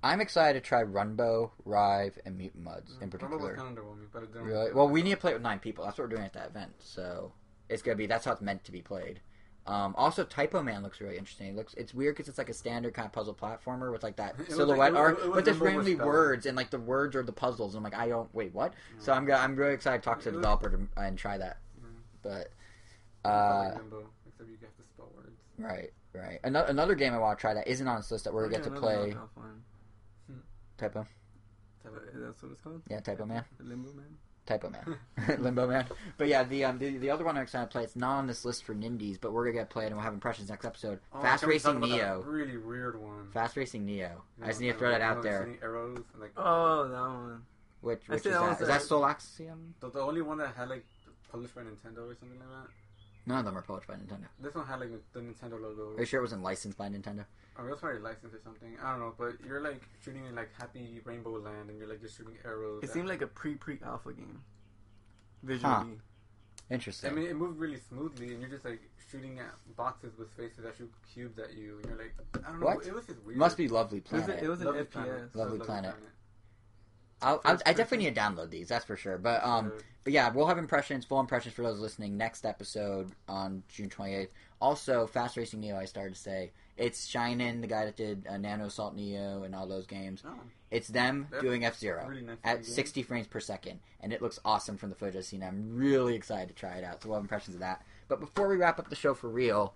A: I'm excited to try Runbow, Rive, and Mutant Mudds in
B: mm,
A: particular.
B: kind of but it didn't
A: Really? Well, we need to play it with nine people. That's what we're doing at that event. So it's gonna be. That's how it's meant to be played. Um, also, Typoman looks really interesting. It looks it's weird because it's like a standard kind of puzzle platformer with like that
B: It
A: silhouette
B: like- it
A: art,
B: it was
A: but there's randomly words and like the words are the puzzles. I'm like, I don't wait, what? So I'm go- I'm really excited to talk to the developer to, and try that.
B: Mm.
A: But uh,
B: like Limbo, except you have to spell words.
A: right, right. Another another game I want to try that isn't on this list that we're
C: oh,
A: gonna
C: yeah,
A: get to play.
C: one.
A: Typo,
C: That's what it's called.
A: yeah,
C: Typoman. Limbo Man.
A: Typoman, Limbo Man. But yeah, the um the, the other one I'm excited to play. It's not on this list for Nindies, but we're gonna get played and we'll have impressions next episode.
B: Oh,
A: Fast Racing
B: talk about that
A: Neo.
B: Really weird one.
A: Fast Racing Neo.
B: You
A: I just
B: know,
A: need to throw that out there.
B: Arrows and like
C: Oh, that one.
A: Which which is
C: that
A: that?
C: one's
A: Is that Soul Axiom?
B: the, the only one that had like published by Nintendo or something like that.
A: None of them are published by Nintendo.
B: This one had like the Nintendo logo.
A: Are you sure it wasn't licensed by Nintendo?
B: Or that's probably licensed or something. I don't know, but you're like shooting in like Happy Rainbow Land, and you're like just shooting arrows.
C: It seemed like a pre-pre alpha game. Visually.
A: Interesting.
B: I mean, it moved really smoothly, and you're just like shooting at boxes with faces that shoot cubes at you, and you're like, I don't know,
A: What?
B: it was just weird.
A: it must be Lovely
C: It was,
A: Planet.
C: it was an FPS.
B: Planet.
A: Lovely
B: So
A: Planet. I'll, I'll, I definitely need to download these, that's for sure. But um,
B: Uh,
A: But yeah, we'll have impressions, full impressions for those listening next episode on June 28th. Also, Fast Racing Neo, I started to say. It's Shin'en, the guy that did uh, Nano Assault Neo and all those games.
B: oh,
A: It's them
B: That's
A: doing F Zero
B: really nice
A: at
B: game.
A: 60 frames per second, and it looks awesome from the footage I've seen. I'm really excited to try it out. So we'll have impressions of that. But before we wrap up the show for real,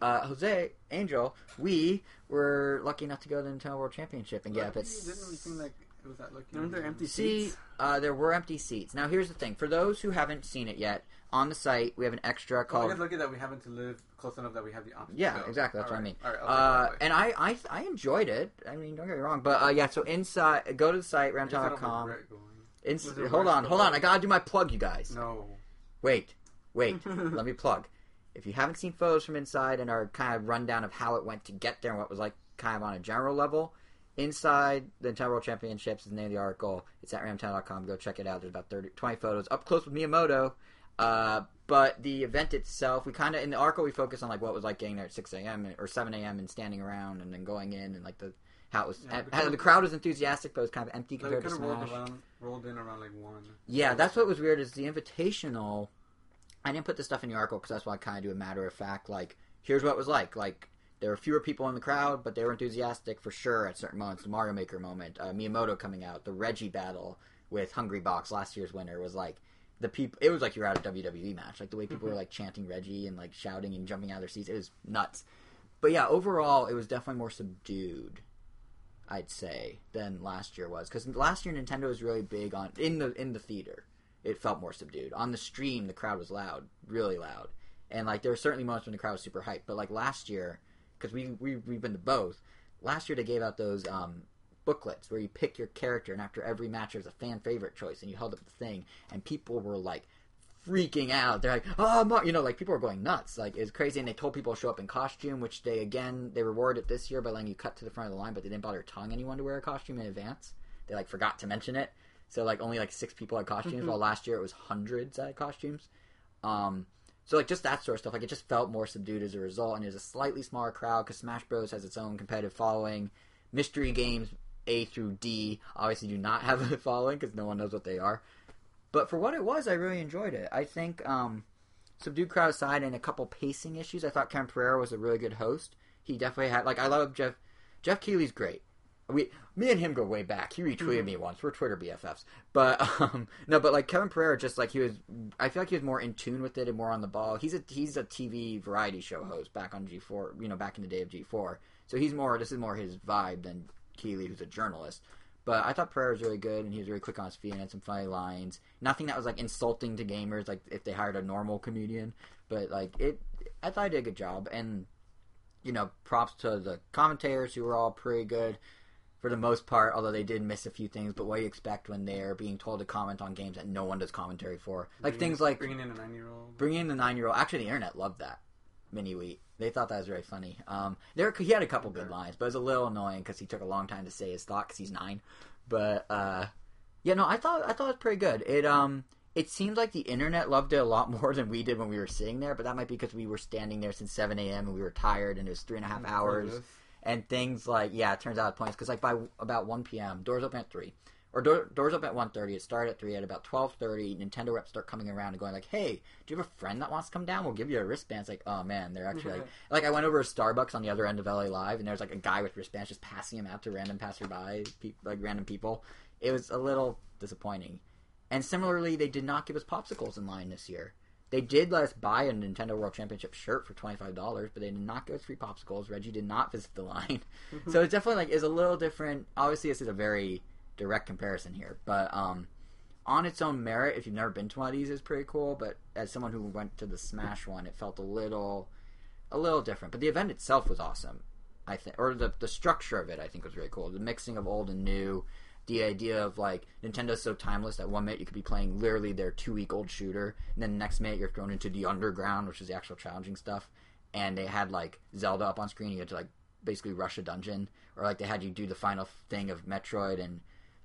A: uh, Jose, Angel, we were lucky enough to go to the Nintendo World Championship and get up
B: Lucky
A: at
B: didn't really seem like it was that lucky.
C: Weren't there empty
A: See, uh, there were empty seats. Now, here's the thing: for those who haven't seen it yet, on the site we have an extra
B: Well, I
A: called.
B: guess lucky that we happen to live close enough that we have the option.
A: yeah,
B: go.
A: exactly. That's
B: All
A: what I mean.
B: Right,
A: Uh,
B: that
A: and I, I, I enjoyed it. I mean, don't get me wrong, but uh, yeah. So inside, go to the site
B: I guess I don't
A: roundtop.com.
B: regret going.
A: Ins- hold on, hold on. I gotta do my plug, you guys.
B: No.
A: Wait, wait. let me plug. If you haven't seen photos from inside and our kind of rundown of how it went to get there and what it was like, kind of on a general level, inside the Nintendo World Championships is the name of the article. It's at ramtown.com. Go check it out. There's about 30, 20 photos up close with Miyamoto. Uh, but the event itself, we kind of in the article we focus on like what it was like getting there at 6 a.m. or 7 a.m. and standing around and then going in and like the how it was.
B: Yeah,
A: how the crowd was enthusiastic, but it was kind of empty compared to
B: have rolled
A: Smash.
B: around, rolled in around like one.
A: Yeah, that's what was weird is the invitational. I didn't put this stuff in the article because that's why I kind of do a matter of fact. Like, here's what it was like. Like, there were fewer people in the crowd, but they were enthusiastic for sure at certain moments. The Mario Maker moment, uh, Miyamoto coming out, the Reggie battle with Hungrybox, last year's winner, was like the people. It was like you were at a WWE match. Like the way people were like chanting Reggie and like shouting and jumping out of their seats. It was nuts. But yeah, overall, it was definitely more subdued. I'd say than last year was because last year Nintendo was really big on in the in the theater it felt more subdued. On the stream, the crowd was loud, really loud, and like there were certainly moments when the crowd was super hyped. But like last year, because we, we we've been to both. Last year they gave out those um, booklets where you pick your character, and after every match there's a fan favorite choice, and you held up the thing, and people were like freaking out. They're like, oh, Mar-, you know, like people were going nuts. Like it's crazy, and they told people to show up in costume, which they again they rewarded it this year by letting you cut to the front of the line, but they didn't bother telling anyone to wear a costume in advance. They like forgot to mention it, so like only like six people had costumes, while last year it was hundreds had costumes. Um, so like just that sort of stuff, like it just felt more subdued as a result, and it was a slightly smaller crowd because Smash Bros has its own competitive following. Mystery games A through D obviously do not have a following because no one knows what they are. But for what it was, I really enjoyed it. I think um, subdued crowd aside and a couple pacing issues, I thought Kevin Pereira was a really good host. He definitely had like I love Geoff. Geoff Keighley's great. We, me and him go way back. He retweeted me once. We're Twitter BFFs. But um, no, but like Kevin Pereira, just like he was, I feel like he was more in tune with it and more on the ball. He's a he's a TV variety show host back on G4. You know, back in the day of G4. So he's more. This is more his vibe than Keighley, who's a journalist. But I thought Pereira was really good, and he was really quick on his feet and had some funny lines. Nothing that was like insulting to gamers, like if they hired a normal comedian. But like it, I thought I did a good job, and you know, props to the commentators who were all pretty good for the most part, although they did miss a few things. But what do you expect when they're being told to comment on games that no one does commentary for? Like
B: Bringing-
A: things like
B: bringing in a nine-year-old.
A: bringing in the nine year old. Actually, the internet loved that mini wheat. They thought that was very funny. Um, there he had a couple good lines, but it was a little annoying because he took a long time to say his thought because he's nine. But uh, yeah, no, I thought I thought it was pretty good. It um. It seems like the internet loved it a lot more than we did when we were sitting there, but that might be because we were standing there since 7 a.m. and we were tired and it was three and a half hours and things like yeah, it turns out points because like by about 1 p.m. doors open at three, or door, doors open at 1.30. It started at three. At about 12:30, Nintendo reps start coming around and going like, "Hey, do you have a friend that wants to come down? We'll give you a wristband." It's like, oh man, they're actually like, like I went over to Starbucks on the other end of LA Live, and there's like a guy with wristbands just passing them out to random passerby, pe- like random people. It was a little disappointing. And similarly, they did not give us popsicles in line this year. They did let us buy a Nintendo World Championship shirt for twenty five dollars, but they did not give us free popsicles. Reggie did not visit the line, so it's definitely like is a little different. Obviously, this is a very direct comparison here, but um, on its own merit, if you've never been to one of these, it's pretty cool. But as someone who went to the Smash one, it felt a little, a little different. But the event itself was awesome, I think, or the the structure of it, I think, was really cool. The mixing of old and new, the idea of like Nintendo's so timeless that one minute you could be playing literally their two week old shooter, and then the next minute you're thrown into the underground, which is the actual challenging stuff. And they had like Zelda up on screen, you had to like basically rush a dungeon, or like they had you do the final thing of Metroid. And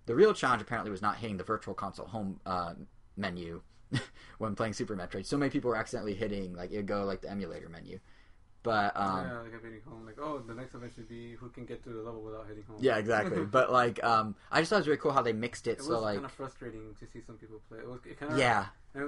A: the real challenge apparently was not hitting the Virtual Console home uh, menu when playing Super Metroid. So many people were accidentally hitting like it'd go like the emulator menu. But um,
B: yeah, like I'm hitting home. Like, oh, the next event should be who can get to the level without hitting home.
A: Yeah, exactly. but like, um, I just thought it was really cool how they mixed it.
B: it
A: so
B: was
A: like,
B: kind of frustrating to see some people play. It was it kind of
A: yeah,
B: I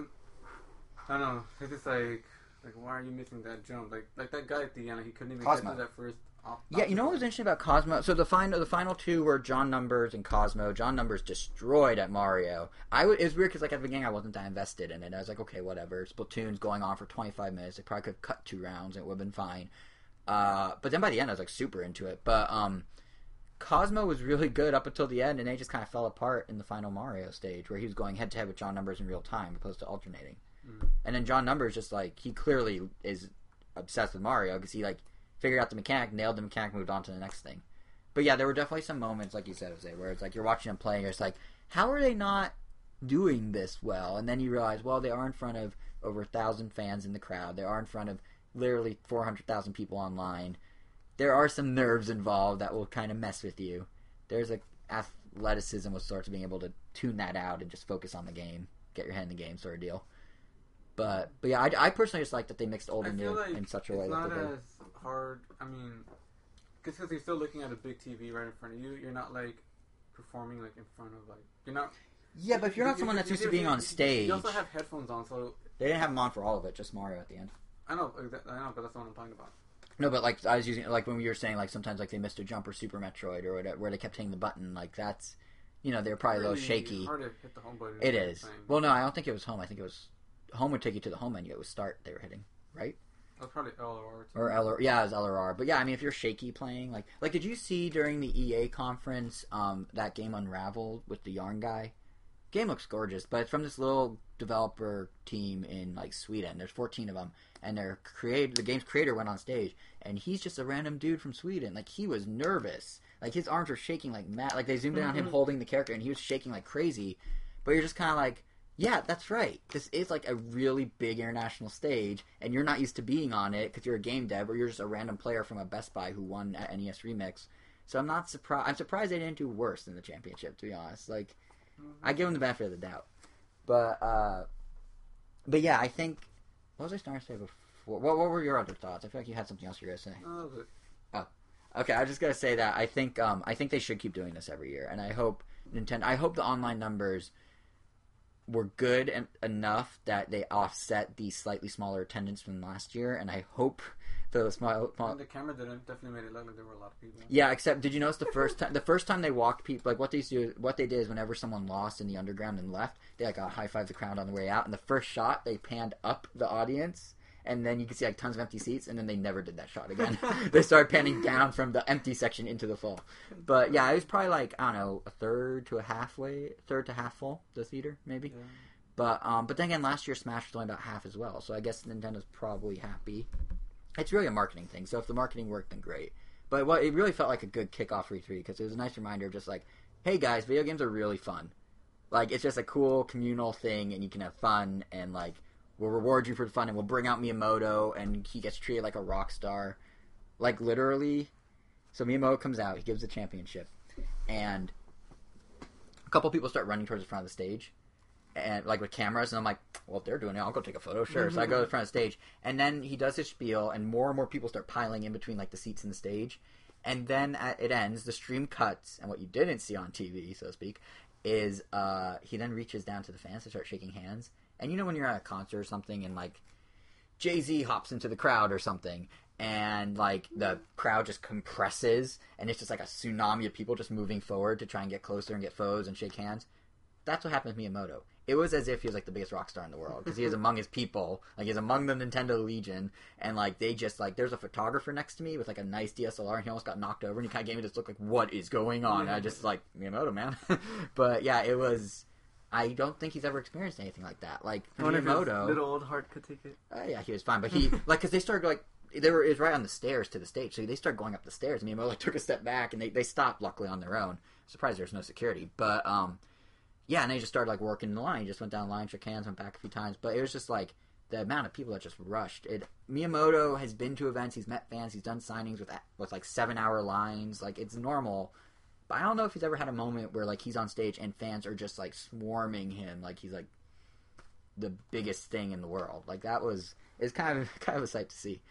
B: don't know. It's just like like why are you missing that jump? Like like that guy at the end, he couldn't even
A: Cosmo.
B: get to that first. Op-
A: yeah. You know what was interesting about Cosmo? So the final, the final two were John Numbers and Cosmo. John Numbers destroyed at Mario. I w- it was weird because like at the beginning I wasn't that invested in it. I was like, okay, whatever. Splatoon's going on for 25 minutes. They probably could cut two rounds and it would have been fine. Uh, but then by the end I was like super into it. But um, Cosmo was really good up until the end, and they just kind of fell apart in the final Mario stage where he was going head to head with John Numbers in real time, opposed to alternating.
B: Mm.
A: And then John Numbers just like he clearly is obsessed with Mario because he like figured out the mechanic, nailed the mechanic, moved on to the next thing. But yeah, there were definitely some moments, like you said, Jose, where it's like you're watching them playing, and it's like, how are they not doing this well? And then you realize, well, they are in front of over a thousand fans in the crowd. They are in front of literally four hundred thousand people online. There are some nerves involved that will kind of mess with you. There's a athleticism with sorts of being able to tune that out and just focus on the game, get your head in the game, sort of deal. But but yeah, I, I personally just like that they mixed old
B: I
A: and new
B: like
A: in such a way that
B: not
A: did.
B: as hard. I mean, because you're still looking at a big TV right in front of you. You're not like performing like in front of like you're not.
A: Yeah, but if you're not someone that's used to being on stage,
B: You also have headphones on, so
A: they didn't have them on for all of it, just Mario at the end.
B: I know. I know, but that's what I'm talking about.
A: No, but like I was using like when we were saying like sometimes like they missed a jump or Super Metroid or whatever, where they kept hitting the button. Like that's you know they're probably a little shaky.
B: Hard to hit the home button.
A: It
B: the
A: is. Well, no, I don't think it was home. I think it was home would take you to the home menu. It was start they were hitting right
B: That's probably LR. too.
A: or L yeah, it was LRR. But yeah, I mean if you're shaky playing like like did you see during the EA conference um that game Unraveled with the yarn guy? game looks gorgeous, but it's from this little developer team in like Sweden. There's 14 of them, and their create the game's creator went on stage, and he's just a random dude from Sweden. Like he was nervous, like his arms were shaking like mad. Like they zoomed in on him holding the character, and he was shaking like crazy. But you're just kind of like, yeah, that's right. This is like a really big international stage, and you're not used to being on it because you're a game dev or you're just a random player from a Best Buy who won at NES Remix. So I'm not surprised. I'm surprised they didn't do worse in the championship. To be honest, like I give them the benefit of the doubt. But uh, but yeah, I think what was I starting to say before? What, what were your other thoughts? I feel like you had something else you were gonna say.
B: Oh,
A: Okay, I was just gonna say that I think um, I think they should keep doing this every year, and I hope Nintendo. I hope the online numbers were good en- enough that they offset the slightly smaller attendance from last year, and I hope the small. small
B: and the camera didn't definitely made it look like there were a lot of people.
A: yeah, except did you notice the first time? The first time they walked people, like what they do, what they did is whenever someone lost in the underground and left, they like uh, high five the crowd on the way out. And the first shot, they panned up the audience, and then you can see like tons of empty seats, and then they never did that shot again. they started panning down from the empty section into the full. But yeah, it was probably like I don't know, a third to a halfway, third to half full the theater maybe.
B: Yeah.
A: But um, but then again, last year Smash was only about half as well, so I guess Nintendo's probably happy. It's really a marketing thing. So if the marketing worked, then great. But what it really felt like a good kickoff for E3 because it was a nice reminder of just like, hey guys, video games are really fun. Like it's just a cool communal thing, and you can have fun, and like we'll reward you for the fun, and we'll bring out Miyamoto, and he gets treated like a rock star, like literally. So Miyamoto comes out, he gives the championship, and a couple people start running towards the front of the stage, and like with cameras, and I'm like, well, if they're doing it, I'll go take a photo, sure. So I go to the front of the stage, and then he does his spiel, and more and more people start piling in between like the seats and the stage, and then it ends, the stream cuts, and what you didn't see on TV, so to speak, is uh, he then reaches down to the fans to start shaking hands, and you know when you're at a concert or something, and like Jay Z hops into the crowd or something, and like the crowd just compresses, and it's just like a tsunami of people just moving forward to try and get closer and get photos and shake hands. That's what happened with Miyamoto. It was as if he was like the biggest rock star in the world because he is among his people, like he's among the Nintendo Legion, and like they just like there's a photographer next to me with like a nice DSLR, and he almost got knocked over, and he kind of gave me this look like, "What is going on?" And I just like Miyamoto, man. but yeah, it was. I don't think he's ever experienced anything like that. Like Miyamoto,
C: little old heart could take it.
A: Oh yeah, he was fine, but he like because they started like they were it was right on the stairs to the stage, so they started going up the stairs. And Miyamoto like, took a step back, and they they stopped luckily on their own. Surprised there's no security, but um, yeah, and they just started like working the line. He just went down the line, shook hands, went back a few times, but it was just like the amount of people that just rushed. It Miyamoto has been to events, he's met fans, he's done signings with with like seven hour lines, like it's normal. But I don't know if he's ever had a moment where like he's on stage and fans are just like swarming him, like he's like the biggest thing in the world. Like that was is kind of kind of a sight to see.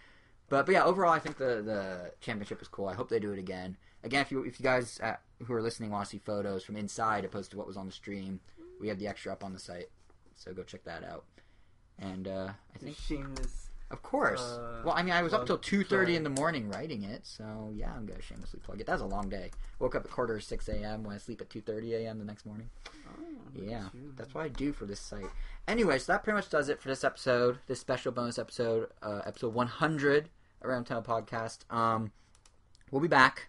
A: But but yeah, overall, I think the the championship is cool. I hope they do it again. Again, if you if you guys uh, who are listening want to see photos from inside opposed to what was on the stream, we have the extra up on the site, so go check that out. And uh, I think,
C: Shameless.
A: Of course.
C: Uh,
A: well, I mean, I was up till
C: plug-
A: two thirty in the morning writing it, so yeah, I'm gonna shamelessly plug it. That was a long day. Woke up at quarter to six a.m. Went to sleep at two thirty a.m. the next morning.
C: Oh,
A: Yeah, that's what I do for this site. Anyway, so that pretty much does it for this episode, this special bonus episode, uh, episode 100 around Town Podcast. Um, we'll be back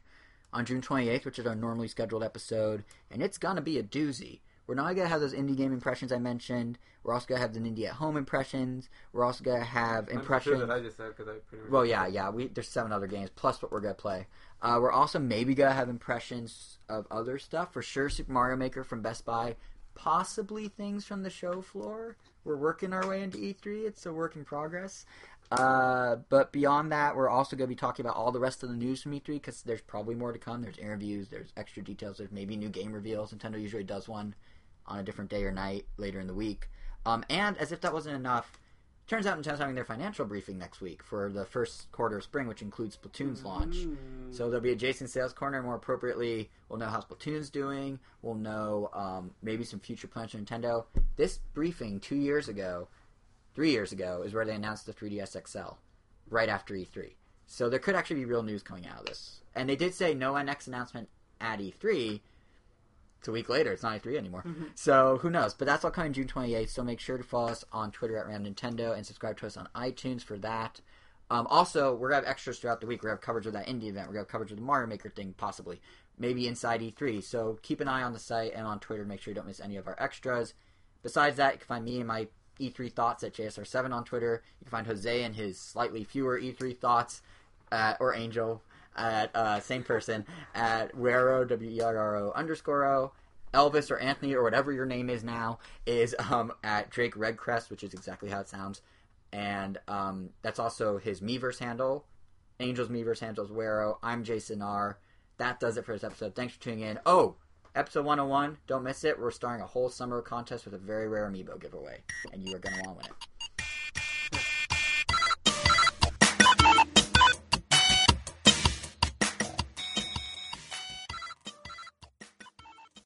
A: on June 28th, which is our normally scheduled episode, and it's gonna be a doozy. We're not gonna have those indie game impressions I mentioned. We're also gonna have the indie at home impressions. We're also gonna have
B: I'm sure
A: impressions.
B: that I just said because I pretty much.
A: Well, yeah, yeah. We there's seven other games plus what we're gonna play. Uh, we're also maybe gonna have impressions of other stuff for sure. Super Mario Maker from Best Buy, possibly things from the show floor. We're working our way into E3. It's a work in progress. Uh, but beyond that, we're also going to be talking about all the rest of the news from E3 because there's probably more to come. There's interviews, there's extra details, there's maybe new game reveals. Nintendo usually does one on a different day or night later in the week. Um, and as if that wasn't enough, turns out Nintendo's having their financial briefing next week for the first quarter of spring, which includes Splatoon's launch.
C: Mm.
A: So there'll be a Jason Sales Corner. More appropriately, we'll know how Splatoon's doing. We'll know um, maybe some future plans for Nintendo. This briefing two years ago, three years ago, is where they announced the 3DS XL, right after E3. So there could actually be real news coming out of this. And they did say no NX announcement at E3. It's a week later. It's not E3 anymore. So who knows? But that's all coming June 28th. So make sure to follow us on Twitter at Ram Nintendo and subscribe to us on iTunes for that. Um, also, we're gonna have extras throughout the week. We're gonna have coverage of that indie event. We're gonna have coverage of the Mario Maker thing, possibly, maybe inside E3. So keep an eye on the site and on Twitter to make sure you don't miss any of our extras. Besides that, you can find me and my E3 thoughts at JSR7 on Twitter. You can find Jose and his slightly fewer E3 thoughts, at, or Angel at uh, same person at Wero W E R R O underscore O. Elvis or Anthony or whatever your name is now is um, at Drake Redcrest, which is exactly how it sounds, and um, that's also his Miiverse handle. Angel's Miiverse handle is Wero. I'm Jason R. That does it for this episode. Thanks for tuning in. Oh, episode 101, don't miss it. We're starting a whole summer contest with a very rare amiibo giveaway, and you are going to want to win it.